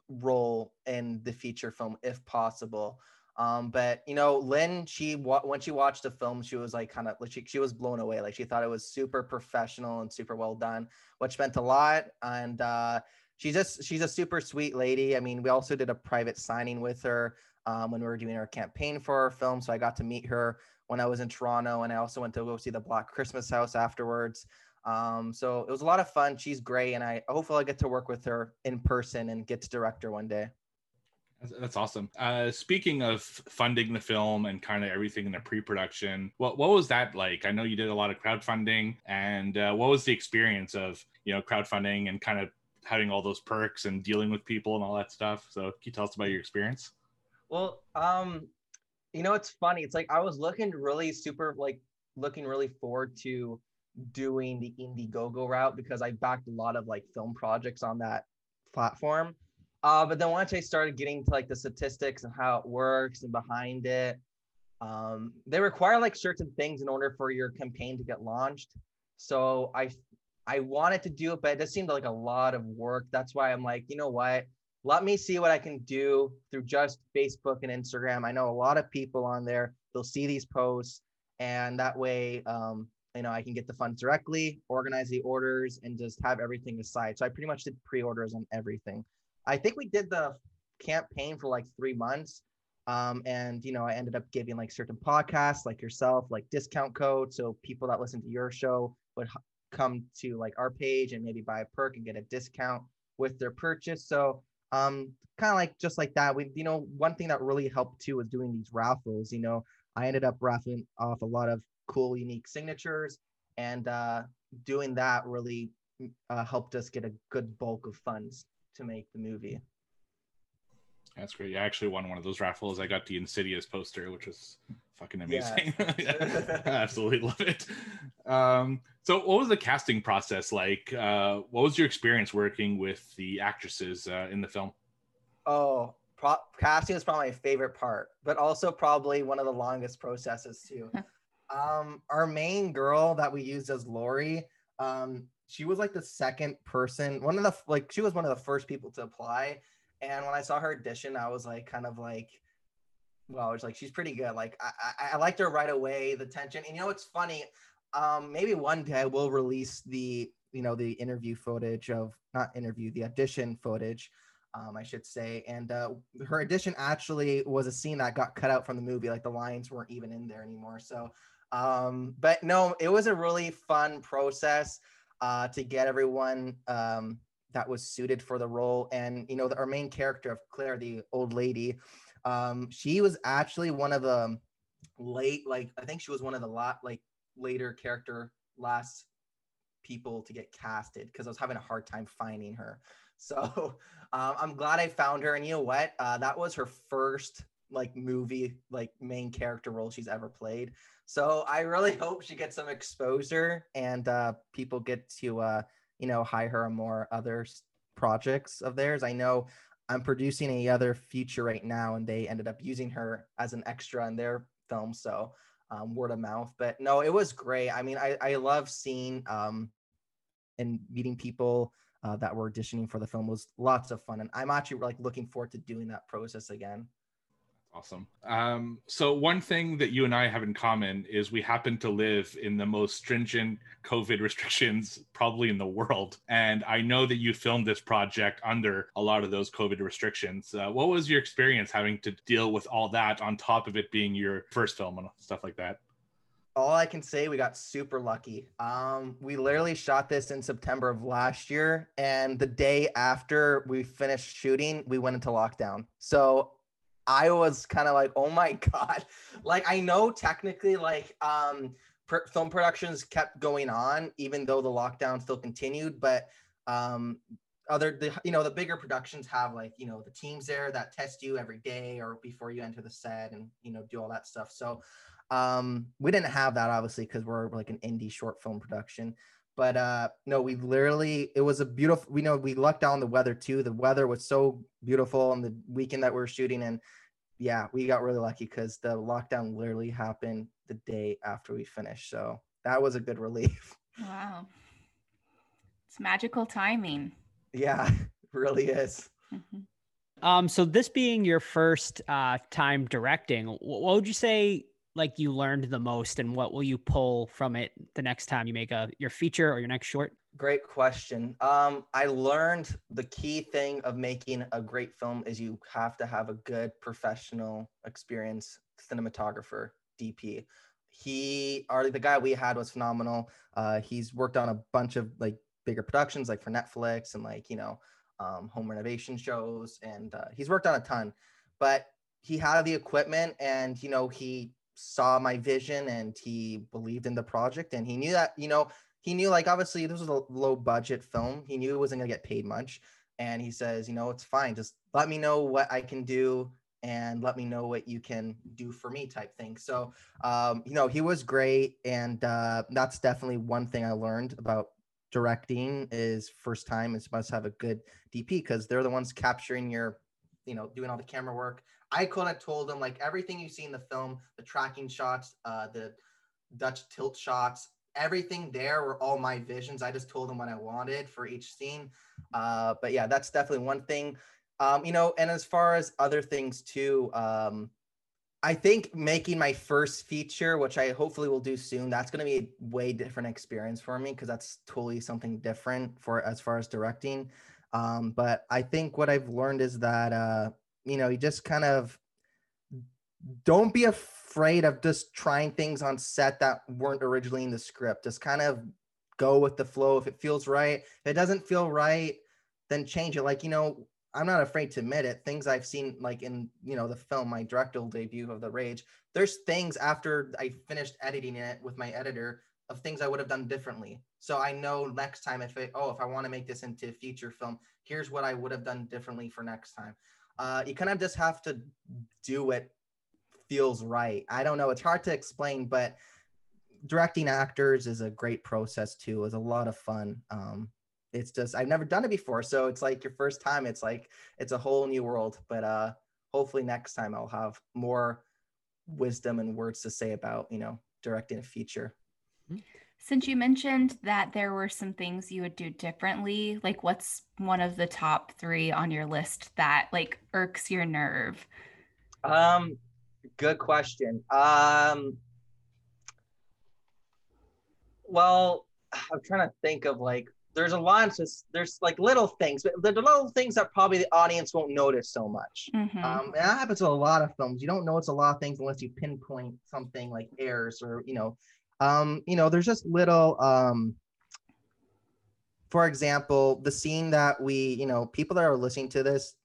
role in the feature film if possible. Um, but you know, Lynne, she when she watched the film, she was like kind of she, she was blown away. Like she thought it was super professional and super well done, which meant a lot. And uh, she's just she's a super sweet lady. I mean, we also did a private signing with her um, when we were doing our campaign for our film, so I got to meet her when I was in Toronto, and I also went to go see the Black Christmas House afterwards. Um, so it was a lot of fun. She's great, and I hopefully I get to work with her in person and get to direct her one day. That's, awesome. Uh, speaking of funding the film and kind of everything in the pre-production, what what was that like? I know you did a lot of crowdfunding, and uh, what was the experience of you know crowdfunding and kind of having all those perks and dealing with people and all that stuff? So can you tell us about your experience? Well, um, you know, it's funny. It's like I was looking really super like looking really forward to doing the Indiegogo route because I backed a lot of like film projects on that platform. Uh, but then once I started getting to like the statistics and how it works and behind it, um, they require like certain things in order for your campaign to get launched. So I I wanted to do it, but it just seemed like a lot of work. That's why I'm like, you know what? Let me see what I can do through just Facebook and Instagram. I know a lot of people on there. They'll see these posts, and that way, um, you know, I can get the funds directly, organize the orders, and just have everything aside. So I pretty much did pre-orders on everything. I think we did the campaign for like three months. Um, and you know, I ended up giving like certain podcasts like yourself, like discount codes. So people that listen to your show would h- come to like our page and maybe buy a perk and get a discount with their purchase. So um kind of like just like that. We you know, one thing that really helped too was doing these raffles. You know, I ended up raffling off a lot of cool, unique signatures, and uh doing that really uh, helped us get a good bulk of funds to make the movie. That's great. I actually won one of those raffles. I got the Insidious poster, which was fucking amazing. Yeah, absolutely love it. Um, so, what was the casting process like? Uh, what was your experience working with the actresses uh, in the film? Oh, pro- casting is probably my favorite part, but also probably one of the longest processes too. um, our main girl that we used as Lori, um, she was like the second person, one of the like she was one of the first people to apply. And when I saw her audition, I was like, kind of like, well, it's like she's pretty good. Like I, I, I liked her right away. The tension, and you know, it's funny. Um, maybe one day I will release the you know the interview footage of not interview the audition footage um, I should say. And uh, her audition actually was a scene that got cut out from the movie. Like the lines weren't even in there anymore. So, um, but no, it was a really fun process uh, to get everyone um, that was suited for the role. And you know, the, our main character of Claire, the old lady, um, she was actually one of the late, like I think she was one of the lot like later character last people to get casted because I was having a hard time finding her. So um, I'm glad I found her. And you know what? Uh, that was her first like movie, like main character role she's ever played. So I really hope she gets some exposure and uh, people get to, uh, you know, hire her on more other projects of theirs. I know I'm producing a other feature right now, and they ended up using her as an extra in their film. So um, word of mouth. But no, it was great. I mean, I, I love seeing um, and meeting people uh, that were auditioning for the film was lots of fun, and I'm actually like looking forward to doing that process again. Awesome. Um, so one thing that you and I have in common is we happen to live in the most stringent COVID restrictions probably in the world, and I know that you filmed this project under a lot of those COVID restrictions. Uh, what was your experience having to deal with all that on top of it being your first film and stuff like that? all I can say, we got super lucky. Um, we literally shot this in September of last year, and the day after we finished shooting, we went into lockdown. So I was kind of like, oh my god! Like I know technically, like um, film productions kept going on even though the lockdown still continued, but um, other the you know the bigger productions have like you know the teams there that test you every day or before you enter the set and you know do all that stuff. So um, we didn't have that obviously because we're like an indie short film production. But uh, no, we literally it was a beautiful. We know we lucked out on the weather too. The weather was so beautiful on the weekend that we were shooting, and yeah, we got really lucky because the lockdown literally happened the day after we finished. So that was a good relief. Wow. It's magical timing. Yeah, it really is. Mhm. Um, so this being your first uh, time directing, what would you say like you learned the most, and what will you pull from it the next time you make a your feature or your next short? Great question. Um, I learned the key thing of making a great film is you have to have a good professional experience cinematographer, DP. He or the guy we had was phenomenal. Uh, he's worked on a bunch of like bigger productions like for Netflix and like, you know, um, home renovation shows. And uh, he's worked on a ton, but he had the equipment and, you know, he saw my vision and he believed in the project and he knew that, you know, he knew like obviously this was a low budget film. He knew it wasn't gonna get paid much. And he says, you know, it's fine. Just let me know what I can do and let me know what you can do for me type thing. So um, you know, he was great. And uh that's definitely one thing I learned about directing is first time is must have a good DP because they're the ones capturing your, you know, doing all the camera work. I could have told them like everything you see in the film, the tracking shots, uh the Dutch tilt shots, everything there were all my visions. I just told them what I wanted for each scene. Uh, but yeah, that's definitely one thing. Um, you know, and as far as other things too, um, I think making my first feature, which I hopefully will do soon, that's going to be a way different experience for me because that's totally something different for as far as directing. Um, but I think what I've learned is that uh, you know, you just kind of don't be afraid of just trying things on set that weren't originally in the script. Just kind of go with the flow. If it feels right, if it doesn't feel right, then change it. Like, you know, I'm not afraid to admit it. Things I've seen, like in, you know, the film, my directorial debut of The Rage, there's things after I finished editing it with my editor of things I would have done differently. So I know next time if it, oh, if I want to make this into a feature film, here's what I would have done differently for next time. Uh, you kind of just have to do what feels right. I don't know. It's hard to explain, but directing actors is a great process too. It's a lot of fun. Um, it's just I've never done it before, so it's like your first time. It's like it's a whole new world. But uh, hopefully next time I'll have more wisdom and words to say about you know directing a feature. Since you mentioned that there were some things you would do differently, like what's one of the top three on your list that like irks your nerve? Um, good question. Um, well, I'm trying to think of like there's a lot of just there's like little things, but the little things that probably the audience won't notice so much. Mhm. Um, and that happens with a lot of films. You don't notice a lot of things unless you pinpoint something like errors or you know, um, you know, there's just little um. For example, the scene that we, you know, people that are listening to this,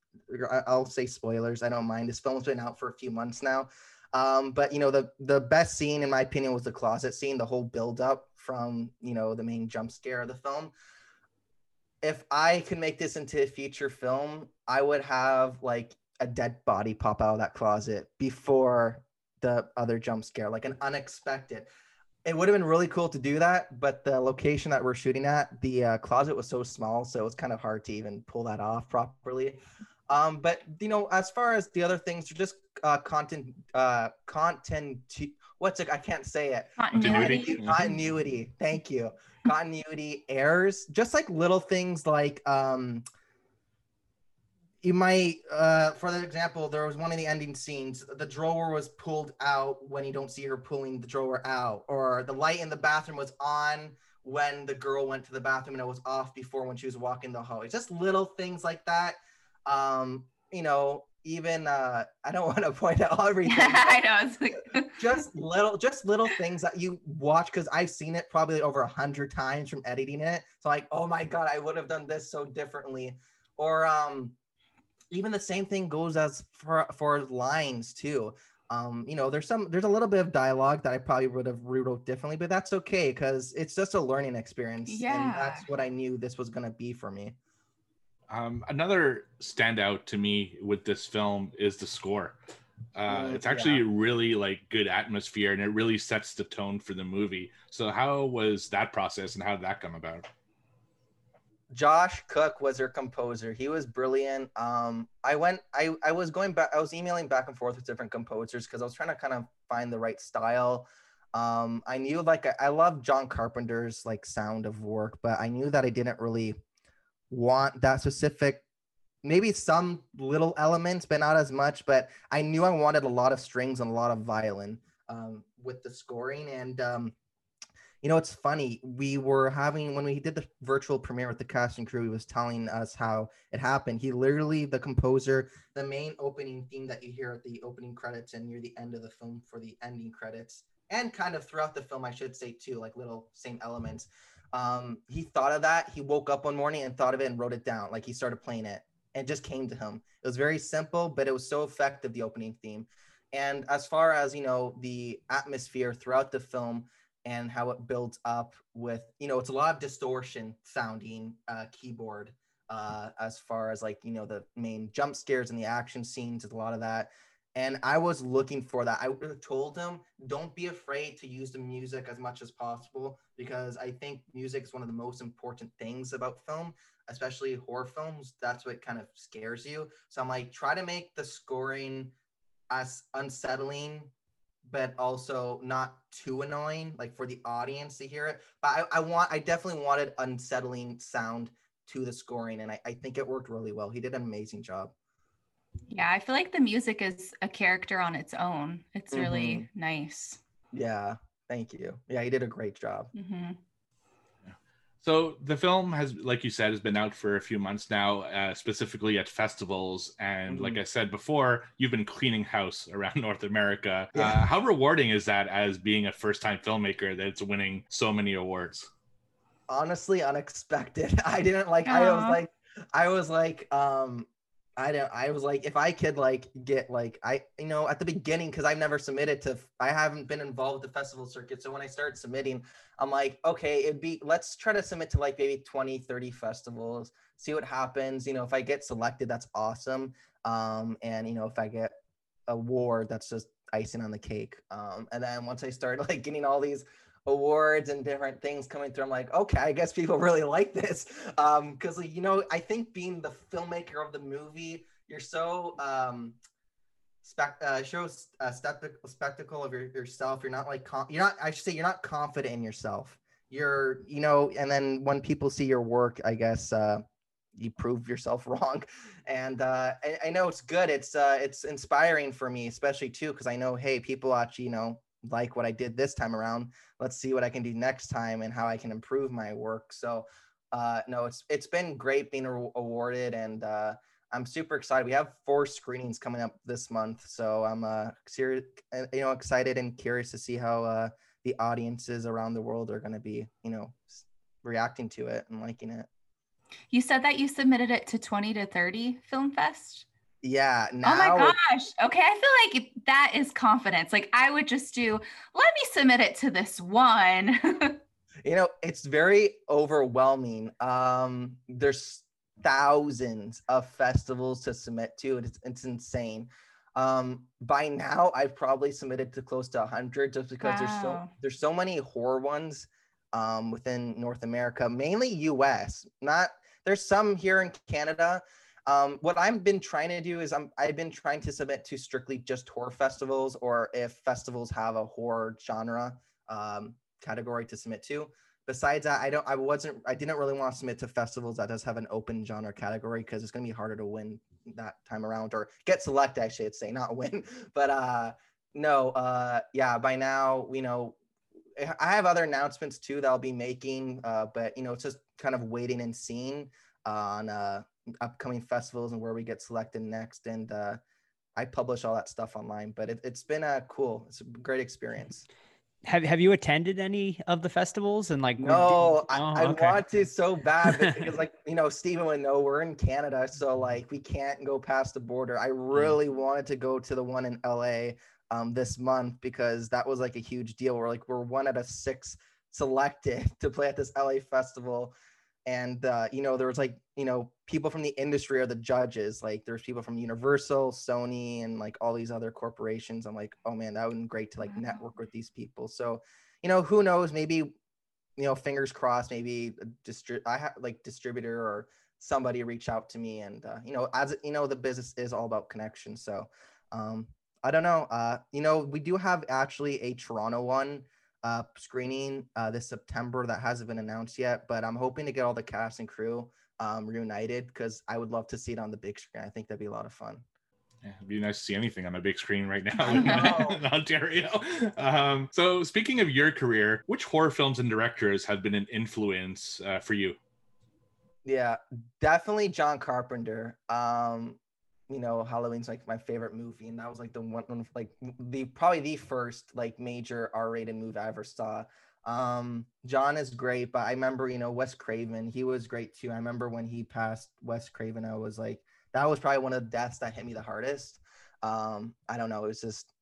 I'll say spoilers. I don't mind. This film's been out for a few months now. Um, but you know, the the best scene in my opinion was the closet scene, the whole build up from you know the main jump scare of the film. If I could make this into a feature film, I would have like a dead body pop out of that closet before the other jump scare, like an unexpected. It would have been really cool to do that, but the location that we're shooting at, the uh, closet was so small, so it was kind of hard to even pull that off properly. Um, but you know, as far as the other things, are just uh, content, uh, content. What's it? I can't say it. Continuity. Continuity. Continuity. Thank you. Continuity errors, just like little things like um, you might, uh, for the example, there was one of the ending scenes. The drawer was pulled out when you don't see her pulling the drawer out, or the light in the bathroom was on when the girl went to the bathroom and it was off before when she was walking the hallway. Just little things like that. Um, you know, even uh, I don't want to point out everything. I know. Like, just little just little things that you watch because i've seen it probably over a hundred times from editing it so like oh my god i would have done this so differently or um even the same thing goes as for for lines too um you know there's some there's a little bit of dialogue that i probably would have rewrote differently but that's okay because it's just a learning experience and that's what i knew this was going to be for me Um, another standout to me with this film is the score. Uh, Mm, it's actually really like good atmosphere, and it really sets the tone for the movie. So, how was that process, and how did that come about? Josh Cook was her composer. He was brilliant. Um, I went, I, I was going back, I was emailing back and forth with different composers because I was trying to kind of find the right style. Um, I knew like I, I love John Carpenter's like sound of work, but I knew that I didn't really want that specific. Maybe some little elements, but not as much. But I knew I wanted a lot of strings and a lot of violin um, with the scoring. And um, you know, it's funny. We were having when we did the virtual premiere with the cast and crew. He was telling us how it happened. He literally, the composer, the main opening theme that you hear at the opening credits and near the end of the film for the ending credits, and kind of throughout the film, I should say too, like little same elements. Um, he thought of that. He woke up one morning and thought of it and wrote it down. Like he started playing it, and it just came to him. It was very simple, but it was so effective. The opening theme, and as far as you know, the atmosphere throughout the film and how it builds up with you know it's a lot of distortion sounding uh, keyboard uh, as far as like you know the main jump scares and the action scenes a lot of that. And i was looking for that. I told him don't be afraid to use the music as much as possible because i think music is one of the most important things about film especially horror films. That's what kind of scares you. So i'm like try to make the scoring as unsettling but also not too annoying, like for the audience to hear it. But I, I want, I definitely wanted unsettling sound to the scoring, and I, I think it worked really well. He did an amazing job. yeah, I feel like the music is a character on its own. It's really Mhm. nice. Yeah, thank you. Yeah, he did a great job. hmm So the film has, like you said, has been out for a few months now, uh, specifically at festivals. And like Mhm. I said before, you've been cleaning house around North America. Yeah. Uh, how rewarding is that as being a first-time filmmaker that's winning so many awards? Honestly, unexpected. I didn't like. I was like, I was like, um, I don't. I was like, if I could like get like I, you know, at the beginning because I've never submitted to. I haven't been involved with the festival circuit, so when I started submitting, I'm like, okay, it'd be let's try to submit to like maybe 20, 30 festivals, see what happens. You know, if I get selected, that's awesome. Um, and you know, if I get award, that's just icing on the cake. Um, and then once I started like getting all these awards and different things coming through, I'm like, okay, I guess people really like this. Um, because like, you know, I think being the filmmaker of the movie, you're so um spec uh shows a spectacle spectacle of your, yourself. You're not like com- you're not I should say you're not confident in yourself. You're, you know, and then when people see your work, I guess uh you prove yourself wrong and uh, I, I, know it's good it's uh, it's inspiring for me especially too because i know hey people actually you know like what i did this time around. Let's see what i can do next time and how i can improve my work. So uh, no it's it's been great being awarded and uh, i'm super excited. We have four screenings coming up this month so i'm uh serious you know excited and curious to see how uh, the audiences around the world are going to be you know reacting to it and liking it. You said that you submitted it to 20 to 30 Film Fest? Yeah. Now, oh my gosh. Okay. I feel like that is confidence. Like I would just do, let me submit it to this one. you know, it's very overwhelming. Um, there's thousands of festivals to submit to. It's, it's insane. Um, by now I've probably submitted to close to 100 just because wow. there's so there's so many horror ones um, within North America, mainly US. Not there's some here in Canada. Um, what I've been trying to do is I'm I've been trying to submit to strictly just horror festivals, or if festivals have a horror genre um, category to submit to. Besides that, I don't I wasn't I didn't really want to submit to festivals that does have an open genre category because it's gonna be harder to win that time around or get select actually I'd say not win. But uh no, uh yeah, by now, you know, I have other announcements too that I'll be making, uh, but you know, it's just kind of waiting and seeing on uh, upcoming festivals and where we get selected next. And uh, I publish all that stuff online, but it, has been a uh, cool, it's a great experience. Have Have you attended any of the festivals and like? No, I, oh, okay. I want to so bad because like you know Stephen would know we're in Canada, so like we can't go past the border. I mm. really mm. wanted to go to the one in LA um, this month because that was like a huge deal. We're like we're one out of six selected to play at this LA festival, and uh, you know there was like you know people from the industry are the judges. Like there's people from Universal, Sony, and like all these other corporations. I'm like, oh man, that would be great to like network with these people. So you know who knows maybe you know fingers crossed maybe a distri- I have like distributor or somebody reach out to me and uh, you know as you know the business is all about connection so um, I don't know. Uh, you know, we do have actually a Toronto one uh, screening uh, this September that hasn't been announced yet, but I'm hoping to get all the cast and crew um, reunited because I would love to see it on the big screen. I think that'd be a lot of fun. Yeah, it'd be nice to see anything on a big screen right now in, in Ontario. Um, so, speaking of your career, which horror films and directors have been an influence uh, for you? Yeah, definitely John Carpenter. Um, you know halloween's like my favorite movie and that was like the one like the probably the first like major r-rated movie i ever saw um john is great but i remember you know wes craven he was great too. I remember when he passed wes craven i was like that was probably one of the deaths that hit me the hardest. Um i don't know it was just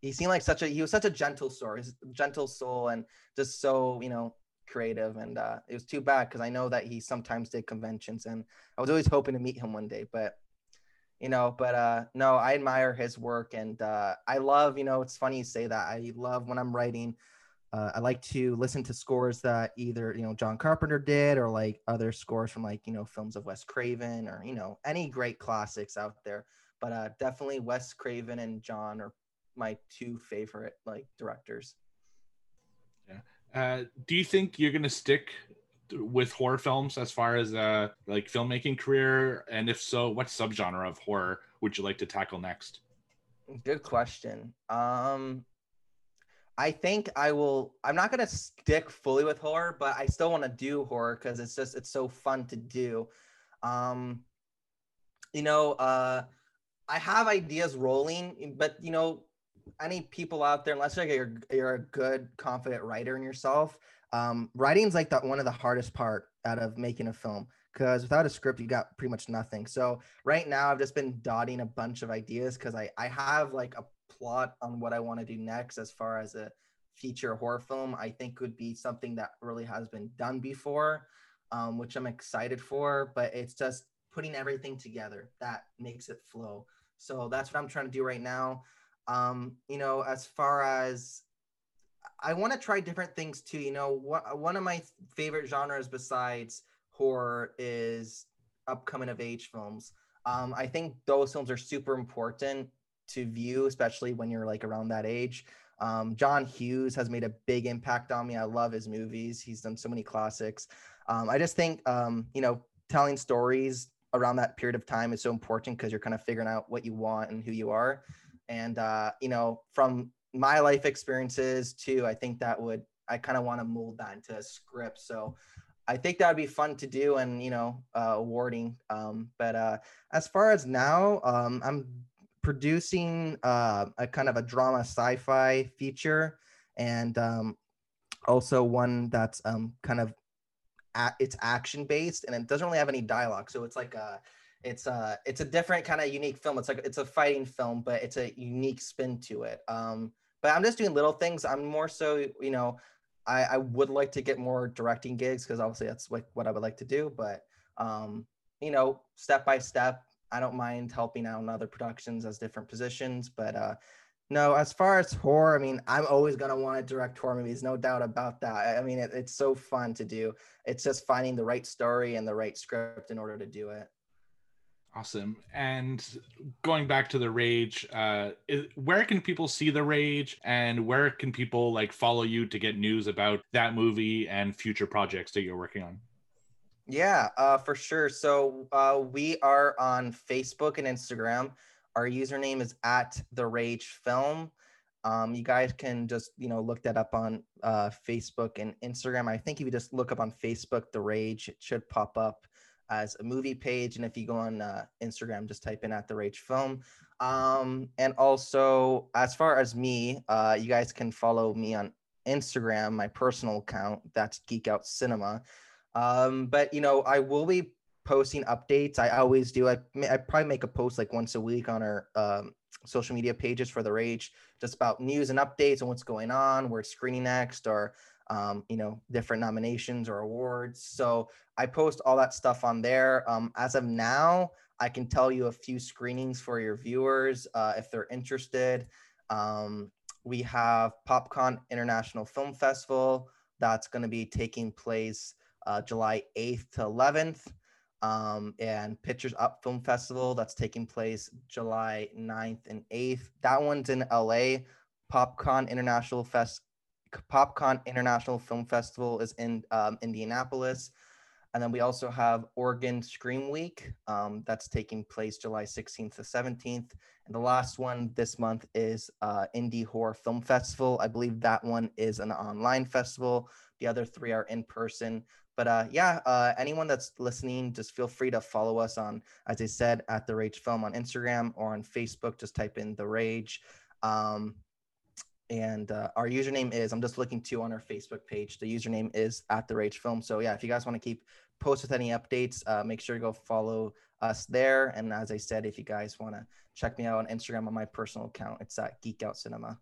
he seemed like such a he was such a gentle soul gentle soul and just so you know creative and uh it was too bad because i know that he sometimes did conventions and i was always hoping to meet him one day but you know but uh no i admire his work and uh i love you know it's funny you say that. I love when i'm writing uh, i like to listen to scores that either you know john carpenter did or like other scores from like you know films of wes craven or you know any great classics out there. But uh definitely wes craven and john are my two favorite like directors. Yeah. Uh do you think you're gonna stick with horror films as far as uh like filmmaking career? And if so what subgenre of horror would you like to tackle next? Good question. Um i think i will i'm not to stick fully with horror but i still want to do horror because it's just it's so fun to do. Um you know uh i have ideas rolling but you know any people out there unless you're, you're a good confident writer in yourself um, writing's like that one of the hardest part out of making a film because without a script you got pretty much nothing. So right now i've just been dotting a bunch of ideas because I, I have like a plot on what i want to do next as far as a feature horror film i think would be something that really has been done before um, which i'm excited for but it's just putting everything together that makes it flow so that's what i'm trying to do right now Um, you know, as far as I want to try different things too. You know, what one of my favorite genres besides horror is upcoming of age films. Um, I think those films are super important to view, especially when you're like around that age. Um, John Hughes has made a big impact on me. I love his movies. He's done so many classics. Um, I just think, um, you know, telling stories around that period of time is so important because you're kind of figuring out what you want and who you are. And, uh, you know, from my life experiences too, I think that would, I kind of want to mold that into a script. So I think that would be fun to do and, you know, uh, awarding. Um, but uh, as far as now, um, I'm producing uh, a kind of a drama sci-fi feature and um, also one that's um, kind of a- it's action based and it doesn't really have any dialogue. So it's like a it's a it's a different kind of unique film. It's like it's a fighting film but it's a unique spin to it. Um but i'm just doing little things. I'm more so you know i i would like to get more directing gigs because obviously that's like what i would like to do. But um you know step by step I don't mind helping out in other productions as different positions, but uh, no, as far as horror, I mean, I'm always gonna want to direct horror movies, no doubt about that. I mean, it, it's so fun to do. It's just finding the right story and the right script in order to do it. Awesome. And going back to the Rage, uh, is, where can people see the Rage, and where can people like follow you to get news about that movie and future projects that you're working on? Yeah, uh, for sure. So uh, we are on Facebook and Instagram. Our username is at the Rage Film. Um, you guys can just you know look that up on uh, Facebook and Instagram. I think if you just look up on Facebook, the Rage, it should pop up as a movie page. And if you go on uh, Instagram, just type in at the Rage Film. Um, and also, as far as me, uh, you guys can follow me on Instagram, my personal account. That's Geek Out Cinema. Um, but you know, I will be posting updates. I always do. I, I probably make a post like once a week on our um, social media pages for the Rage, just about news and updates and what's going on, where screening next, or um, you know, different nominations or awards. So I post all that stuff on there. Um, as of now, I can tell you a few screenings for your viewers uh, if they're interested. Um, we have PopCon International Film Festival that's going to be taking place uh, July 8th to 11th. Um, and Pictures Up Film Festival that's taking place July 9th and 8th. That one's in LA. PopCon International Fest PopCon International Film Festival is in um, Indianapolis. And then we also have Oregon Scream Week um, that's taking place July 16th to 17th. And the last one this month is uh, Indie Horror Film Festival. I believe that one is an online festival. The other three are in person. But uh, yeah, uh, anyone that's listening, just feel free to follow us on, as I said, at the Rage Film on Instagram or on Facebook. Just type in the Rage. Um, and uh, our username is i'm just looking too on our facebook page the username is at the rage film so yeah if you guys want to keep post with any updates uh, make sure to go follow us there and as i said if you guys want to check me out on instagram on my personal account it's at geek out cinema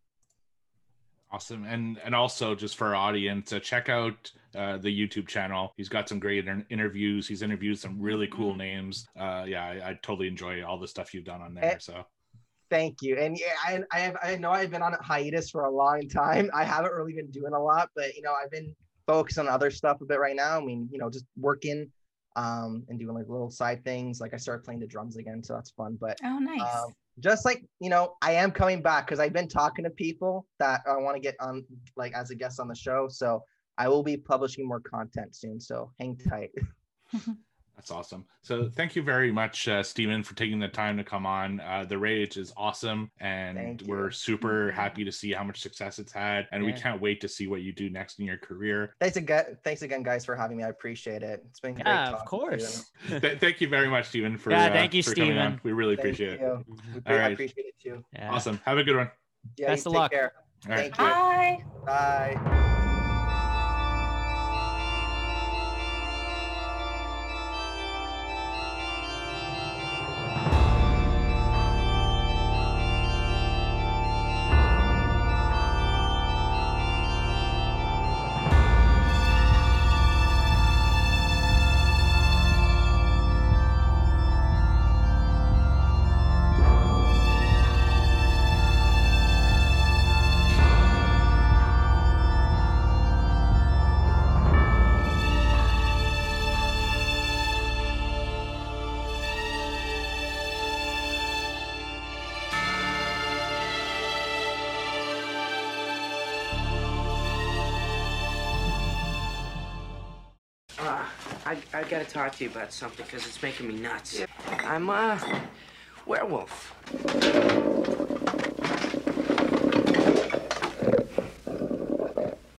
Awesome, and and also just for our audience, uh, check out uh, the YouTube channel. He's got some great inter- interviews. He's interviewed some really cool Mm-hmm. names. Uh, yeah, I, I totally enjoy all the stuff you've done on there. So thank you and yeah I, I have i know i've been on a hiatus for a long time i haven't really been doing a lot but you know i've been focused on other stuff a bit right now i mean you know just working um and doing like little side things like i started playing the drums again so that's fun but Oh, nice. um, just like you know i am coming back because i've been talking to people that i want to get on like as a guest on the show. So i will be publishing more content soon so hang tight that's awesome. So thank you very much, uh, Steven, for taking the time to come on. Uh, the Rage is awesome, and we're super happy to see how much success it's had, and we can't wait to see what you do next in your career. thanks again thanks again guys for having me i appreciate it it's been great Yeah, of talking to you. course. Th- thank you very much, Steven, for Yeah, uh, thank you, for coming on. Steven. We really Thank appreciate it. you. We All I right. appreciate it too Yeah. Awesome. Have a good one. yeah Best of luck. care All right. Thank you. Bye. bye talk to you about something because it's making me nuts. I'm a werewolf.